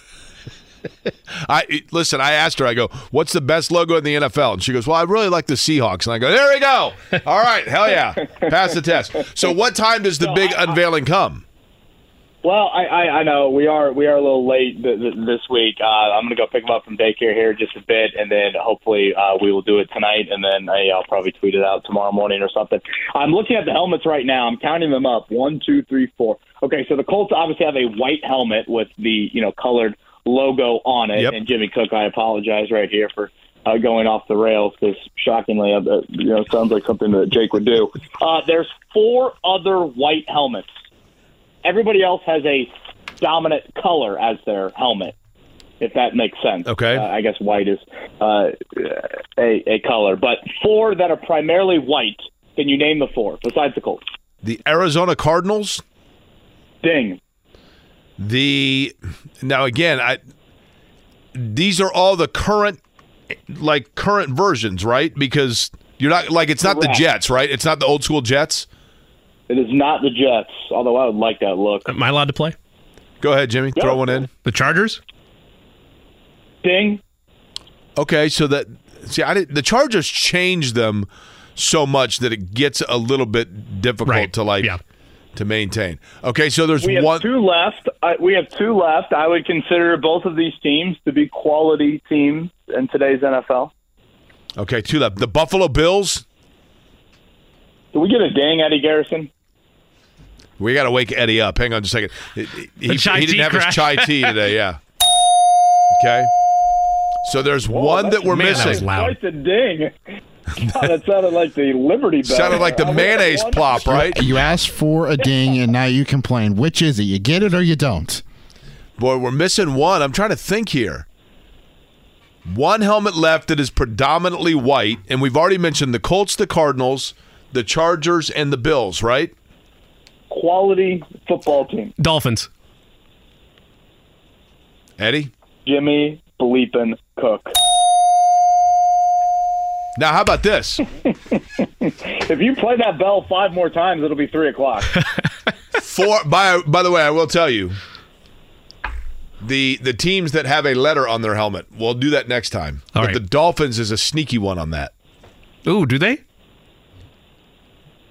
I listen. I asked her. I go, "What's the best logo in the NFL?" And she goes, "Well, I really like the Seahawks." And I go, "There we go. All right, hell yeah, pass the test." So, what time does the big unveiling come? Well, I, I, I know we are we are a little late th- th- this week. Uh, I'm going to go pick them up from daycare here just a bit, and then hopefully uh, we will do it tonight, and then I'll probably tweet it out tomorrow morning or something. I'm looking at the helmets right now. I'm counting them up: one, two, three, four. Okay, so the Colts obviously have a white helmet with the you know colored logo on it. Yep. And Jimmy Cook, I apologize right here for uh, going off the rails because shockingly, uh, you know, sounds like something that Jake would do. Uh, there's four other white helmets. Everybody else has a dominant color as their helmet, if that makes sense. Okay. Uh, I guess white is uh, a, a color, but four that are primarily white. Can you name the four besides the Colts? The Arizona Cardinals. Ding. The now again, I these are all the current like current versions, right? Because you're not like it's not the Jets, right? It's not the old school Jets. It is not the Jets, although I would like that look. Am I allowed to play? Go ahead, Jimmy. Throw one in. The Chargers? Ding. Okay, so that see, I did, the Chargers changed them so much that it gets a little bit difficult Right. to like Yeah. to maintain. Okay, so there's We have one. two left. I, we have two left. I would consider both of these teams to be quality teams in today's NFL. Okay, two left. The Buffalo Bills. Do we get a ding, Eddie Garrison? We got to wake Eddie up. Hang on just a second. He, he- he didn't tea have his crash. chai tea today. Yeah. Okay. So there's one that we're Man, that was missing. loud. Quite the ding. That sounded like the Liberty Bell. Sounded like the I mayonnaise plop, right? You asked for a ding, and now you complain. Which is it? You get it or you don't? Boy, we're missing one. I'm trying to think here. One helmet left that is predominantly white, and we've already mentioned the Colts, the Cardinals, the Chargers, and the Bills, right? Quality football team. Dolphins. Eddie? Jimmy Bleepin Cook. Now, how about this? If you play that bell five more times, it'll be three o'clock. Four. By by the way, I will tell you the the teams that have a letter on their helmet. We'll do that next time. All but right. the Dolphins is a sneaky one on that. Ooh, do they?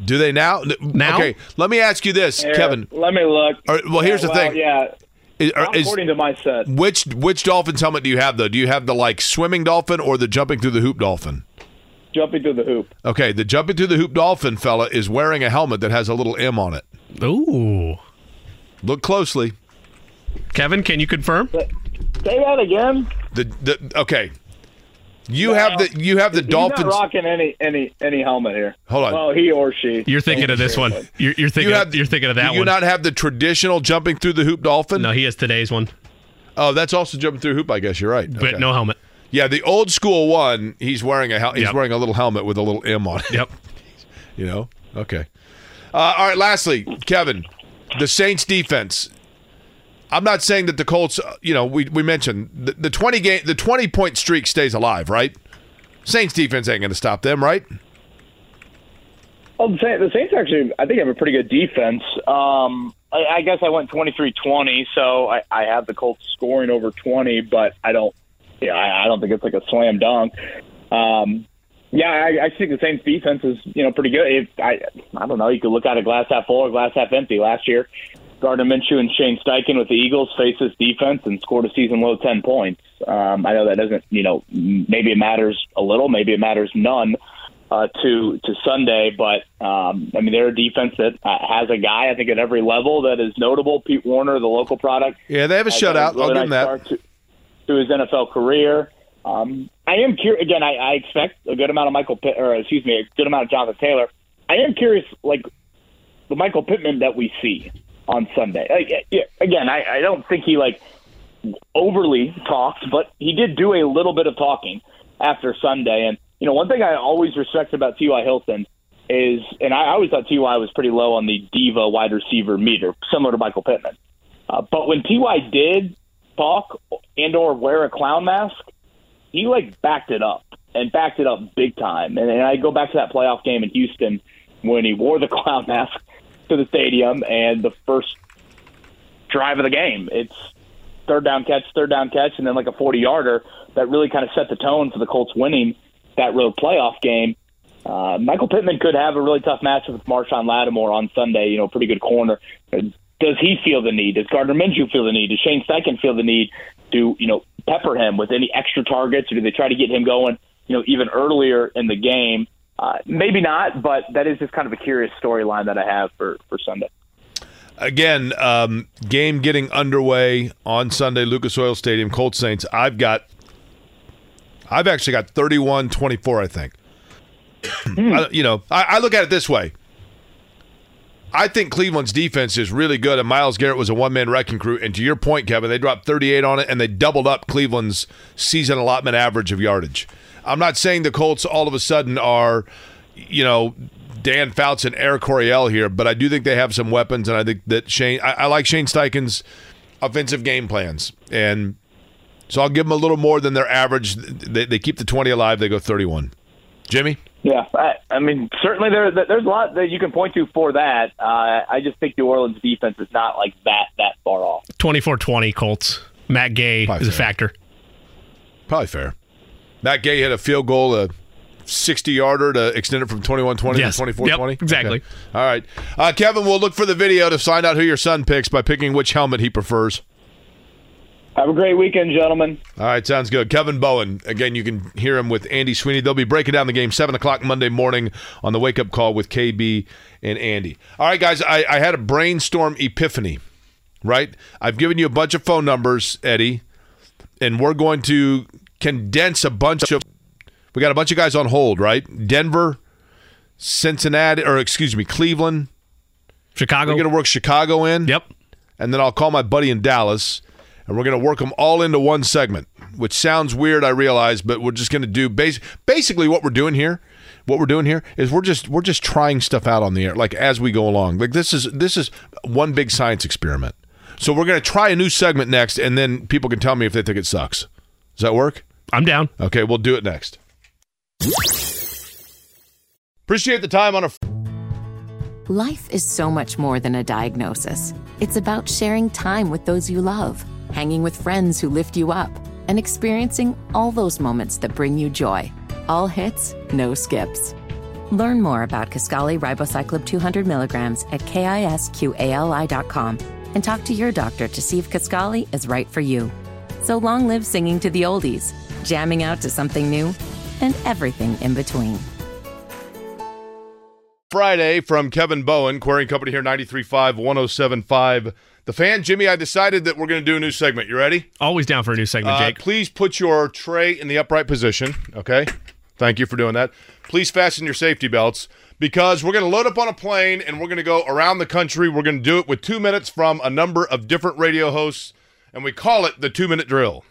Do they now? Now? Okay. Let me ask you this, Here, Kevin. let me look. All right, well, here's the well, thing. Yeah, Is, is- according to my set, which which Dolphins helmet do you have though? Do you have the like swimming dolphin or the jumping through the hoop dolphin? Jumping through the hoop. Okay, the jumping through the hoop dolphin fella is wearing a helmet that has a little M on it. Ooh. Look closely. Kevin, can you confirm? Say that again. The the okay. You have the you have the He's Dolphins. not rocking any any any helmet here. Hold on. Well, he or she. You're thinking of this one. You're, you're thinking. You have of, you're thinking of that Do you one. not have the traditional jumping through the hoop dolphin? no, he has today's one, Oh, that's also jumping through hoop. I guess you're right. but Okay. no helmet. Yeah, the old school one. He's wearing a hel- he's Yep. wearing a little helmet with a little M on it. Yep. You know. Okay. Uh, all right. Lastly, Kevin, the Saints defense. I'm not saying that the Colts. uh, You know, we we mentioned the, the 20 game the 20 point streak stays alive, right? Saints defense ain't going to stop them, right? Well, the Saints, the Saints actually, I think, have a pretty good defense. Um, I, I guess I went 23-20, so I, I have the Colts scoring over 20, but I don't, yeah, I, I don't think it's like a slam dunk. Um, yeah, I, I think the Saints defense is, you know, pretty good. If I, I don't know, you could look at a glass half full or glass half empty. Last year, Gardner Minshew and Shane Steichen with the Eagles faced this defense and scored a season low 10 points. Um, I know that doesn't, you know, maybe it matters a little, maybe it matters none uh, to to Sunday. But um, I mean, they're a defense that uh, has a guy I think at every level that is notable. Pete Warner, the local product. Yeah, they have a shutout. really I'll give them that. To, to his NFL career. Um, I am curious. Again, I, I expect a good amount of Michael, Pitt, or excuse me, a good amount of Jonathan Taylor. I am curious, like the Michael Pittman that we see on Sunday. Like, again, I, I don't think he like overly talked, but he did do a little bit of talking after Sunday. And you know, one thing I always respect about T.Y. Hilton is, and I always thought T.Y. was pretty low on the diva wide receiver meter, similar to Michael Pittman. Uh, but when Ty did talk and or wear a clown mask, he like backed it up and backed it up big time. And, and I go back to that playoff game in Houston when he wore the clown mask to the stadium and the first drive of the game. It's third down catch, third down catch, and then like a 40 yarder that really kind of set the tone for the Colts winning that road playoff game. Uh, Michael Pittman could have a really tough matchup with Marshon Lattimore on Sunday. You know, pretty good corner. Does he feel the need? Does Gardner Minshew feel the need? Does Shane Steichen feel the need to you know pepper him with any extra targets, or do they try to get him going? You know, even earlier in the game. Uh, maybe not, but that is just kind of a curious storyline that I have for for Sunday. Again, um, game getting underway on Sunday, Lucas Oil Stadium, Colts Saints. I've got, I've actually got 31 24, I think. I, you know, I, I look at it this way. I think Cleveland's defense is really good, and Myles Garrett was a one man wrecking crew. And to your point, Kevin, they dropped 38 on it, and they doubled up Cleveland's season allotment average of yardage. I'm not saying the Colts all of a sudden are, you know, Dan Fouts and Air Coryell here, but I do think they have some weapons, and I think that Shane, I, I like Shane Steichen's offensive game plans, and so I'll give them a little more than their average. They, they keep the 20 alive. They go 31. Jimmy. Yeah, I, I mean, certainly there there's a lot that you can point to for that. Uh, I just think New Orleans defense is not like that that far off. 24-20 Colts. Matt Gay Probably is a factor. Probably fair. Matt Gay hit a field goal, a 60 yarder to extend it from 21 20 Yes. to 24 20. Yep, exactly. All right. Uh, Kevin, we'll look for the video to find out who your son picks by picking which helmet he prefers. Have a great weekend, gentlemen. All right, sounds good. Kevin Bowen. Again, you can hear him with Andy Sweeney. They'll be breaking down the game 7 o'clock Monday morning on the wake up call with KB and Andy. All right, guys, I, I had a brainstorm epiphany, right? I've given you a bunch of phone numbers, Eddie, and we're going to condense a bunch of. We got a bunch of guys on hold, right? Denver, Cincinnati, or excuse me, Cleveland. Chicago. We're going to work Chicago in yep. and then I'll call my buddy in Dallas, and we're going to work them all into one segment, which sounds weird, I realize, but we're just going to do bas- basically what we're doing here. What we're doing here is we're just we're just trying stuff out on the air, like as we go along. Like this is this is one big science experiment. So we're going to try a new segment next, and then people can tell me if they think it sucks. Does that work? I'm down. Okay, we'll do it next. Appreciate the time on a. Life is so much more than a diagnosis. It's about sharing time with those you love, hanging with friends who lift you up, and experiencing all those moments that bring you joy. All hits, no skips. Learn more about Kisqali Ribociclib 200 milligrams at kisqali.com and talk to your doctor to see if Kisqali is right for you. So long live singing to the oldies, jamming out to something new, and everything in between. Friday from Kevin Bowen, Query Company here, 93.5, 107.5 The fan, Jimmy, I decided that we're going to do a new segment. You ready? Always down for a new segment, Uh, Jake. please put your tray in the upright position. Okay. Thank you for doing that. Please fasten your safety belts because we're going to load up on a plane and we're going to go around the country. We're going to do it with two minutes from a number of different radio hosts, and we call it the two minute drill.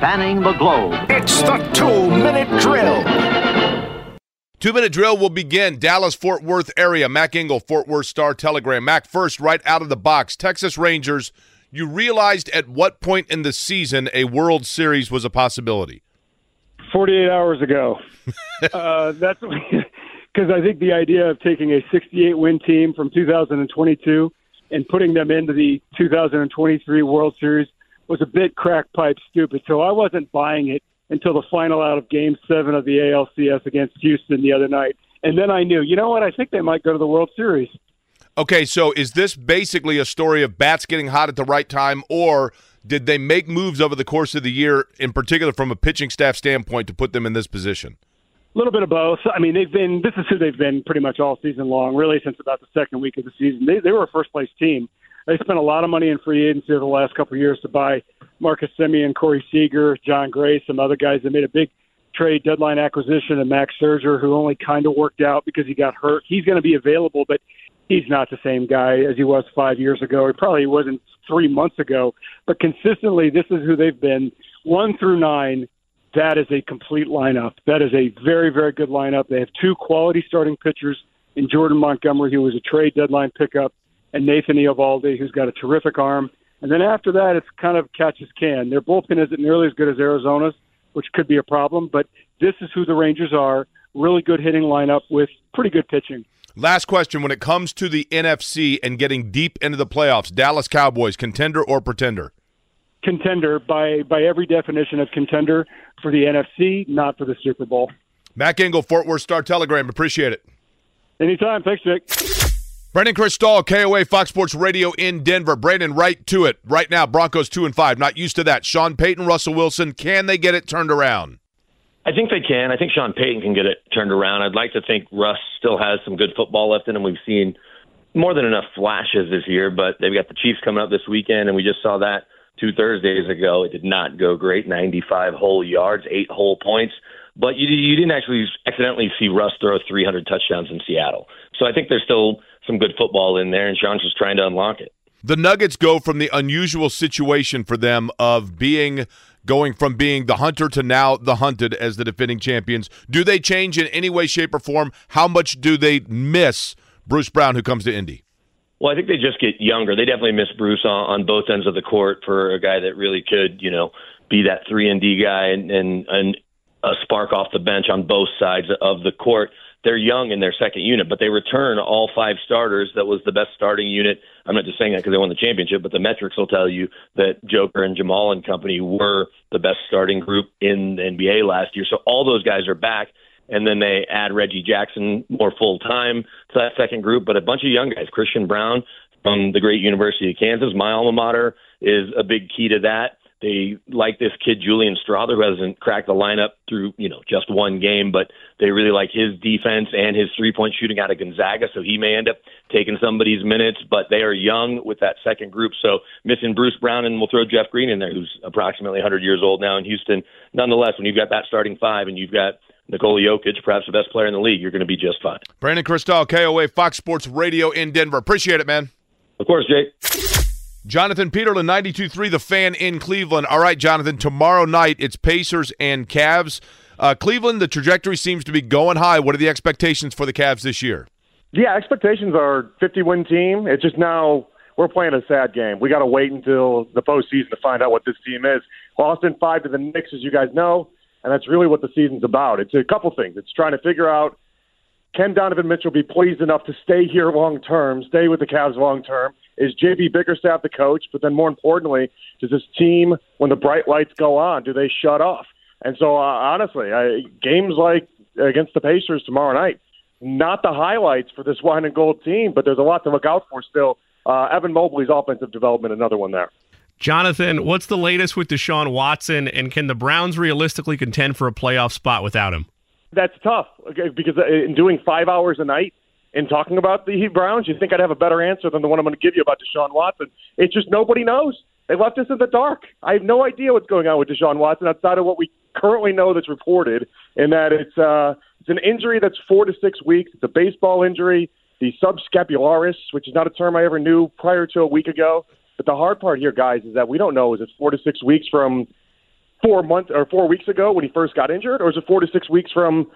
Spanning the globe. It's the two minute drill. Two minute drill will begin. Dallas Fort Worth area. Mac Engel, Fort Worth Star Telegram. Mac first, right out of the box. Texas Rangers. You realized at what point in the season a World Series was a possibility? 48 hours ago. uh, that's because I think the idea of taking a 68 win team from 2022 and putting them into the 2023 World Series was a bit crack pipe stupid. So I wasn't buying it until the final out of Game Seven of the ALCS against Houston the other night, and then I knew, you know what? I think they might go to the World Series. Okay, so is this basically a story of bats getting hot at the right time, or did they make moves over the course of the year, in particular from a pitching staff standpoint, to put them in this position? A little bit of both. I mean, they've been this is who they've been pretty much all season long, really since about the second week of the season. They they were a first place team. They spent a lot of money in free agency over the last couple of years to buy Marcus Semien, Corey Seager, Jon Gray, some other guys. They made a big trade deadline acquisition of Max Scherzer, who only kind of worked out because he got hurt. He's going to be available, but he's not the same guy as he was five years ago. He probably wasn't three months ago. But consistently, this is who they've been one through nine. That is a complete lineup. That is a very, very good lineup. They have two quality starting pitchers in Jordan Montgomery, who was a trade deadline pickup, and Nathan Eovaldi, who's got a terrific arm. And then after that, it's kind of catch as can. Their bullpen isn't nearly as good as Arizona's, which could be a problem. But this is who the Rangers are. Really good hitting lineup with pretty good pitching. Last question: When it comes to the NFC and getting deep into the playoffs, Dallas Cowboys contender or pretender? Contender by by every definition of contender for the NFC, not for the Super Bowl. Mac Engel, Fort Worth Star Telegram. Appreciate it. Anytime. Thanks, Jake. Brandon Krisztal, KOA Fox Sports Radio in Denver. Brandon, right to it. Right now, Broncos two and five. Not used to that. Sean Payton, Russell Wilson. Can they get it turned around? I think they can. I think Sean Payton can get it turned around. I'd like to think Russ still has some good football left in him. We've seen more than enough flashes this year, but they've got the Chiefs coming up this weekend, and we just saw that two Thursdays ago. It did not go great. 95 whole yards, eight whole points. But you, you didn't actually accidentally see Russ throw 300 touchdowns in Seattle. So I think there's still some good football in there, and Sean's just trying to unlock it. The Nuggets go from the unusual situation for them of being going from being the hunter to now the hunted as the defending champions. Do they change in any way, shape, or form? How much do they miss Bruce Brown, who comes to Indy? Well, I think they just get younger. They definitely miss Bruce on, on both ends of the court for a guy that really could, you know, be that three and D guy and, and and a spark off the bench on both sides of the court. They're young in their second unit, but they return all five starters. That was the best starting unit. I'm not just saying that because they won the championship, but the metrics will tell you that Joker and Jamal and company were the best starting group in the NBA last year. So all those guys are back and then they add Reggie Jackson more full time to that second group. But a bunch of young guys, Christian Braun from the great University of Kansas, my alma mater, is a big key to that. They like this kid Julian Strawther, who hasn't cracked the lineup through you know just one game, but they really like his defense and his three point shooting out of Gonzaga, so he may end up taking somebody's minutes. But they are young with that second group, so missing Bruce Brown and we'll throw Jeff Green in there, who's approximately 100 years old now in Houston. Nonetheless, when you've got that starting five and you've got Nikola Jokic, perhaps the best player in the league, you're going to be just fine. Brandon Krisztal, KOA Fox Sports Radio in Denver. Appreciate it, man. Of course, Jake. Jonathan Peterlin, 92.3, the fan in Cleveland. All right, Jonathan, tomorrow night it's Pacers and Cavs. Uh, Cleveland, the trajectory seems to be going high. What are the expectations for the Cavs this year? Yeah, expectations are 50 win team. It's just now we're playing a sad game. We got to wait until the postseason to find out what this team is. Lost in five to the Knicks, as you guys know, and that's really what the season's about. It's a couple things. It's trying to figure out can Donovan Mitchell be pleased enough to stay here long term, stay with the Cavs long term? Is JB Bickerstaff the coach? But then more importantly, does this team, when the bright lights go on, do they shut off? And so, uh, honestly, I, games like against the Pacers tomorrow night, not the highlights for this wine and gold team, but there's a lot to look out for still. Uh, Evan Mobley's offensive development, another one there. Jonathan, what's the latest with Deshaun Watson, and can the Browns realistically contend for a playoff spot without him? That's tough because uh, in doing five hours a night and talking about the Browns, you think I'd have a better answer than the one I'm going to give you about Deshaun Watson. It's just nobody knows. They left us in the dark. I have no idea what's going on with Deshaun Watson outside of what we currently know that's reported, and that it's uh, it's an injury that's four to six weeks. It's a baseball injury, the subscapularis, which is not a term I ever knew prior to a week ago. But the hard part here, guys, is that we don't know is it four to six weeks from four months or four weeks ago when he first got injured, or is it four to six weeks from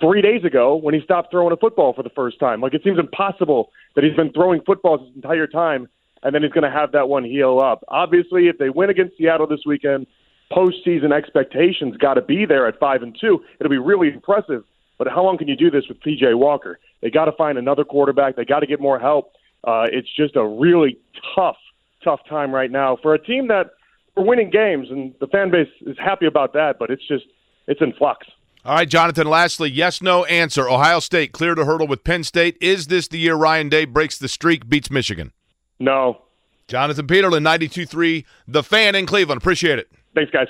three days ago when he stopped throwing a football for the first time? Like it seems impossible that he's been throwing footballs his entire time, and then he's going to have that one heal up. Obviously, if they win against Seattle this weekend, postseason expectations got to be there at five and two. It'll be really impressive. But how long can you do this with PJ Walker? They got to find another quarterback. They got to get more help. Uh, it's just a really tough, tough time right now for a team that we're winning games, and the fan base is happy about that. But it's just it's in flux. All right, Jonathan. Lastly, yes, no answer. Ohio State cleared a hurdle with Penn State. Is this the year Ryan Day breaks the streak, beats Michigan? No. Jonathan Peterlin, 92.3, The Fan in Cleveland. Appreciate it. Thanks, guys.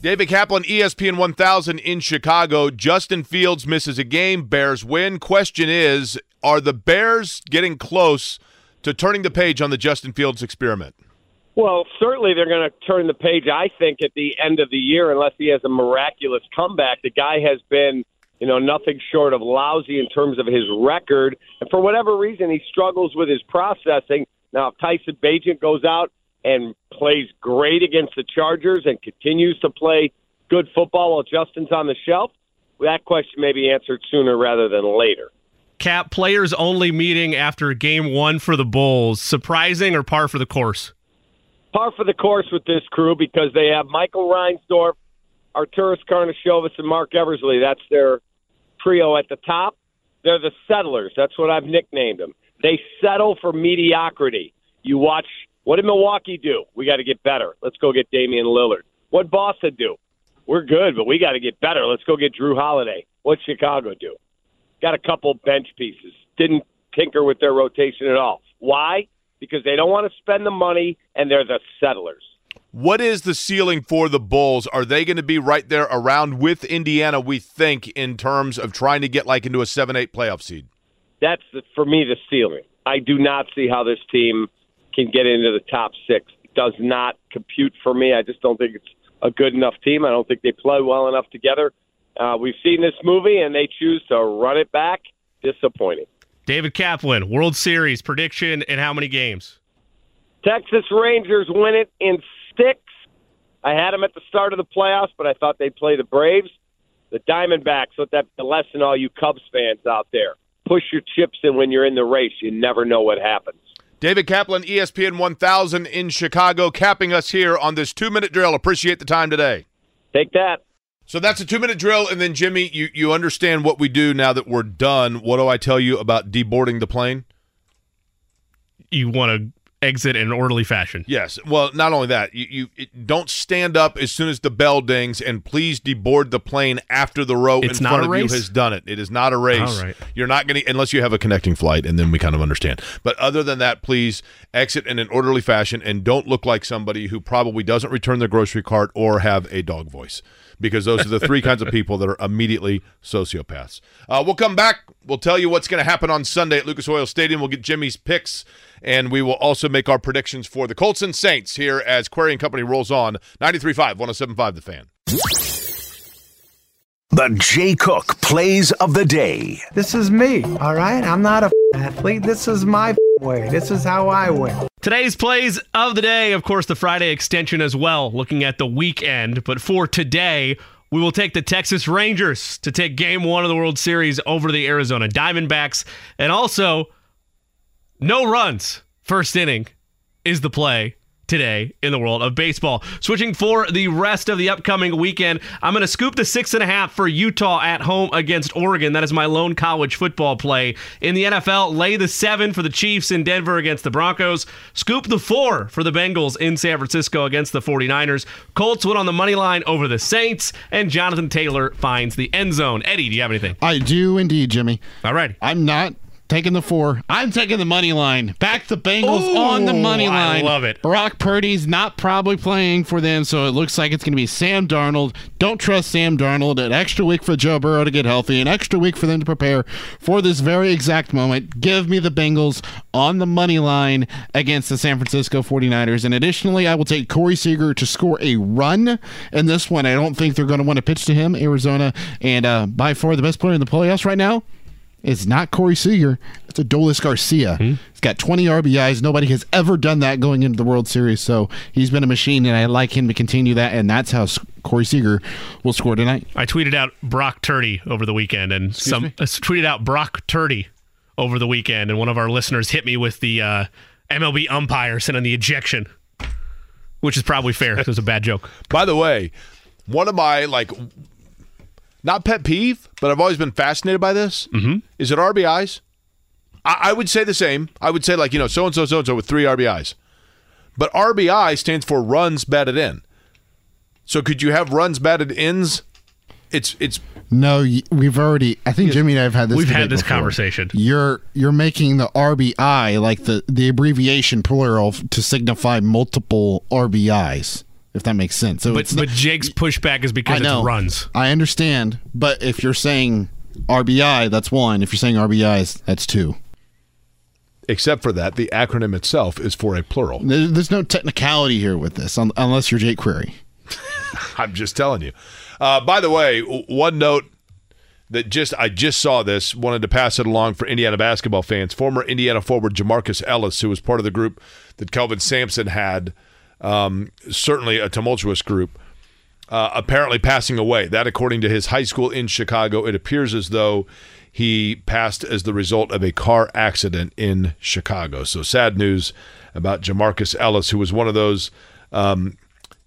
David Kaplan, ESPN 1000 in Chicago. Justin Fields misses a game. Bears win. Question is Are the Bears getting close to turning the page on the Justin Fields experiment? Well, certainly they're going to turn the page, I think, at the end of the year, unless he has a miraculous comeback. The guy has been, you know, nothing short of lousy in terms of his record. And for whatever reason, he struggles with his processing. Now, if Tyson Bagent goes out and plays great against the Chargers and continues to play good football while Justin's on the shelf, that question may be answered sooner rather than later. Cap players only meeting after game one for the Bulls. Surprising or par for the course? Par for the course with this crew because they have Michael Reinsdorf, Arturas Karnisovas, and Marc Eversley. That's their trio at the top. They're the settlers. That's what I've nicknamed them. They settle for mediocrity. You watch what did Milwaukee do? We got to get better. Let's go get Damian Lillard. What Boston do? We're good, but we got to get better. Let's go get Jrue Holiday. What Chicago do? Got a couple bench pieces. Didn't tinker with their rotation at all. Why? Because they don't want to spend the money and they're the settlers. What is the ceiling for the Bulls? Are they going to be right there around with Indiana, we think, in terms of trying to get like into a 7 8 playoff seed? That's, the, for me, the ceiling. I do not see how this team can get into the top six. It does not compute for me. I just don't think it's a good enough team. I don't think they play well enough together. Uh, we've seen this movie, and they choose to run it back. Disappointing. David Kaplan, World Series prediction in how many games? Texas Rangers win it in six. I had them at the start of the playoffs, but I thought they'd play the Braves. The Diamondbacks, let that be a lesson, all you Cubs fans out there. Push your chips in when you're in the race. You never know what happens. David Kaplan, ESPN 1000 in Chicago, capping us here on this two minute drill. Appreciate the time today. Take that. So that's a two minute drill. And then, Jimmy, you, you understand what we do now that we're done. What do I tell you about deboarding the plane? You want to exit in an orderly fashion. Yes. Well, not only that, you, you it, don't stand up as soon as the bell dings, and please deboard the plane after the row It's in not front a of race? you has done it. It is not a race. All right. You're not going to unless you have a connecting flight, and then we kind of understand. But other than that, please exit in an orderly fashion and don't look like somebody who probably doesn't return their grocery cart or have a dog voice. Because those are the three kinds of people that are immediately sociopaths. Uh, we'll come back. We'll tell you what's going to happen on Sunday at Lucas Oil Stadium. We'll get Jimmy's picks, and we will also make our predictions for the Colts and Saints here as Query and Company rolls on 93.5, 107.5 The Fan. The Jay Cook plays of the day. This is me, all right? I'm not a f- athlete. This is my f- way. This is how I win. Today's plays of the day, of course, the Friday extension as well, looking at the weekend. But for today, we will take the Texas Rangers to take game one of the World Series over the Arizona Diamondbacks. And also, no runs, first inning is the play today in the world of baseball. Switching for the rest of the upcoming weekend, I'm going to scoop the six and a half for Utah at home against Oregon. That is my lone college football play. In the NFL, lay the seven for the Chiefs in Denver against the Broncos. Scoop the four for the Bengals in San Francisco against the 49ers. Colts went on the money line over the Saints, and Jonathan Taylor finds the end zone. Eddie, do you have anything? I do indeed, Jimmy. All right. I'm not Taking the four. I'm taking the money line. Back the Bengals on the money Ooh, I line. love it. Brock Purdy's not probably playing for them, so it looks like it's going to be Sam Darnold. Don't trust Sam Darnold. An extra week for Joe Burrow to get healthy. An extra week for them to prepare for this very exact moment. Give me the Bengals on the money line against the San Francisco 49ers. And additionally, I will take Corey Seager to score a run in this one. I don't think they're going to want to pitch to him, Arizona. And uh, by far the best player in the playoffs right now it's not Corey Seager. It's Adolis Garcia. He's got 20 RBIs. Nobody has ever done that going into the World Series. So he's been a machine, and I like him to continue that. And that's how Corey Seager will score tonight. I tweeted out Brock Turdy over the weekend, and some me? uh, tweeted out Brock Turdy over the weekend, and one of our listeners hit me with the uh, MLB umpire sending the ejection, which is probably fair. It was a bad joke. By the way, one of my like not pet peeve, but I've always been fascinated by this. Mm-hmm. Is it RBIs? I, I would say the same. I would say like you know so and so so and so with three RBIs, but RBI stands for runs batted in. So could you have runs batted ins? It's it's No, we've already. I think Jimmy and I have had this. We've had this before. conversation. You're you're making the RBI like the the abbreviation plural to signify multiple RBIs. If that makes sense. So But it's but Jake's pushback is because I know it's runs. I understand, but if you're saying RBI, that's one. If you're saying RBIs, that's two. except for that the acronym itself is for a plural. There- There's no technicality here with this, un- unless you're Jake Query. I'm just telling you. Uh, by the way, one note that just I just saw this, wanted to pass it along for Indiana basketball fans. Former Indiana forward Jamarcus Ellis, who was part of the group that Kelvin Sampson had, um, certainly a tumultuous group, uh, apparently passing away. That, according to his high school in Chicago, it appears as though he passed as the result of a car accident in Chicago. So sad news about Jamarcus Ellis, who was one of those. Um,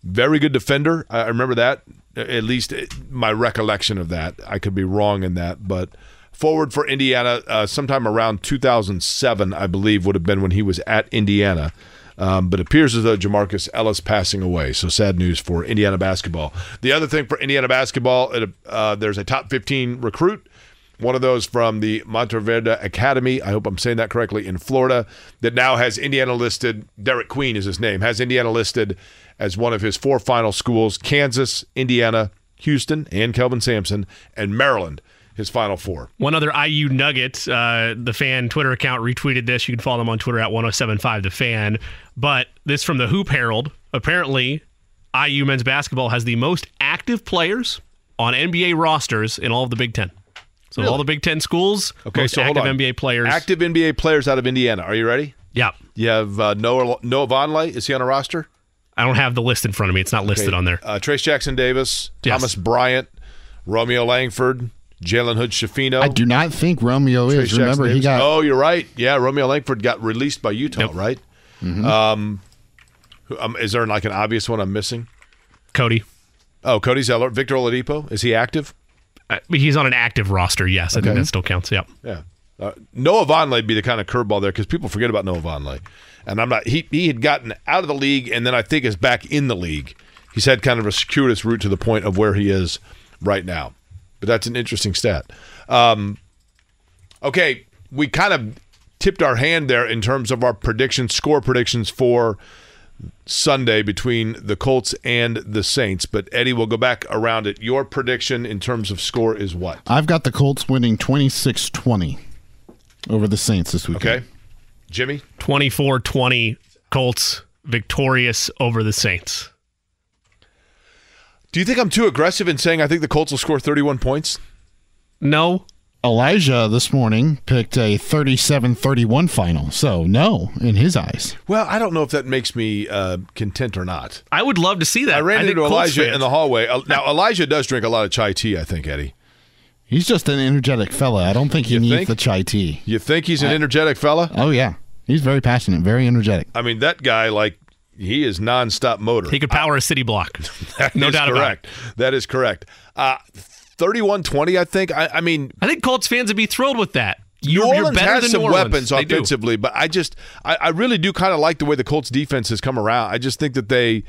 very good defender. I remember that. At least my recollection of that. I could be wrong in that, but forward for Indiana, uh, sometime around 2007, I believe, would have been when he was at Indiana. Um, but appears as though Jamarcus Ellis passing away. So sad news for Indiana basketball. The other thing for Indiana basketball, it, uh, there's a top 15 recruit one of those from the Monteverde Academy. I hope I'm saying that correctly in Florida. That now has Indiana listed. Derek Queen is his name. Has Indiana listed as one of his four final schools: Kansas, Indiana, Houston, and Kelvin Sampson, and Maryland. His final four. One other IU nugget, uh, the fan Twitter account retweeted this. You can follow them on Twitter at 1075 the fan. But this from the Hoop Herald. Apparently, IU men's basketball has the most active players on NBA rosters in all of the Big Ten. So all the Big Ten schools, Okay, most so hold active on. NBA players. Active NBA players out of Indiana. Are you ready? Yeah. You have uh, Noah Noah Vonleh. Is he on a roster? I don't have the list in front of me. It's not listed Okay. on there. Uh, Trayce Jackson Davis, Yes. Thomas Bryant, Romeo Langford, Jalen Hood Schifino. I do not think Romeo Trayce is. Jackson Remember, he got Oh, you're right. Yeah, Romeo Langford got released by Utah, Yep. right? Mm-hmm. Um, um, is there like an obvious one I'm missing? Cody. Oh, Cody Zeller, Victor Oladipo. Is he active? Uh, he's on an active roster. Yes, I think that still counts. Yep. Yeah. Uh, Noah Vonleh would be the kind of curveball there because people forget about Noah Vonleh, and I'm not. He he had gotten out of the league and then I think is back in the league. He's had kind of a circuitous route to the point of where he is right now, but that's an interesting stat. Um, okay, we kind of tipped our hand there in terms of our predictions, score predictions for Sunday between the Colts and the Saints. But Eddie, we'll go back around it. Your prediction in terms of score is what? I've got the Colts winning 26-20 over the Saints this weekend. Okay, Jimmy. 24 20 Colts victorious over the Saints. Do you think I'm too aggressive in saying I think the Colts will score 31 points? No. Elijah this morning picked a 37-31 final. So, no, in his eyes. Well, I don't know if that makes me uh, content or not. I would love to see that. I ran think into Elijah fans- in the hallway. Uh, Now, Elijah does drink a lot of chai tea, I think, Eddie. He's just an energetic fella. I don't think he You needs think? the chai tea. You think he's an energetic fella? Oh, yeah. He's very passionate, very energetic. I mean, that guy, like, he is nonstop motor. He could power a city block. No doubt about it. correct. That is correct. Uh, 31-20, I think. I, I mean, I think Colts fans would be thrilled with that. You're, you're better has than some New Orleans. weapons They do. offensively, but I just, I, I really do kind of like the way the Colts defense has come around. I just think that they,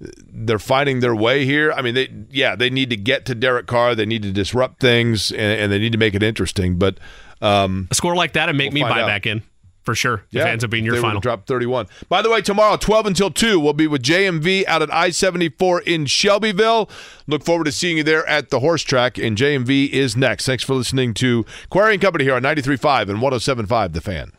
they're fighting their way here. I mean, they, yeah, they need to get to Derek Carr. They need to disrupt things, and, and they need to make it interesting. But Um, A score like that would make We'll me buy out. back in for sure. If it ends up being your they final. Drop 31. By the way, tomorrow, 12 until 2, we'll be with JMV out at I 74 in Shelbyville. Look forward to seeing you there at the horse track, and JMV is next. Thanks for listening to Query and Company here on 93.5 and 107.5 The Fan.